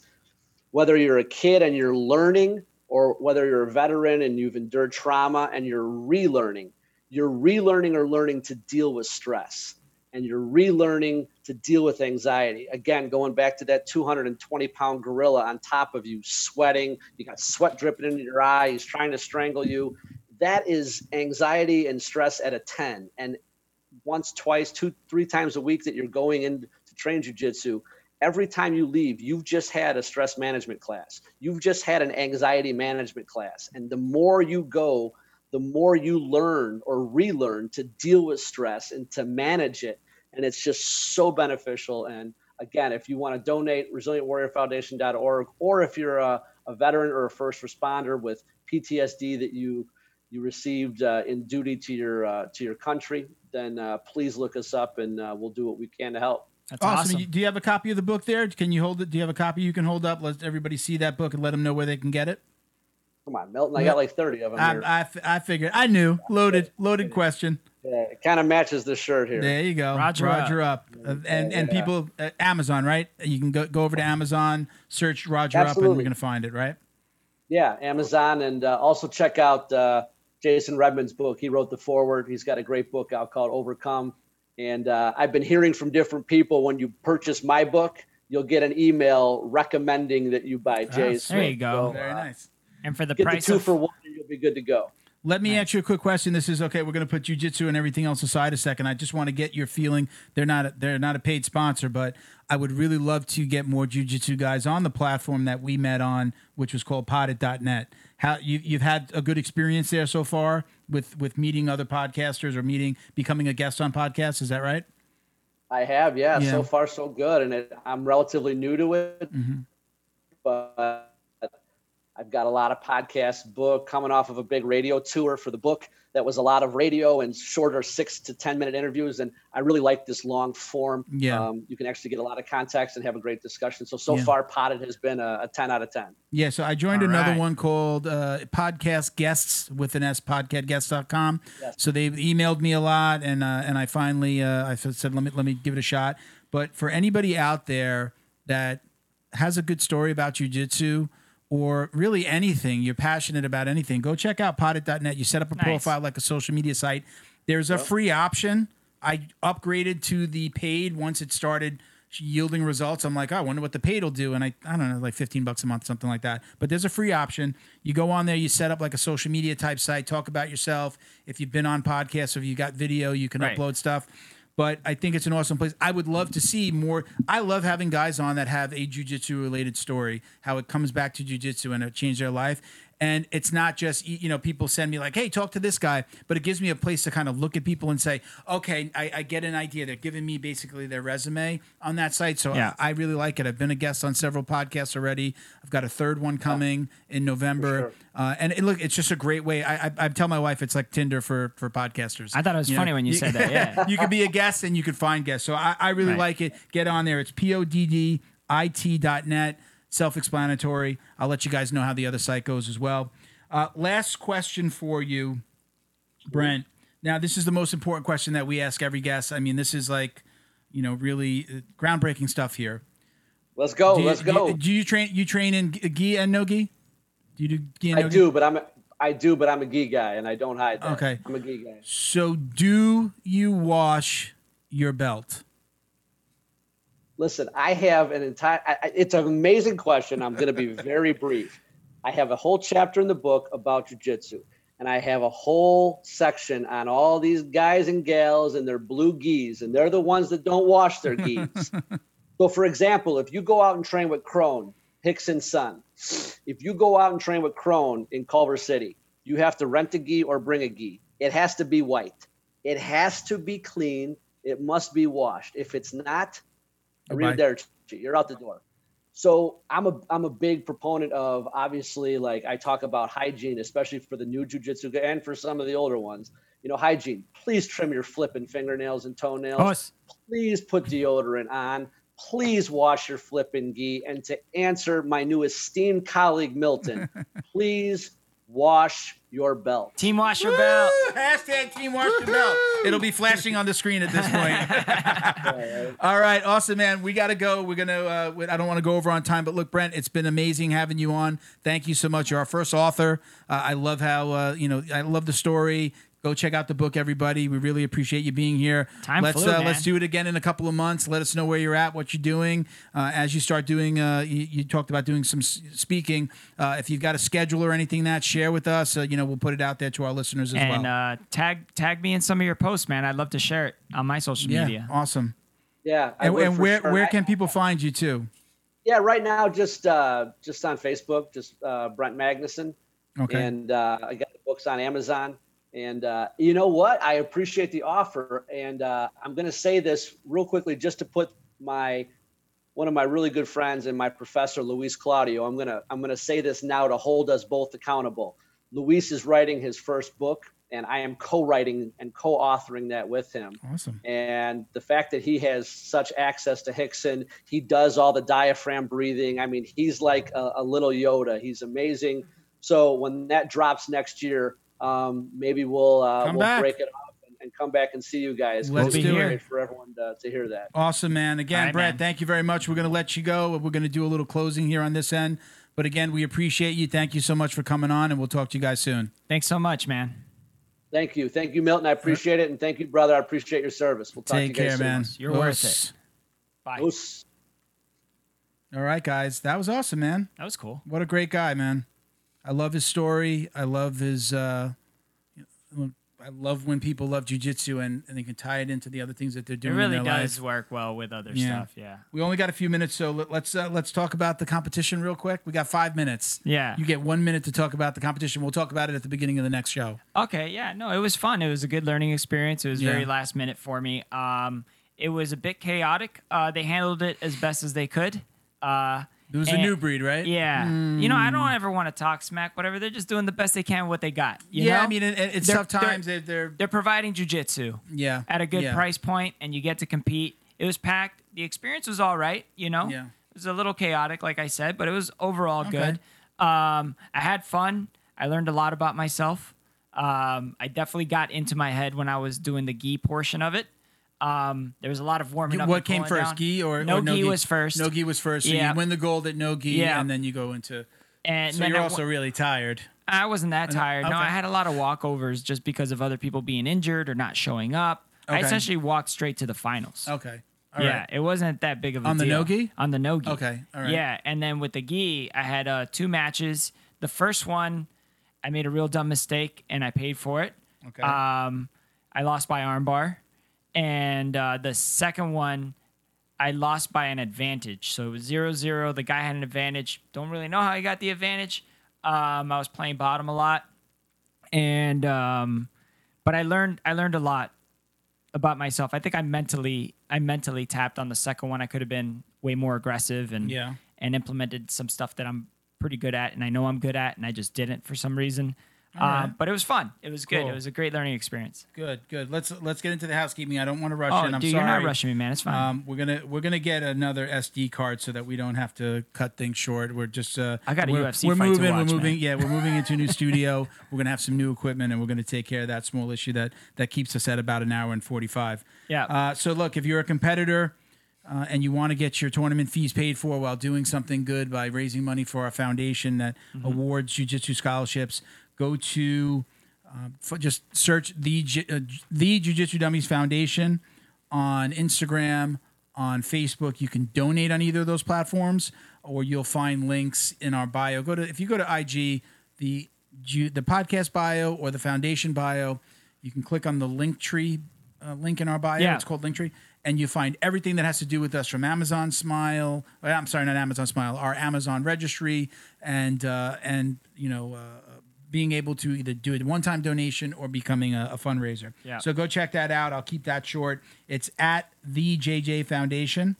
[SPEAKER 3] whether you're a kid and you're learning, or whether you're a veteran and you've endured trauma and you're relearning. You're relearning or learning to deal with stress, and you're relearning to deal with anxiety. Again, going back to that 220 pound gorilla on top of you, sweating. You got sweat dripping into your eye. He's trying to strangle you that is anxiety and stress at a 10 and once twice two three times a week that you're going in to train jiu-jitsu every time you leave you've just had a stress management class you've just had an anxiety management class and the more you go the more you learn or relearn to deal with stress and to manage it and it's just so beneficial and again if you want to donate resilientwarriorfoundation.org or if you're a, a veteran or a first responder with ptsd that you you received uh, in duty to your uh, to your country, then uh, please look us up and uh, we'll do what we can to help.
[SPEAKER 1] That's awesome. awesome. Do you have a copy of the book there? Can you hold it? Do you have a copy you can hold up? Let everybody see that book and let them know where they can get it.
[SPEAKER 3] Come on, Milton. I got like thirty of them. I, here.
[SPEAKER 1] I, I figured. I knew. Loaded. Loaded question.
[SPEAKER 3] Yeah, it kind of matches the shirt here.
[SPEAKER 1] There you go. Roger, Roger up. up. Uh, and and yeah. people, uh, Amazon, right? You can go go over to Amazon, search Roger Absolutely. up, and we're gonna find it, right?
[SPEAKER 3] Yeah, Amazon, and also check out Jason Redman's book. He wrote the foreword. He's got a great book out called Overcome. And uh, I've been hearing from different people when you purchase my book, you'll get an email recommending that you buy Jay's.
[SPEAKER 2] there you go.
[SPEAKER 3] So,
[SPEAKER 2] Very
[SPEAKER 3] uh,
[SPEAKER 2] nice. And for the
[SPEAKER 3] get
[SPEAKER 2] price
[SPEAKER 3] the two
[SPEAKER 2] of,
[SPEAKER 3] for one, you'll be good to go.
[SPEAKER 1] Let me ask you a quick question. This is okay. We're going to put jujitsu and everything else aside a second. I just want to get your feeling. They're not a, they're not a paid sponsor, but I would really love to get more jujitsu guys on the platform that we met on, which was called Potted.net. How you you've had a good experience there so far with with meeting other podcasters or meeting becoming a guest on podcasts. Is that right?
[SPEAKER 3] I have, yeah.
[SPEAKER 1] Yeah.
[SPEAKER 3] So far, so good, and it, I'm relatively new to it,
[SPEAKER 1] Mhm.
[SPEAKER 3] but I've got a lot of podcasts book coming off of a big radio tour for the book. That was a lot of radio and shorter six to ten minute interviews, and I really like this long form.
[SPEAKER 1] Yeah.
[SPEAKER 3] um, you can actually get a lot of context and have a great discussion. So so
[SPEAKER 1] Yeah.
[SPEAKER 3] far, Poddit has been a, a ten out of ten.
[SPEAKER 1] Yeah, so I joined
[SPEAKER 2] All
[SPEAKER 1] another
[SPEAKER 2] right.
[SPEAKER 1] one called uh, Podcast Guests with an S, podcastguests.com.
[SPEAKER 3] Yes.
[SPEAKER 1] So they emailed me a lot, and uh, and I finally uh, I said said, let me let me give it a shot. But for anybody out there that has a good story about jujitsu or really anything, you're passionate about anything, go check out poddit.net. You set up a
[SPEAKER 2] Nice.
[SPEAKER 1] profile like a social media site. There's a free option. I upgraded to the paid once it started yielding results. I'm like, oh, I wonder what the paid will do. And I, I don't know, like 15 bucks a month, something like that. But there's a free option. You go on there, you set up like a social media type site, talk about yourself. If you've been on podcasts or if you got video, you can
[SPEAKER 2] Right.
[SPEAKER 1] upload stuff. But I think it's an awesome place. I would love to see more. I love having guys on that have a jujitsu related story, how it comes back to jujitsu and it changed their life. And it's not just you know people send me like, hey, talk to this guy, but it gives me a place to kind of look at people and say, okay, I, I get an idea. They're giving me basically their resume on that site, so
[SPEAKER 2] Yeah.
[SPEAKER 1] I, I really like it. I've been a guest on several podcasts already. I've got a third one coming in November,
[SPEAKER 3] sure.
[SPEAKER 1] uh, and it, look, it's just a great way. I, I, I tell my wife it's like Tinder for for podcasters.
[SPEAKER 2] I thought it was
[SPEAKER 1] You know,
[SPEAKER 2] funny when you said that. Yeah.
[SPEAKER 1] you could be a guest and you could find guests. So I, I really
[SPEAKER 2] Right.
[SPEAKER 1] like it. Get on there. It's P O D D I T dot net. Self explanatory. I'll let you guys know how the other site goes as well. Uh, last question for you, Brent. Now, this is the most important question that we ask every guest. I mean, this is like, you know, really uh, groundbreaking stuff here.
[SPEAKER 3] Let's go.
[SPEAKER 1] Do you,
[SPEAKER 3] let's
[SPEAKER 1] do
[SPEAKER 3] go.
[SPEAKER 1] you, do you train? You train in gi and no gi? Do you do gi and
[SPEAKER 3] I
[SPEAKER 1] no gi?
[SPEAKER 3] do, but I'm a, I do, but I'm a gi guy, and I don't hide that.
[SPEAKER 1] Okay.
[SPEAKER 3] I'm a gi guy.
[SPEAKER 1] So, do you wash your belt?
[SPEAKER 3] Listen, I have an entire. I, it's an amazing question. I'm going to be very brief. I have a whole chapter in the book about jujitsu, and I have a whole section on all these guys and gals and their blue gis, and they're the ones that don't wash their gis. so, for example, if you go out and train with Kron, Rickson's son, if you go out and train with Kron in Culver City, you have to rent a gi or bring a gi. It has to be white. It has to be clean. It must be washed. If it's not. Read there, you're out the door. So I'm a I'm a big proponent of obviously like I talk about hygiene, especially for the new jujitsu and for some of the older ones. You know, hygiene. Please trim your flipping fingernails and toenails. Please put deodorant on. Please wash your flipping gi. And to answer my new esteemed colleague Milton, please wash your belt.
[SPEAKER 2] Team wash your belt.
[SPEAKER 1] Hashtag team wash your belt. It'll be flashing on the screen at this point. All right, awesome, man. We got to go. We're gonna. Uh, I don't want to go over on time, but look, Brent, it's been amazing having you on. Thank you so much. You're our first author. Uh, I love how uh, you know. I love the story. Go check out the book, everybody. We really appreciate you being here.
[SPEAKER 2] Time
[SPEAKER 1] let's
[SPEAKER 2] flew,
[SPEAKER 1] uh,
[SPEAKER 2] man.
[SPEAKER 1] let's do it again in a couple of months. Let us know where you're at, what you're doing. Uh, as you start doing, uh, you, you talked about doing some s- speaking. Uh, if you've got a schedule or anything that, share with us. Uh, you know, we'll put it out there to our listeners as
[SPEAKER 2] And
[SPEAKER 1] well.
[SPEAKER 2] uh, tag tag me in some of your posts, man. I'd love to share it on my social
[SPEAKER 1] yeah,
[SPEAKER 2] media.
[SPEAKER 1] awesome.
[SPEAKER 3] Yeah. I
[SPEAKER 1] And, and where
[SPEAKER 3] sure.
[SPEAKER 1] where can people find you too?
[SPEAKER 3] Yeah, right now just uh, just on Facebook, just uh, Brent Magnuson.
[SPEAKER 1] Okay.
[SPEAKER 3] And uh, I got the books on Amazon. And uh, you know what? I appreciate the offer. And uh, I'm going to say this real quickly, just to put my one of my really good friends and my professor, Luis Claudio. I'm gonna I'm gonna say this now to hold us both accountable. Luis is writing his first book, and I am co-writing and co-authoring that with him
[SPEAKER 1] awesome.
[SPEAKER 3] and the fact that he has such access to Rickson, he does all the diaphragm breathing. I mean, he's like a, a little Yoda. He's amazing. So when that drops next year, um, maybe we'll uh,
[SPEAKER 1] Come
[SPEAKER 3] we'll
[SPEAKER 1] back.
[SPEAKER 3] break it off and, and come back and see you guys.
[SPEAKER 1] Let's
[SPEAKER 2] do
[SPEAKER 3] be
[SPEAKER 2] it.
[SPEAKER 3] great for everyone to, to hear that.
[SPEAKER 1] Awesome, man. Again,
[SPEAKER 2] All right,
[SPEAKER 1] Brett,
[SPEAKER 2] man.
[SPEAKER 1] thank you very much. We're going to let you go. We're going to do a little closing here on this end. But again, we appreciate you. Thank you so much for coming on, and we'll talk to you guys soon.
[SPEAKER 2] Thanks so much, man.
[SPEAKER 3] Thank you, thank you, Milton. I appreciate it, and thank you, brother. I appreciate your service. We'll talk
[SPEAKER 1] Take
[SPEAKER 3] to you
[SPEAKER 1] care,
[SPEAKER 3] guys
[SPEAKER 1] man.
[SPEAKER 2] You're worth
[SPEAKER 1] it.
[SPEAKER 2] Bye.
[SPEAKER 3] soon. Oos.
[SPEAKER 1] All right, guys. That was awesome, man.
[SPEAKER 2] That was cool.
[SPEAKER 1] What a great guy, man. I love his story. I love his uh I love when people love jujitsu and, and they can tie it into the other things that they're doing.
[SPEAKER 2] It really
[SPEAKER 1] in their
[SPEAKER 2] does
[SPEAKER 1] life.
[SPEAKER 2] work well with other
[SPEAKER 1] Yeah.
[SPEAKER 2] stuff. Yeah.
[SPEAKER 1] We only got a few minutes, so let, let's uh, let's talk about the competition real quick. We got five minutes.
[SPEAKER 2] Yeah.
[SPEAKER 1] You get one minute to talk about the competition. We'll talk about it at the beginning of the next show.
[SPEAKER 2] Okay, yeah, no, it was fun. It was a good learning experience. It was
[SPEAKER 1] Yeah.
[SPEAKER 2] very last minute for me. Um, it was a bit chaotic. Uh, they handled it as best as they could. Uh,
[SPEAKER 1] It was a new breed, right?
[SPEAKER 2] Yeah, you know, I don't ever want to talk smack. Whatever, they're just doing the best they can with what they got. You
[SPEAKER 1] yeah.
[SPEAKER 2] know?
[SPEAKER 1] I mean, it, it's
[SPEAKER 2] They're-
[SPEAKER 1] tough times. They're, they're,
[SPEAKER 2] they're providing jujitsu
[SPEAKER 1] yeah
[SPEAKER 2] at a good
[SPEAKER 1] yeah.
[SPEAKER 2] price point, and you get to compete. It was packed. The experience was all right. You know,
[SPEAKER 1] Yeah.
[SPEAKER 2] it was a little chaotic, like I said, but it was overall
[SPEAKER 1] Okay.
[SPEAKER 2] good. Um, I had fun. I learned a lot about myself. Um, I definitely got into my head when I was doing the gi portion of it. Um, there was a lot of warming up.
[SPEAKER 1] What came first,
[SPEAKER 2] down.
[SPEAKER 1] gi or
[SPEAKER 2] no
[SPEAKER 1] or
[SPEAKER 2] gi was first?
[SPEAKER 1] No gi was first. So
[SPEAKER 2] Yeah.
[SPEAKER 1] you win the gold at no gi,
[SPEAKER 2] Yeah.
[SPEAKER 1] and then you go into.
[SPEAKER 2] and
[SPEAKER 1] So
[SPEAKER 2] then
[SPEAKER 1] you're
[SPEAKER 2] I
[SPEAKER 1] also really tired.
[SPEAKER 2] I wasn't that tired. No. I had a lot of walkovers just because of other people being injured or not showing up. I essentially walked straight to the finals.
[SPEAKER 1] Okay. All
[SPEAKER 2] yeah,
[SPEAKER 1] right.
[SPEAKER 2] it wasn't that big of a deal.
[SPEAKER 1] On the no-gi?
[SPEAKER 2] On the no gi.
[SPEAKER 1] Okay, all right.
[SPEAKER 2] Yeah, and then with the gi, I had uh, two matches. The first one, I made a real dumb mistake, and I paid for it.
[SPEAKER 1] Okay.
[SPEAKER 2] Um, I lost by armbar, and uh, the second one, I lost by an advantage. So it was 0-0. The guy had an advantage. Don't really know how he got the advantage. Um, I was playing bottom a lot, and um, but I learned I learned a lot about myself. I think I mentally I mentally tapped on the second one. I could have been way more aggressive and
[SPEAKER 1] Yeah.
[SPEAKER 2] and implemented some stuff that I'm pretty good at and I know I'm good at and I just didn't for some reason. Uh,
[SPEAKER 1] right.
[SPEAKER 2] but it was fun. It was good.
[SPEAKER 1] Cool.
[SPEAKER 2] It was a great learning experience.
[SPEAKER 1] Good. Good. Let's let's get into the housekeeping. I don't want to rush
[SPEAKER 2] Oh,
[SPEAKER 1] in. I'm
[SPEAKER 2] dude,
[SPEAKER 1] sorry.
[SPEAKER 2] you're not rushing me, man. It's fine.
[SPEAKER 1] Um, we're gonna we're gonna get another SD card so that we don't have to cut things short. We're just uh,
[SPEAKER 2] I got a
[SPEAKER 1] we're,
[SPEAKER 2] UFC
[SPEAKER 1] We're
[SPEAKER 2] fight to
[SPEAKER 1] moving.
[SPEAKER 2] watch,
[SPEAKER 1] we're moving.
[SPEAKER 2] man.
[SPEAKER 1] Yeah, we're moving into a new studio. We're gonna have some new equipment, and we're gonna take care of that small issue that that keeps us at about an hour and forty five.
[SPEAKER 2] Yeah.
[SPEAKER 1] Uh, so look, if you're a competitor. Uh, and you want to get your tournament fees paid for while doing something good by raising money for our foundation that
[SPEAKER 2] Mm-hmm.
[SPEAKER 1] awards jiu-jitsu scholarships, go to f- just search the uh, the Jiu-Jitsu Dummies Foundation on Instagram, on Facebook. You can donate on either of those platforms, or you'll find links in our bio. Go to if you go to IG, the the podcast bio or the foundation bio, you can click on the link tree uh, link in our bio.
[SPEAKER 2] Yeah.
[SPEAKER 1] It's called Linktree, and you find everything that has to do with us from Amazon Smile. uh, I'm sorry, not Amazon Smile. Our Amazon registry, and uh, and you know. Uh, being able to either do a one-time donation or becoming a, a fundraiser.
[SPEAKER 2] Yeah.
[SPEAKER 1] So go check that out. I'll keep that short. It's at the JJ Foundation.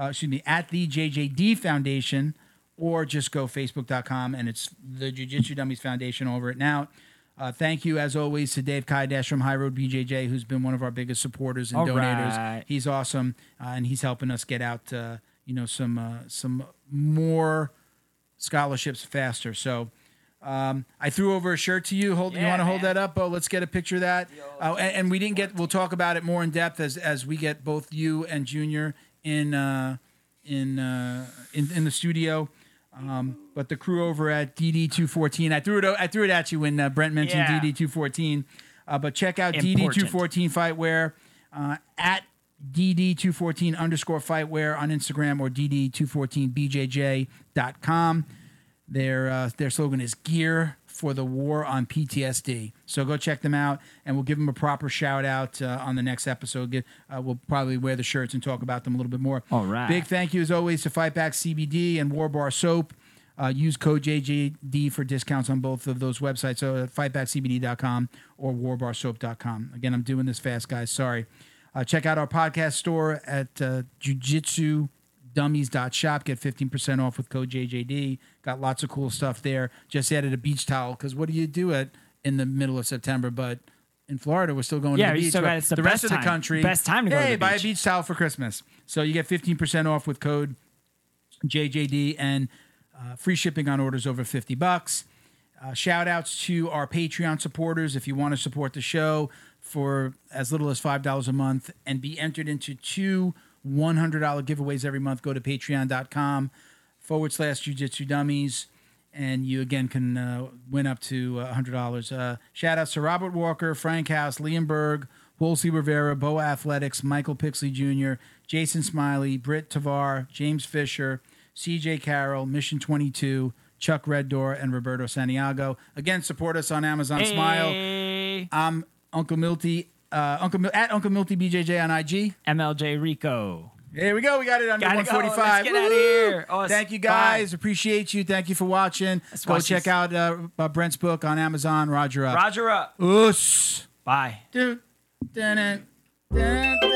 [SPEAKER 1] Uh, excuse me, at the JJD Foundation, or just go facebook.com and it's the Jiu Jitsu Dummies Foundation over it now. Uh, thank you, as always, to Dave Kaidash from High Road BJJ, who's been one of our biggest supporters and
[SPEAKER 2] All
[SPEAKER 1] donators.
[SPEAKER 2] right.
[SPEAKER 1] He's awesome, uh, and he's helping us get out, uh, you know, some uh, some more scholarships faster. So um, I threw over a shirt to you. Hold, you want to hold that up, Bo? Let's get a picture of that. Oh, and, and we didn't get. We'll talk about it more in depth as as we get both you and Junior in uh, in, uh, in in the studio. Um, but the crew over at DD two fourteen, I threw it. I threw it at you when uh, Brent mentioned
[SPEAKER 2] Yeah.
[SPEAKER 1] DD two fourteen. Uh, but check out DD214 Fightwear uh, at DD214 underscore fightwear on Instagram or DD214BJJ.com. Their, uh, their slogan is gear for the war on PTSD. So go check them out and we'll give them a proper shout out uh, on the next episode. Get, uh, we'll probably wear the shirts and talk about them a little bit more.
[SPEAKER 2] All right.
[SPEAKER 1] Big thank you as always to Fightback CBD and War Bar Soap. Uh, use code JJD for discounts on both of those websites. So at fightbackcbd.com or warbarsoap.com. Again, I'm doing this fast, guys. Sorry. Uh, check out our podcast store at uh, jujitsudummies.shop. Get 15% off with code JJD. Got lots of cool stuff there. Just added a beach towel because what do you do at in the middle of September? But in Florida, we're still going
[SPEAKER 2] Yeah,
[SPEAKER 1] to the beach.
[SPEAKER 2] still got- it's the
[SPEAKER 1] the rest
[SPEAKER 2] best
[SPEAKER 1] of the
[SPEAKER 2] time.
[SPEAKER 1] country,
[SPEAKER 2] Best time to go to
[SPEAKER 1] hey,
[SPEAKER 2] the
[SPEAKER 1] buy a
[SPEAKER 2] beach.
[SPEAKER 1] beach towel for Christmas. So you get 15% off with code JJD and uh, free shipping on orders over 50 bucks. Uh, shout outs to our Patreon supporters. If you want to support the show for as little as $5 a month and be entered into two $100 giveaways every month, go to patreon.com forward slash jujitsu dummies. And you again can uh, win up to uh, $100. Uh, shout outs to Robert Walker, Frank House, Liam Berg, Wolsey Rivera, Boa Athletics, Michael Pixley Jr., Jason Smiley, Britt Tavar, James Fisher, CJ Carroll, Mission 22, Chuck Red Door, and Roberto Santiago. Again, support us on Amazon Smile. I'm Uncle Milty. Uh, Uncle Mil- at Uncle Milty BJJ on IG.
[SPEAKER 2] MLJ Rico.
[SPEAKER 1] Here we go. We got it under
[SPEAKER 2] Gotta go.
[SPEAKER 1] 145.
[SPEAKER 2] Let's get outta
[SPEAKER 1] Woo!
[SPEAKER 2] here. Oh,
[SPEAKER 1] Thank you guys. Appreciate you. Thank you for watching.
[SPEAKER 2] Let's
[SPEAKER 1] go
[SPEAKER 2] watch
[SPEAKER 1] check
[SPEAKER 2] these.
[SPEAKER 1] out uh, uh, Brent's book on Amazon. Roger up.
[SPEAKER 2] Roger up.
[SPEAKER 1] Us.
[SPEAKER 2] Bye.
[SPEAKER 1] Dude. Dun, dun, dun.